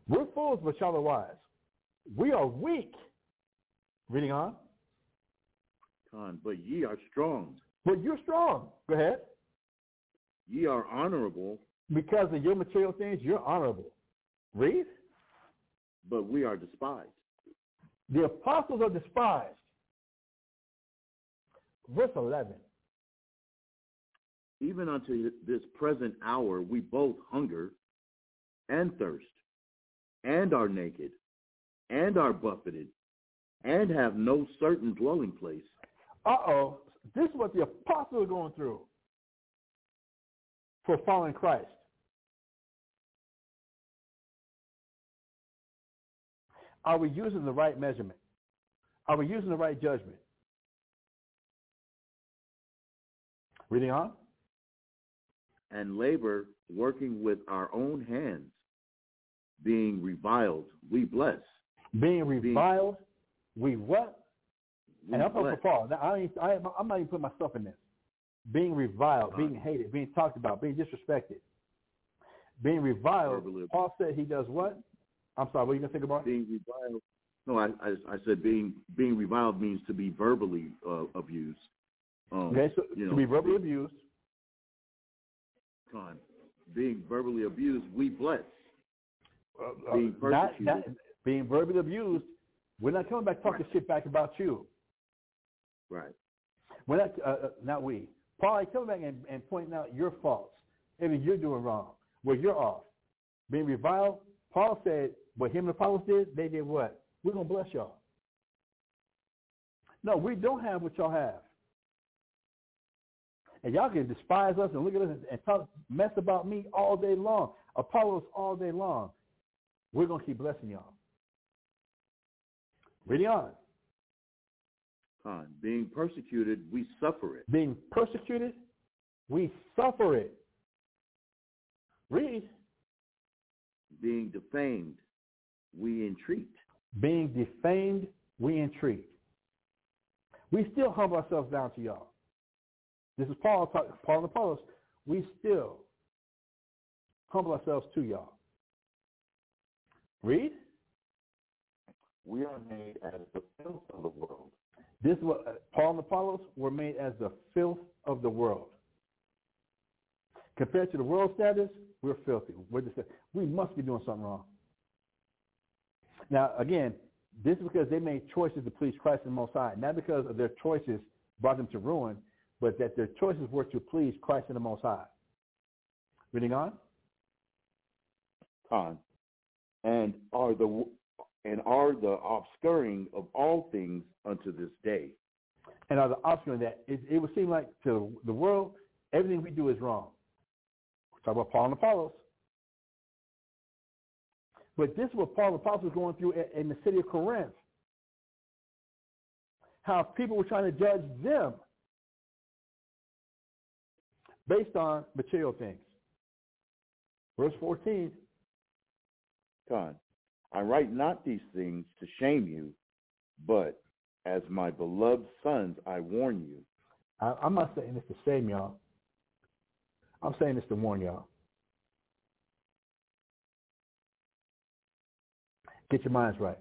We're fools, but y'all are wise. We are weak. Reading on.
Con, but ye are strong.
But you're strong. Go ahead.
Ye are honorable,
Because of your material things, you're honorable. Read.
but we are despised.
The apostles are despised. Verse 11.
Even unto this present hour we both hunger and thirst, and are naked, and are buffeted, and have no certain dwelling place.
Uh-oh. This is what the apostles are going through for following Christ. Are we using the right measurement? Are we using the right judgment? Reading on.
and labor working with our own hands, being reviled, we bless.
Being reviled, we what? And I'm talking for. Paul. Now, I ain't, I, I'm not even putting myself in this. Being reviled, being hated, being talked about, being disrespected. Being reviled, Paul said he does what? I'm sorry, what are you going to think about?
Being reviled. No, I, I, I said being being reviled means to be verbally uh, abused. Um,
Okay, so
you
to be verbally abused,
Con, being verbally abused, we bless.
uh,
Being
not, not, being verbally abused, we're not coming back talking shit back about you.
Right.
We're not, uh, uh, not we. Paul, ain't coming back and, and pointing out your faults. Everything you're doing wrong, where you're off. Being reviled, Paul said what him and Apollos did, they did what? We're going to bless y'all. No, we don't have what y'all have. And y'all can despise us and look at us and, and talk mess about me all day long, Apollos all day long. We're going to keep blessing y'all. Reading on.
Con, being persecuted, we suffer it.
Being persecuted, we suffer it. Read.
Being defamed, we entreat.
Being defamed, we entreat. We still humble ourselves down to y'all. This is Paul, talk, Paul and Apollos. We still humble ourselves to y'all. Read.
We are made as the filth of the world.
This uh, Paul and Apollos were made as the filth of the world. Compared to the world status, we're filthy. We're just, we must be doing something wrong. Now, again, this is because they made choices to please Christ and the Most High, not because of their choices brought them to ruin, but that their choices were to please Christ and the Most High. Reading on.
On. and are the and are the obscuring of all things unto this day.
and are the obscuring that. It, it would seem like to the world, everything we do is wrong. We talk about Paul and Apollos. But this is what Paul and Apollos was going through in, in the city of Corinth. How people were trying to judge them based on material things. Verse 14,
Con, I write not these things to shame you, but as my beloved sons, I warn you.
I, I'm not saying this to shame y'all. I'm saying this to warn y'all. Get your minds right.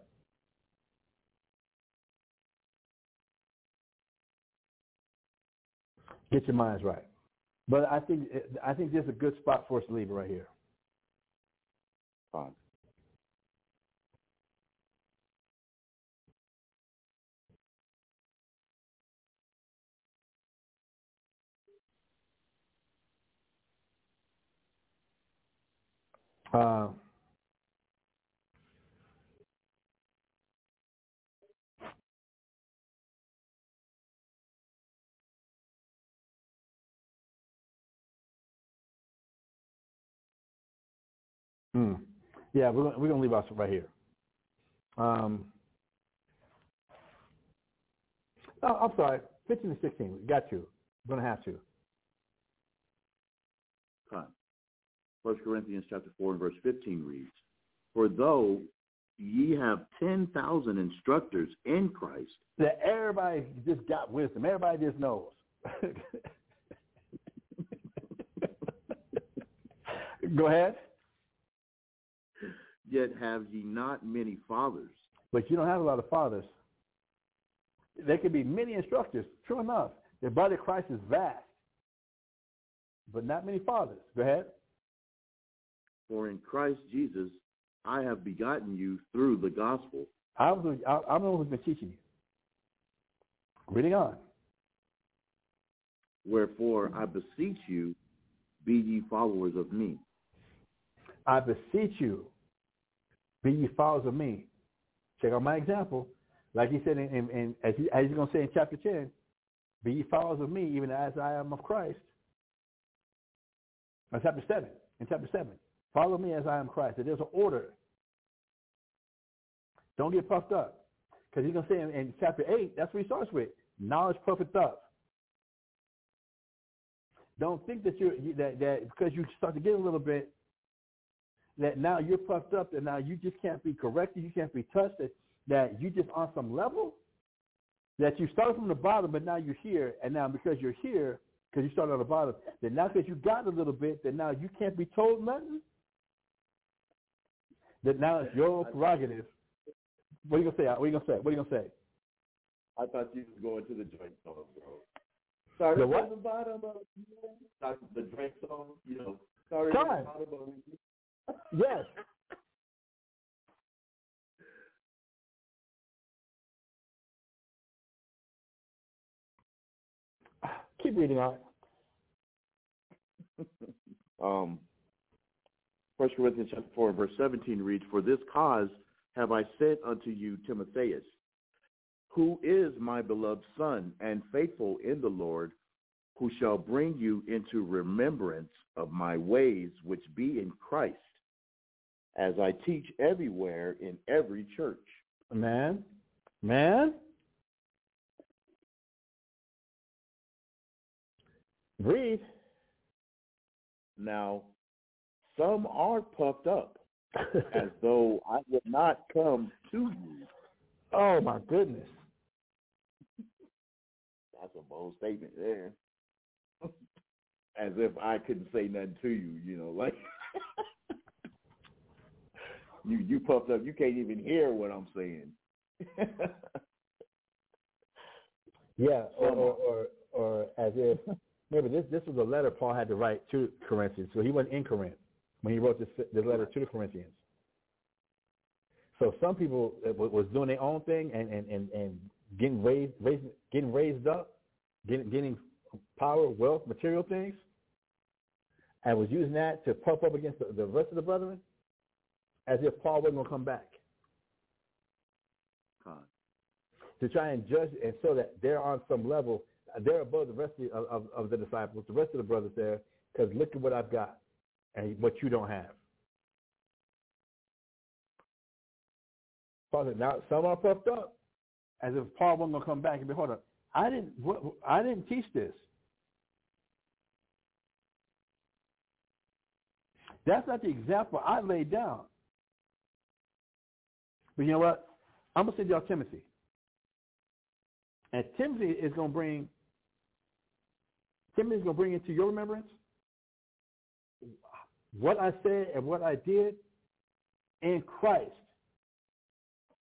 Get your minds right. But I think I think this is a good spot for us to leave it right here.
Con.
Uh, hmm. Yeah, we're gonna, we're gonna leave us right here. Um, Oh, I'm sorry. 15 and 16. Got you. Going to have to.
Fine. First Corinthians chapter 4 and verse 15 reads, For though ye have 10,000 instructors in Christ,
That everybody just got wisdom. Everybody just knows. (laughs) Go ahead.
yet have ye not many fathers.
But you don't have a lot of fathers. There could be many instructors. True enough. The body of Christ is vast. But not many fathers. Go ahead.
For in Christ Jesus I have begotten you through the gospel.
I was, I, I'm the one who's been teaching you. Reading on.
Wherefore I beseech you, be ye followers of me.
I beseech you, be ye followers of me. Check out my example. Like he said, in, in, in as, he, as he's going to say in chapter 10, be ye followers of me, even as I am of Christ. In chapter 7, in chapter 7, follow me as I am Christ. There's an order. Don't get puffed up. Because he's going to say in, in chapter 8, that's what he starts with. Knowledge puffeth up. Don't think that you're that, that because you start to get a little bit that now you're puffed up and now you just can't be corrected, you can't be touched, that, that you just on some level that you started from the bottom, but now you're here, and now because you're here, because you started on the bottom, then now because you got a little bit, then now you can't be told nothing. That now it's your prerogative. What are you gonna say? What are you gonna say? What are you gonna say?
I thought you was going to the joint song, bro. Started
The what?
the bottom of started the drink song, you know. Started
Come
at the bottom of
Yes. (sighs) Keep reading on. (laughs)
um, First Corinthians chapter four, verse seventeen reads, "For this cause have I sent unto you Timotheus, who is my beloved son and faithful in the Lord, who shall bring you into remembrance of my ways which be in Christ, as I teach everywhere in every church."
Man, man. Read.
Now, some are puffed up, (laughs) as though I would not come to you.
oh my goodness.
That's a bold statement there. As if I couldn't say nothing to you, you know, like (laughs) you you puffed up, you can't even hear what I'm saying. (laughs)
Yeah, or, or or or as if remember this this was a letter Paul had to write to Corinthians, so he wasn't in Corinth when he wrote this this letter to the Corinthians. So some people was doing their own thing and and and, and getting raised, raised getting raised up, getting getting power, wealth, material things, and was using that to puff up against the, the rest of the brethren, as if Paul wasn't gonna come back
Con.
to try and judge and so that they're on some level, they're above the rest of, of, of the disciples, the rest of the brothers there, because look at what I've got and what you don't have. Father, now some are puffed up, as if Paul wasn't gonna come back and be, hold on, I didn't, I didn't teach this. That's not the example I laid down. But you know what? I'm gonna send y'all Timothy. And Timothy is going to bring Timothy is to bring into your remembrance what I said and what I did in Christ.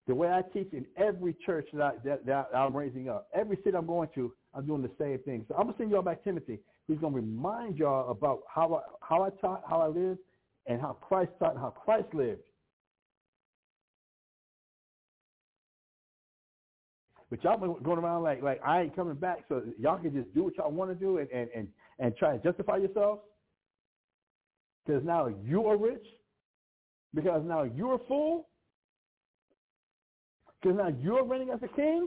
The way I teach in every church that, I, that, that I'm raising up, every city I'm going to, I'm doing the same thing. So I'm gonna send y'all back Timothy, who's gonna remind y'all about how I, how I taught, how I lived, and how Christ taught, and how Christ lived. But y'all been going around like like I ain't coming back, so y'all can just do what y'all want to do and and and, and try and justify yourselves. Because now you are rich. Because now you're fool. Because now you're reigning as a king.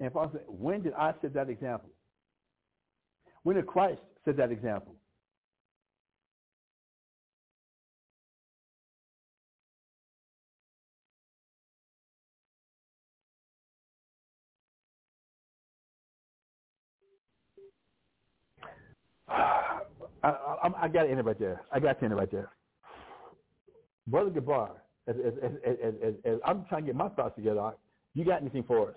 And I say, when did I set that example? When did Christ set that example? (sighs) I, I, I got to end it right there. I got to end it right there. Brother Gabar, as, as, as, as, I'm trying to get my thoughts together, you got anything for us?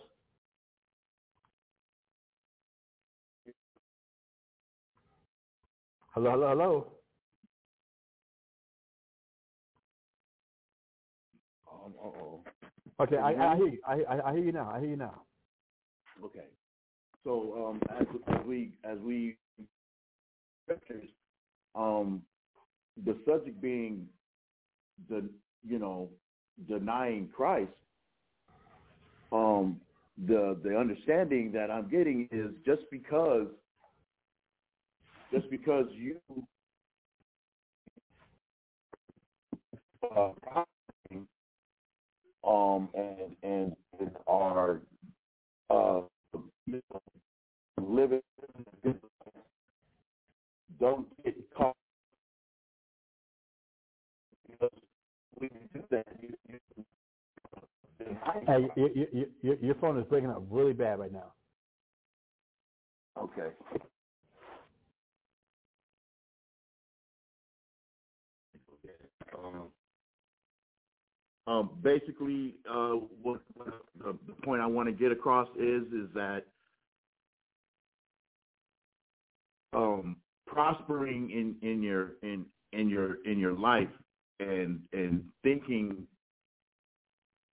Hello, hello, hello.
Uh-oh.
Okay, I, I
hear
you. I, I, I hear you now. I hear you now.
Okay. So um, as, as we as we scriptures, um, the subject being the you know denying Christ, um, the the understanding that I'm getting is just because just because you uh, um and and, are uh living don't get caught because we do that you, you,
Hey, your, your, your, your phone is breaking up really bad right now.
okay um, um, basically, uh, what, what the, the point I want to get across is is that um, prospering in, in your in in your in your life and and thinking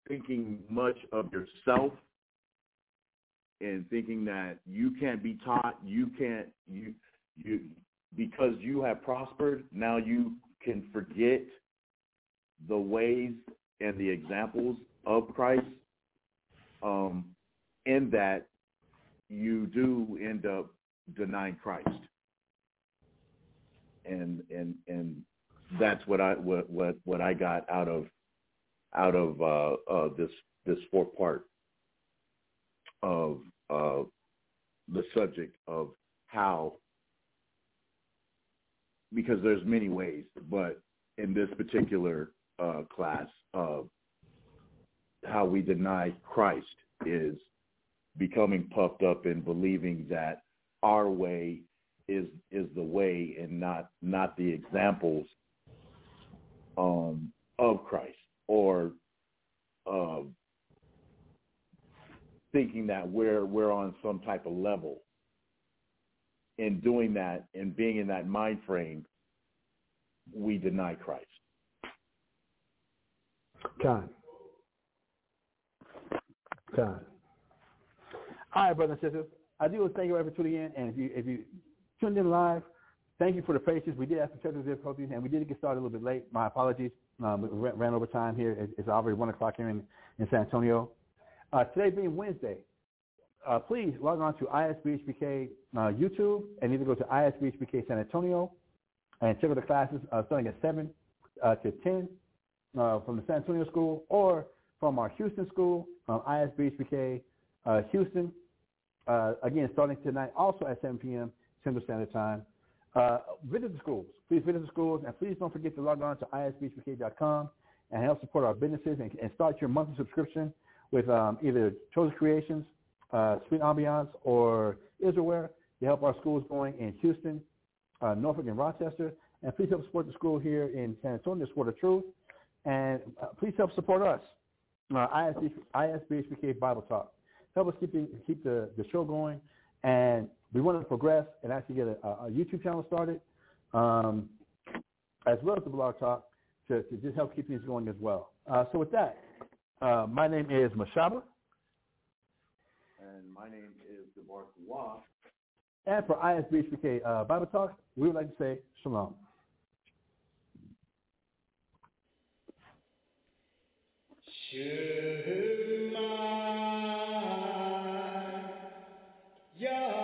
thinking much of yourself and thinking that you can't be taught, you can't you you because you have prospered, now you can forget the ways and the examples of Christ, um, in that you do end up denying Christ, and and and that's what I what what, what I got out of out of uh, uh, this this fourth part of uh, the subject of how because there's many ways, but in this particular uh, class, uh, how we deny Christ is becoming puffed up and believing that our way is is the way and not not the examples um, of Christ or uh, thinking that we're we're on some type of level. In doing that and being in that mind frame, we deny Christ.
Con. Con. All right, brothers and sisters. I do want to thank you everyone for tuning in. And if you if you tuned in live, thank you for the patience. We did have some technical difficulties, and we did get started a little bit late. My apologies. Um, we ran, over time here. It, it's already 1 o'clock here in, in San Antonio. Uh, today being Wednesday, uh, please log on to ISBHPK uh, YouTube and either go to ISBHPK San Antonio and check out the classes uh, starting at 7 uh, to 10 uh, from the San Antonio school or from our Houston school, um, ISBHPK uh, Houston. Again, starting tonight, also at 7 p.m. Central Standard Time. Uh, visit the schools. Please visit the schools, and please don't forget to log on to isbhpk.com and help support our businesses and, and start your monthly subscription with um, either Chosen Creations, uh, Sweet Ambiance, or Israelware to help our schools going in Houston, uh, Norfolk, and Rochester. And please help support the school here in San Antonio, Sword of Truth. And uh, please help support us, uh, ISB, ISBHPK Bible Talk. Help us keep keep the, the show going. And we want to progress and actually get a, a YouTube channel started, um, as well as the blog talk, to, to just help keep things going as well. Uh, so with that, uh, my name is Mashahba.
And my name is Debar Kuwa.
And for ISBHPK uh, Bible Talk, we would like to say shalom.
Shema, Yahshua.